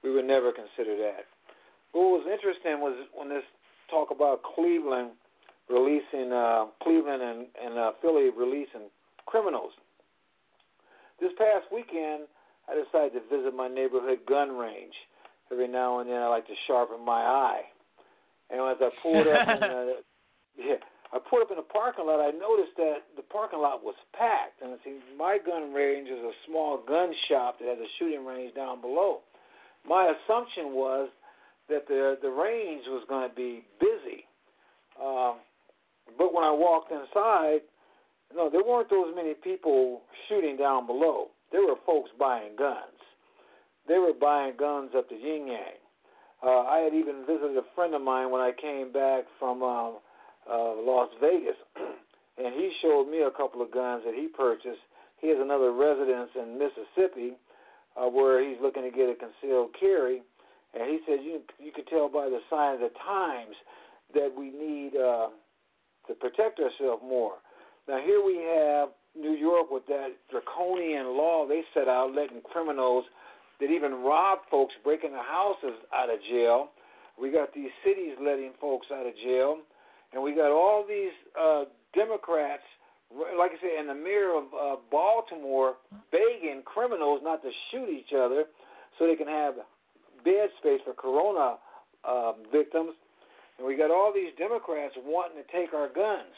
S2: We would never consider that. What was interesting was when this talk about Cleveland releasing uh, Cleveland and, and uh, Philly releasing criminals. This past weekend, I decided to visit my neighborhood gun range. Every now and then, I like to sharpen my eye. And as I pulled up, in, uh, yeah, I pulled up in the parking lot. I noticed that the parking lot was packed. And see, my gun range is a small gun shop that has a shooting range down below. My assumption was that the the range was going to be busy. Um, but when I walked inside, no, there weren't those many people shooting down below. There were folks buying guns. They were buying guns up the yin yang. Uh, I had even visited a friend of mine when I came back from um, uh, Las Vegas, and he showed me a couple of guns that he purchased. He has another residence in Mississippi uh, where he's looking to get a concealed carry, and he said you you can tell by the sign of the times that we need uh, to protect ourselves more. Now here we have New York with that draconian law they set out, letting criminals that even rob folks, breaking the houses out of jail. We got these cities letting folks out of jail, and we got all these uh, Democrats, like I said, and the mayor of uh, Baltimore begging criminals not to shoot each other, so they can have bed space for corona uh, victims. And we got all these Democrats wanting to take our guns.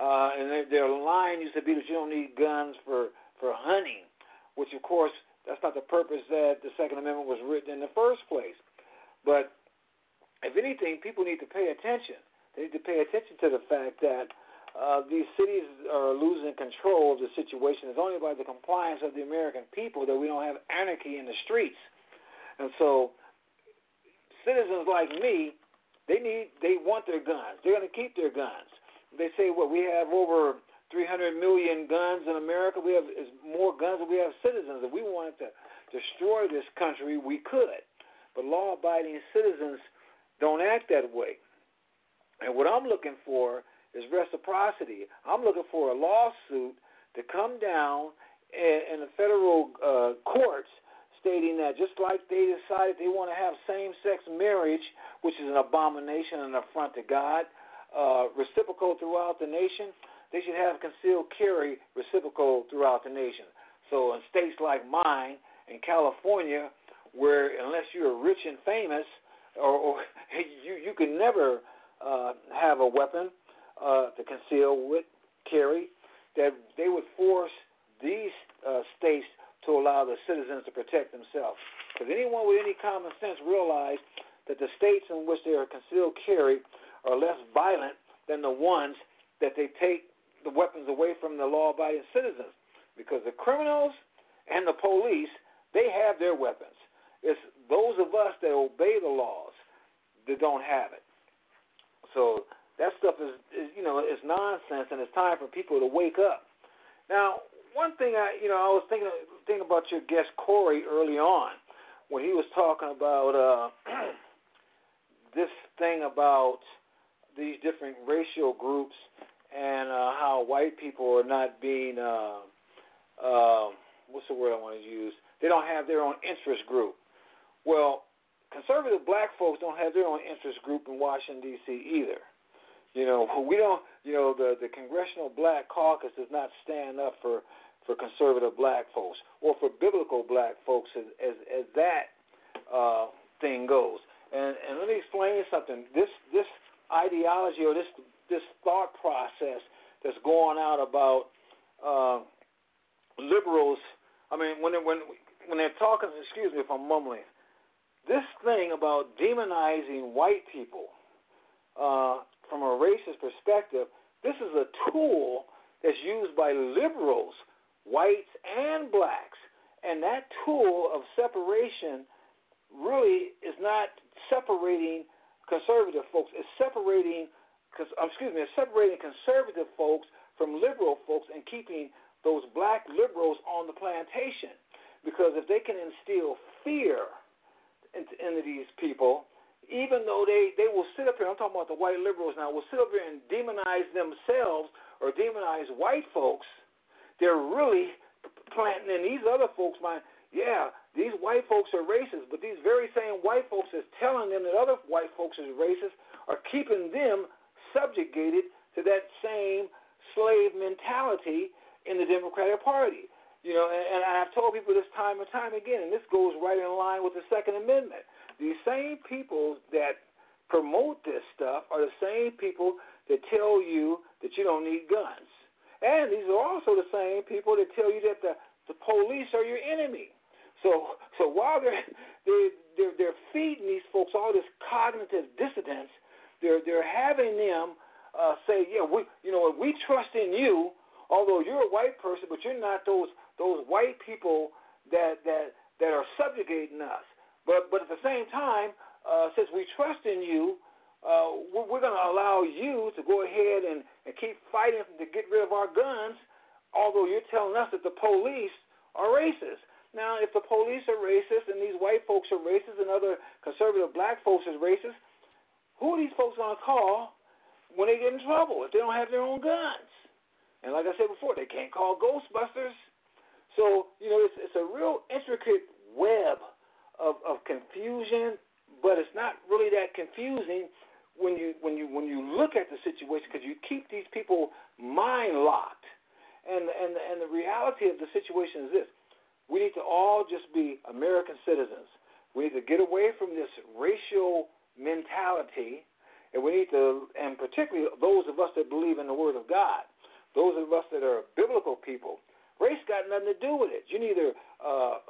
S2: Uh, and their, their line used to be that you don't need guns for, for hunting, which, of course, that's not the purpose that the Second Amendment was written in the first place. But if anything, people need to pay attention. They need to pay attention to the fact that uh, these cities are losing control of the situation. It's only by the compliance of the American people that we don't have anarchy in the streets. And so, citizens like me, they need, they want their guns. They're going to keep their guns. They say what we have over 300 million guns in America. We have is more guns than we have citizens. If we wanted to destroy this country, we could. But law-abiding citizens don't act that way. And what I'm looking for is reciprocity. I'm looking for a lawsuit to come down in, the federal uh, courts stating that just like they decided they want to have same sex marriage, which is an abomination and an affront to God, uh, reciprocal throughout the nation, they should have concealed carry reciprocal throughout the nation. So in states like mine, in California, where unless you're rich and famous, or, or you you can never uh, have a weapon uh, to conceal with carry, that they would force these uh, states to allow the citizens to protect themselves. Because anyone with any common sense realize that the states in which they are concealed carry are less violent than the ones that they take the weapons away from the law-abiding citizens. Because the criminals and the police, they have their weapons. It's those of us that obey the laws that don't have it. So that stuff is, is you know, is nonsense, and it's time for people to wake up. Now, one thing I, you know, I was thinking thinking about your guest Corey early on when he was talking about uh, this thing about these different racial groups and uh, how white people are not being uh, uh, what's the word I want to use? They don't have their own interest group. Well, conservative black folks don't have their own interest group in Washington D.C. either. You know, we don't. You know, the the Congressional Black Caucus does not stand up for for conservative black folks or for biblical black folks as as, as that uh, thing goes. And and let me explain something. This this ideology or this this thought process that's going out about uh, liberals. I mean, when when when they're talking, excuse me if I'm mumbling. This thing about demonizing white people uh, from a racist perspective, this is a tool that's used by liberals, whites and blacks, and that tool of separation really is not separating conservative folks. It's separating, excuse me, it's separating conservative folks from liberal folks and keeping those black liberals on the plantation. Because if they can instill fear into, into these people, even though they, they will sit up here, I'm talking about the white liberals now, will sit up here and demonize themselves or demonize white folks, they're really planting in these other folks' mind, yeah, these white folks are racist, but these very same white folks that's telling them that other white folks is racist are keeping them subjugated to that same slave mentality in the Democratic Party. You know, and, and I've told people this time and time again, and this goes right in line with the Second Amendment. These same people that promote this stuff are the same people that tell you that you don't need guns. And these are also the same people that tell you that the, the police are your enemy. So so while they're they're they're, they're feeding these folks all this cognitive dissonance, they're they're having them uh, say, yeah, we you know we trust in you, although you're a white person, but you're not those those white people that that that are subjugating us. But but at the same time, uh, since we trust in you, uh, we're, we're going to allow you to go ahead and, and keep fighting to get rid of our guns, although you're telling us that the police are racist. Now, if the police are racist and these white folks are racist and other conservative black folks are racist, who are these folks going to call when they get in trouble if they don't have their own guns? And like I said before, they can't call Ghostbusters. So, you know, it's, it's a real intricate web of, of confusion, but it's not really that confusing when you when you when you look at the situation because you keep these people mind locked. And and and the reality of the situation is this: we need to all just be American citizens. We need to get away from this racial mentality, and we need to, and particularly those of us that believe in the Word of God, those of us that are biblical people, Race got nothing to do with it. You're neither uh,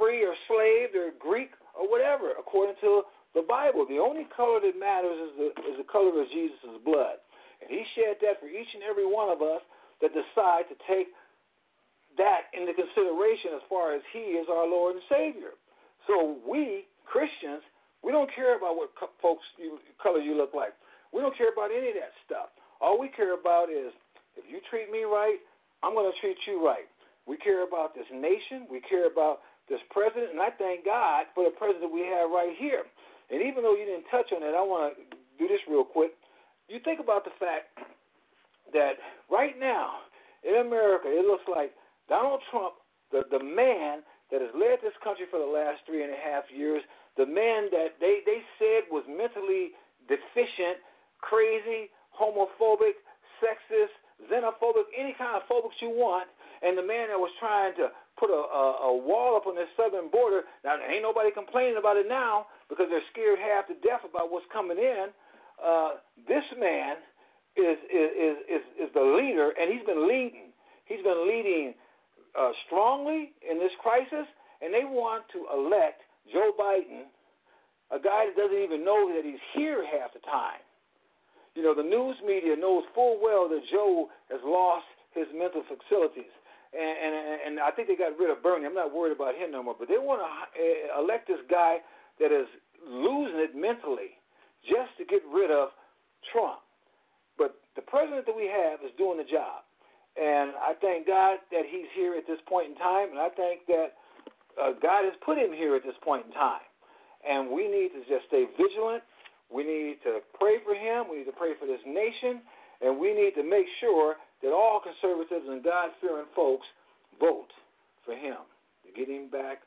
S2: free or slave or Greek or whatever, according to the Bible. The only color that matters is the, is the color of Jesus' blood. And he shed that for each and every one of us that decide to take that into consideration as far as he is our Lord and Savior. So we, Christians, we don't care about what co- folks you, color you look like. We don't care about any of that stuff. All we care about is if you treat me right, I'm going to treat you right. We care about this nation. We care about this president, and I thank God for the president we have right here. And even though you didn't touch on it, I want to do this real quick. You think about the fact that right now in America, it looks like Donald Trump, the the man that has led this country for the last three and a half years, the man that they they said was mentally deficient, crazy, homophobic, sexist, xenophobic, any kind of phobics you want, and the man that was trying to put a, a, a wall up on the southern border. Now, ain't nobody complaining about it now because they're scared half to death about what's coming in. Uh, this man is, is is is the leader, and he's been leading. He's been leading uh, strongly in this crisis, and they want to elect Joe Biden, a guy that doesn't even know that he's here half the time. You know, the news media knows full well that Joe has lost his mental facilities. And, and and I think they got rid of Bernie. I'm not worried about him no more. But they want to uh, elect this guy that is losing it mentally just to get rid of Trump. But the president that we have is doing the job. And I thank God that he's here at this point in time. And I think that uh, God has put him here at this point in time. And we need to just stay vigilant we need to pray for him. We need to pray for this nation. And we need to make sure that all conservatives and God fearing folks vote for him to get him back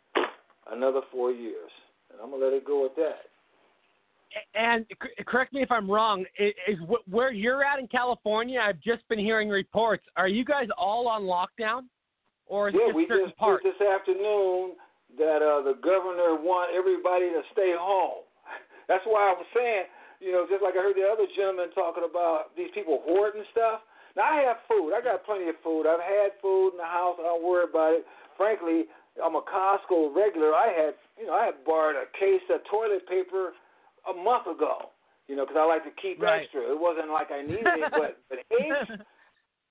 S2: another four years. And I'm going to let it go at that.
S1: and correct me if I'm wrong. Is where you're at in California? I've just been hearing reports. Are you guys all on lockdown, or is
S2: yeah,
S1: it
S2: we
S1: certain
S2: just
S1: parts?
S2: this afternoon that uh, the governor want everybody to stay home. That's why I was saying, you know, just like I heard the other gentleman talking about these people hoarding stuff. Now I have food. I got plenty of food. I've had food in the house. I don't worry about it. Frankly, I'm a Costco regular. I had, you know, I had borrowed a case of toilet paper a month ago. You know, because I like to keep
S1: right.
S2: extra. It wasn't like I needed it, but but eggs,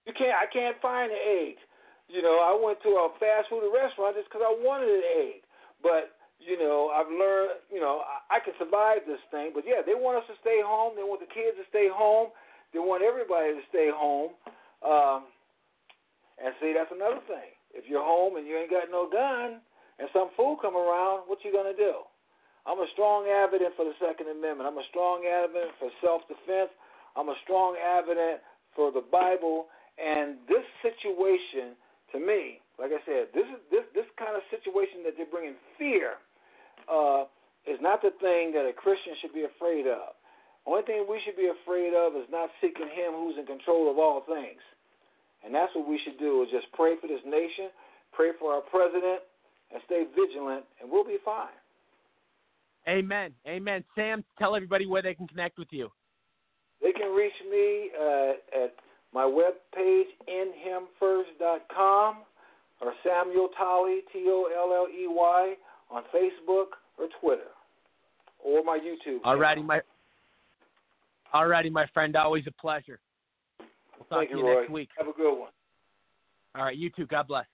S2: you can't. I can't find the eggs. You know, I went to a fast food restaurant just because I wanted an egg. But you know, I've learned. You know, I, I can survive this thing. But yeah, they want us to stay home. They want the kids to stay home. They want everybody to stay home. Um, and see, that's another thing. If you're home and you ain't got no gun, and some fool come around, what you gonna do? I'm a strong advocate for the Second Amendment. I'm a strong advocate for self-defense. I'm a strong advocate for the Bible. And this situation, to me, like I said, this is this this kind of situation that they're bringing fear uh, is not the thing that a Christian should be afraid of. Only thing we should be afraid of is not seeking Him who's in control of all things. And that's what we should do is just pray for this nation, pray for our president, and stay vigilant, and we'll be fine.
S1: Amen. Amen. Sam, tell everybody where they can connect with you.
S2: They can reach me uh, at my webpage, inhimfirst.com, or Samuel Tolley, T O L L E Y, on Facebook or Twitter, or my YouTube.
S1: All righty, my. All righty, my friend. Always a pleasure. We'll talk
S2: Thank
S1: to
S2: you,
S1: you
S2: Roy.
S1: next week.
S2: Have a good one.
S1: All right, you too. God bless.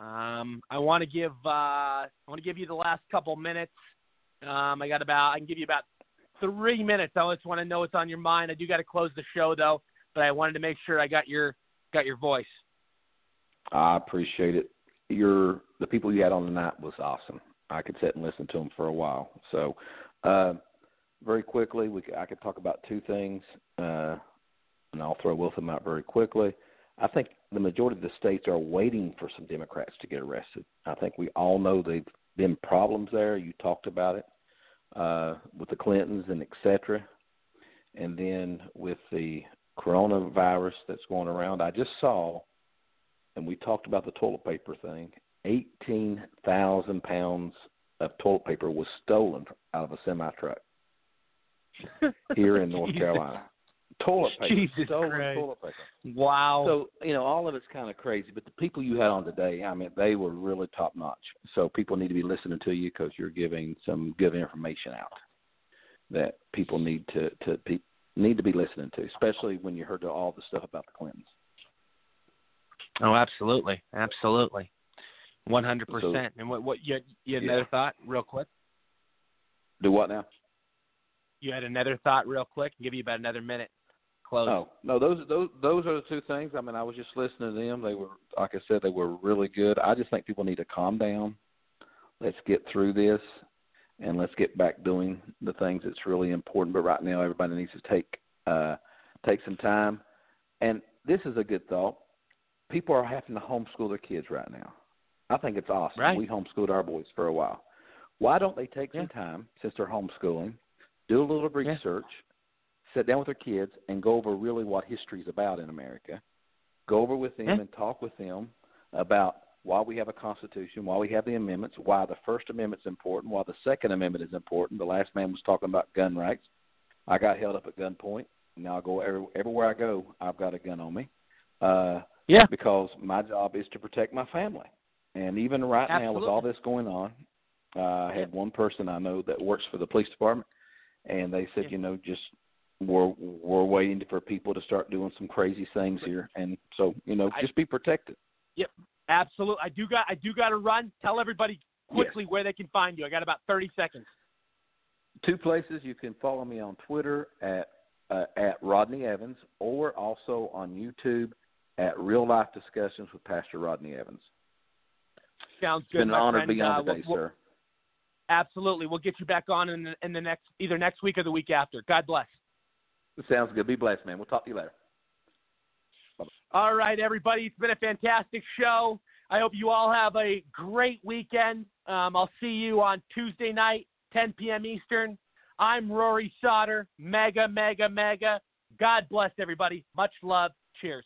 S1: Um, I want to give uh, I want to give you the last couple minutes. Um, I got about I can give you about three minutes. I just want to know what's on your mind. I do got to close the show though, but I wanted to make sure I got your got your voice.
S4: I appreciate it. Your the people you had on tonight was awesome. I could sit and listen to them for a while. So, uh, very quickly, we I could talk about two things, uh, and I'll throw both of them out very quickly. I think the majority of the states are waiting for some Democrats to get arrested. I think we all know there've been problems there. You talked about it uh, with the Clintons and et cetera. And then with the coronavirus that's going around, I just saw, and we talked about the toilet paper thing, 18,000 pounds of toilet paper was stolen out of a semi truck here in North Carolina. Toilet paper,
S1: Jesus
S4: stolen
S1: Christ.
S4: toilet paper.
S1: Wow.
S4: So you know, all of it's kind of crazy, but the people you had on today, I mean, they were really top notch. So people need to be listening to you because you're giving some good information out that people need to to be, need to be listening to, especially when you heard all the stuff about the Clintons.
S1: Oh, absolutely, absolutely, one hundred percent. And what what you had, you had
S4: Yeah.
S1: another thought, real quick?
S4: Do what now?
S1: You had another thought, real quick. I'll give you about another minute. Close.
S4: Oh no, those those those are the two things. I mean, I was just listening to them. They were, like I said, they were really good. I just think people need to calm down. Let's get through this, and let's get back doing the things that's really important. But right now, everybody needs to take uh, take some time. And this is a good thought. People are having to homeschool their kids right now. I think it's awesome.
S1: Right.
S4: We homeschooled our boys for a while. Why don't they take some time since they're homeschooling, do a little
S1: Yeah.
S4: research, sit down with their kids and go over really what history is about in America. Go over with them
S1: Yeah.
S4: and talk with them about why we have a constitution, why we have the amendments, why the First Amendment's important, why the Second Amendment is important. The last man was talking about gun rights. I got held up at gunpoint. Now I go every, everywhere I go, I've got a gun on me. Uh,
S1: Yeah.
S4: Because my job is to protect my family. And even right now, with all this going on, uh, I had one person I know that works for the police department, and they said,
S1: Yeah.
S4: you know, just we're we're waiting for people to start doing some crazy things here, and so you know, just be protected.
S1: Yep, absolutely. I do got I do got to run. Tell everybody quickly where they can find you. I got about thirty seconds.
S4: Two places you can follow me on Twitter at uh, at Rodney Evans, or also on YouTube at Real Life Discussions with Pastor Rodney Evans.
S1: Sounds
S4: It's
S1: good.
S4: been an honor
S1: friend.
S4: to be on
S1: Uh,
S4: today,
S1: we'll- we'll-
S4: sir.
S1: Absolutely. We'll get you back on in the, in the next either next week or the week after. God bless.
S4: Sounds good. Be blessed, man. We'll talk to you later.
S1: All right, everybody. It's been a fantastic show. I hope you all have a great weekend. Um, I'll see you on Tuesday night, 10 p.m. Eastern. I'm Rory Sauter. MAGA, MAGA, MAGA. God bless everybody. Much love. Cheers.